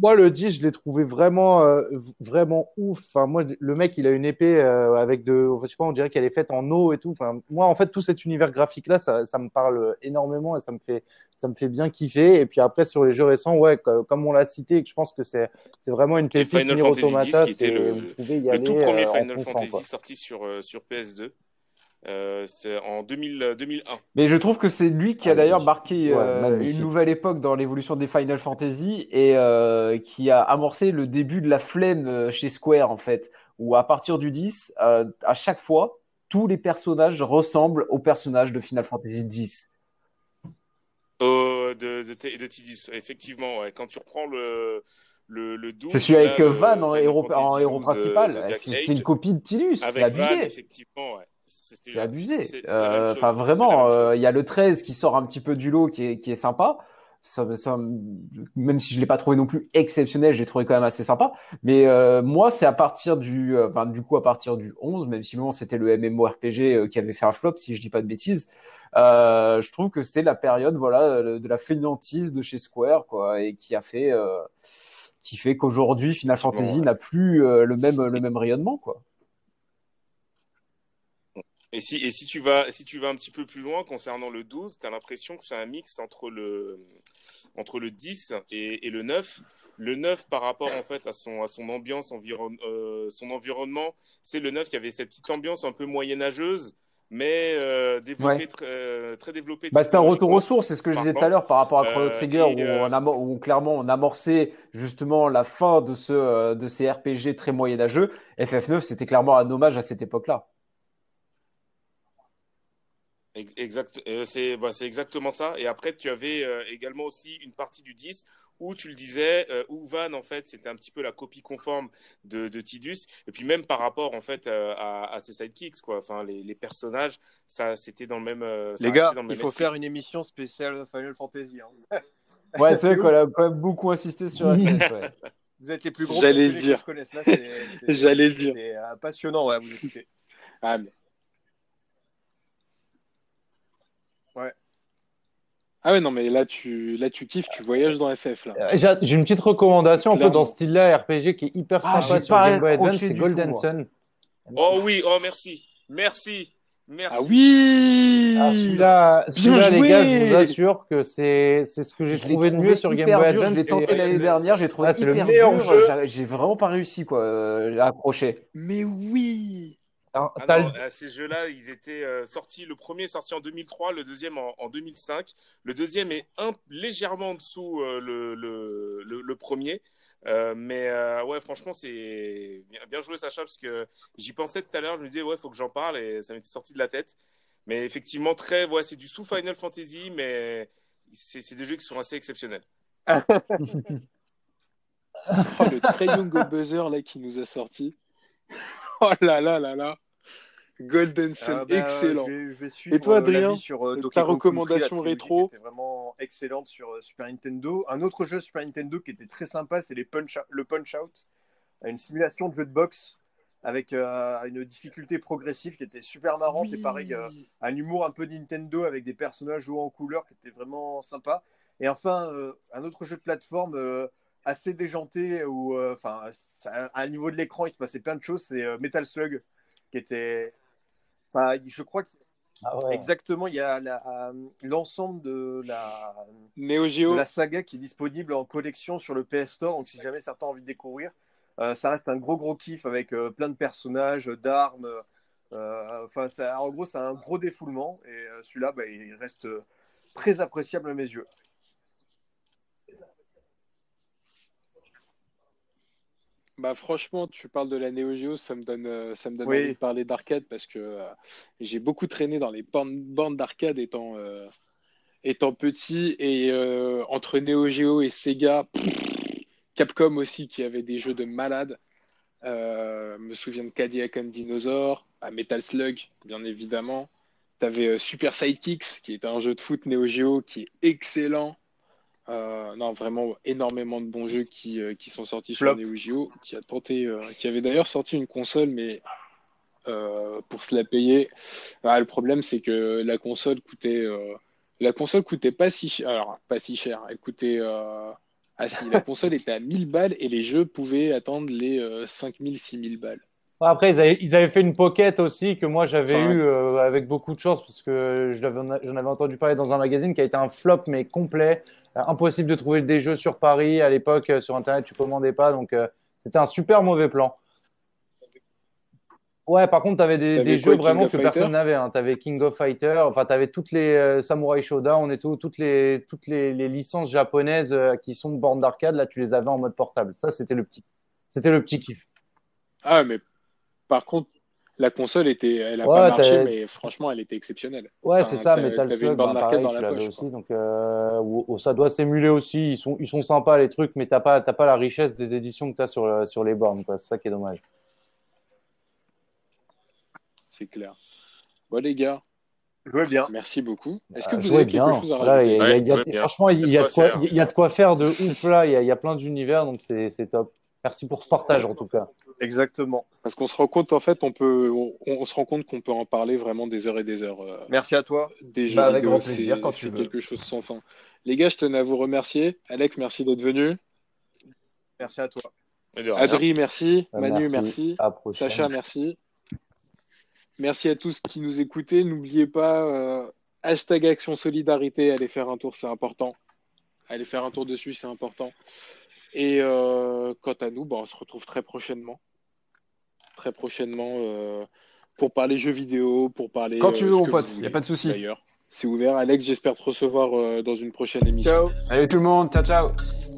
moi, le 10, je l'ai trouvé vraiment, euh, vraiment ouf. Enfin, moi, le mec, il a une épée euh, avec de, je sais pas, on dirait qu'elle est faite en eau et tout. Enfin, moi, en fait, tout cet univers graphique-là, ça, ça me parle énormément et ça me fait, ça me fait bien kiffer. Et puis après, sur les jeux récents, ouais, co- comme on l'a cité, et que je pense que c'est, c'est vraiment une pépite Final Fantasy Automata. X, qui était le- Le aller tout premier euh, Final Fantasy sorti sur, euh, sur PS2. Euh, c'est en 2000, 2001. Mais je trouve que c'est lui qui a Ah, d'ailleurs marqué Ouais, euh, une nouvelle époque dans l'évolution des Final Fantasy et euh, qui a amorcé le début de la flemme euh, chez Square en fait, où à partir du 10, euh, à chaque fois, tous les personnages ressemblent aux personnages de Final Fantasy X. Euh, de, de, de Tidus, effectivement, ouais. quand tu reprends le, le, le 12, C'est celui avec euh, Van en héros, Fantasy en héros 12, principal. euh, C'est une copie de Tidus, c'est avec Van, abusé. effectivement, ouais. C'est- abusé. Euh, Enfin, vraiment, euh, il y a le 13 qui sort un petit peu du lot, qui est, qui est sympa. Ça, ça, même si je l'ai pas trouvé non plus exceptionnel, je l'ai trouvé quand même assez sympa. Mais euh, moi, c'est à partir du, euh, enfin, du coup, à partir du 11, même si bon, c'était le MMORPG euh, qui avait fait un flop, si je dis pas de bêtises. Euh, je trouve que c'est la période, voilà, de la fainéantise de chez Square, quoi, et qui a fait, euh, qui fait qu'aujourd'hui, Final Fantasy n'a plus le même, le même rayonnement, quoi. Et si, et si tu vas, si tu vas un petit peu plus loin concernant le 12, tu as l'impression que c'est un mix entre le, entre le 10 et, et le 9. Le 9 par rapport en fait à son, à son ambiance, environ, euh, son environnement, c'est le 9 qui avait cette petite ambiance un peu moyenâgeuse, mais euh, développée, Ouais. très, euh, très développée. Bah, c'était un retour aux sources, c'est ce que je disais tout à l'heure par rapport à Chrono Trigger, où, on amor- où clairement on amorçait justement la fin de, ce, de ces RPG très moyenâgeux. FF9, c'était clairement un hommage à cette époque-là. Ex- Exact, euh, c'est bah, c'est exactement ça. Et après, tu avais euh, également aussi une partie du 10 où tu le disais, euh, où Van, en fait, c'était un petit peu la copie conforme de, de Tidus. Et puis même par rapport, en fait, euh, à, à ses sidekicks, quoi. Enfin, les, les personnages, ça, c'était dans le même. ça Les gars, restait dans le il faut esprit. faire une émission spéciale Final Fantasy. hein. Ouais, c'est vrai qu'on a quand même beaucoup insisté sur FF. Ouais. Vous êtes les plus gros J'allais dire. J'allais dire. C'est euh, passionnant, ouais, à vous écouter. Ah, mais... Ah ouais, non, mais là, tu, là, tu kiffes, tu voyages dans FF, là. Euh, J'ai une petite recommandation un peu dans ce style-là, RPG, qui est hyper Ah, sympa sur Game Boy Advance, c'est Golden tout. Sun. Oh oui, oh merci. Merci. Merci. Ah oui Ah, celui-là, celui-là, les gars, je vous assure que c'est c'est ce que j'ai trouvé de mieux sur Game hyper Boy Advance. je l'ai tenté l'année dernière, j'ai trouvé Ah, c'est le hyper meilleur dur. J'ai vraiment pas réussi quoi, euh, à accrocher. Mais oui Alors, Ah t'as non, le- ces jeux-là, ils étaient euh, sortis. Le premier est sorti en 2003, le deuxième en, en 2005. Le deuxième est un, légèrement en dessous euh, le, le, le, le premier. Euh, mais euh, ouais, franchement, c'est bien, bien, joué, Sacha, parce que j'y pensais tout à l'heure. Je me disais, ouais, faut que j'en parle et ça m'était sorti de la tête. Mais effectivement, très, ouais, c'est du sous Final Fantasy, mais c'est des jeux qui sont assez exceptionnels. oh, le très young buzzer là qui nous a sorti. Oh là là là là. Golden Sun, ah bah, excellent. Je vais, suivre Et toi, euh, Adrien, sur euh, ta recommandation rétro C'était vraiment excellente sur euh, Super Nintendo. Un autre jeu Super Nintendo qui était très sympa, c'est les Punch le Punch Out, une simulation de jeu de boxe avec une difficulté progressive qui était super marrante et pareil, un humour un peu Nintendo avec des personnages jouant en couleur qui était vraiment sympa. Et enfin, un autre jeu de plateforme assez déjanté où, enfin, à un niveau de l'écran, il se passait plein de choses, c'est Metal Slug qui était je crois que ah Exactement, il y a euh, l'ensemble de la Neo Geo. la saga qui est disponible en collection sur le PS Store. Donc, si jamais certains ont envie de découvrir, euh, ça reste un gros gros kiff avec euh, plein de personnages, d'armes. Enfin, en gros, c'est un gros défoulement et celui-là, bah, il reste très appréciable à mes yeux. Bah franchement, tu parles de la Neo Geo, ça me donne, euh, ça me donne envie de parler d'arcade parce que euh, j'ai beaucoup traîné dans les bandes d'arcade étant, euh, étant petit et entre Neo Geo et Sega, Capcom aussi qui avait des jeux de malade. me souviens de Cadillac and Dinosaur, à Metal Slug bien évidemment. Tu avais Super Sidekicks qui est un jeu de foot Neo Geo qui est excellent. Euh, non, vraiment énormément de bons jeux qui, euh, qui sont sortis sur Neo Geo, qui a tenté, euh, qui avait d'ailleurs sorti une console, mais pour se la payer, ah, le problème c'est que la console coûtait, la console coûtait pas si cher, alors pas si cher, elle coûtait, ah si, la console était à 1000 balles et les jeux pouvaient attendre les 5000, 6000 balles. Après, ils avaient, ils avaient, fait une pocket aussi que moi j'avais eu avec beaucoup de chance parce que j'en avais entendu parler dans un magazine qui a été un flop mais complet. Euh, impossible de trouver des jeux sur Paris. À l'époque, euh, sur Internet, tu commandais pas. Donc, euh, c'était un super mauvais plan. Ouais, par contre, tu avais des, jeux vraiment que personne n'avait. Hein. Tu avais King of Fighter, enfin, tu avais toutes les Samurai Showdown et tout, toutes, les, toutes les, licences japonaises qui sont de bornes d'arcade. Là, tu les avais en mode portable. Ça, c'était le petit, c'était le petit kiff. Ah, mais par contre, la console était, elle a pas marché, mais franchement, elle était exceptionnelle. Ouais, c'est ça, Metal Slug, bah, pareil, dans la poche, aussi, donc euh, ça doit s'émuler aussi. Ils sont, ils sont sympas les trucs, mais t'as pas, pas la richesse des éditions que tu as sur, sur les bornes, C'est ça qui est dommage. C'est clair. Bon les gars, Jouez bien. Merci beaucoup. Est-ce que vous avez quelque chose à rajouter Franchement, il y, a de quoi, il y a de quoi faire de ouf là. Il y a, il y a plein d'univers, donc c'est top. Merci pour ce partage en tout cas. Exactement. Parce qu'on se rend compte, en fait, on peut, on, se rend compte qu'on peut en parler vraiment des heures et des heures. Euh, Merci à toi. Des bah, avec grand plaisir quand tu veux. quelque chose sans fin. Les gars, je tenais à vous remercier. Alex, merci d'être venu. Merci à toi. Adri, merci. Bah, Manu, merci. Sacha, merci. Merci à tous qui nous écoutaient. N'oubliez pas, euh, hashtag Action Solidarité, allez faire un tour, c'est important. Allez faire un tour dessus, c'est important. Et euh, quant à nous, bah, on se retrouve très prochainement. Très prochainement euh, pour parler jeux vidéo, pour parler. Quand tu veux, mon pote, il n'y a pas de souci. D'ailleurs, c'est ouvert. Alex, j'espère te recevoir dans une prochaine émission. Ciao. Salut tout le monde. Ciao, ciao.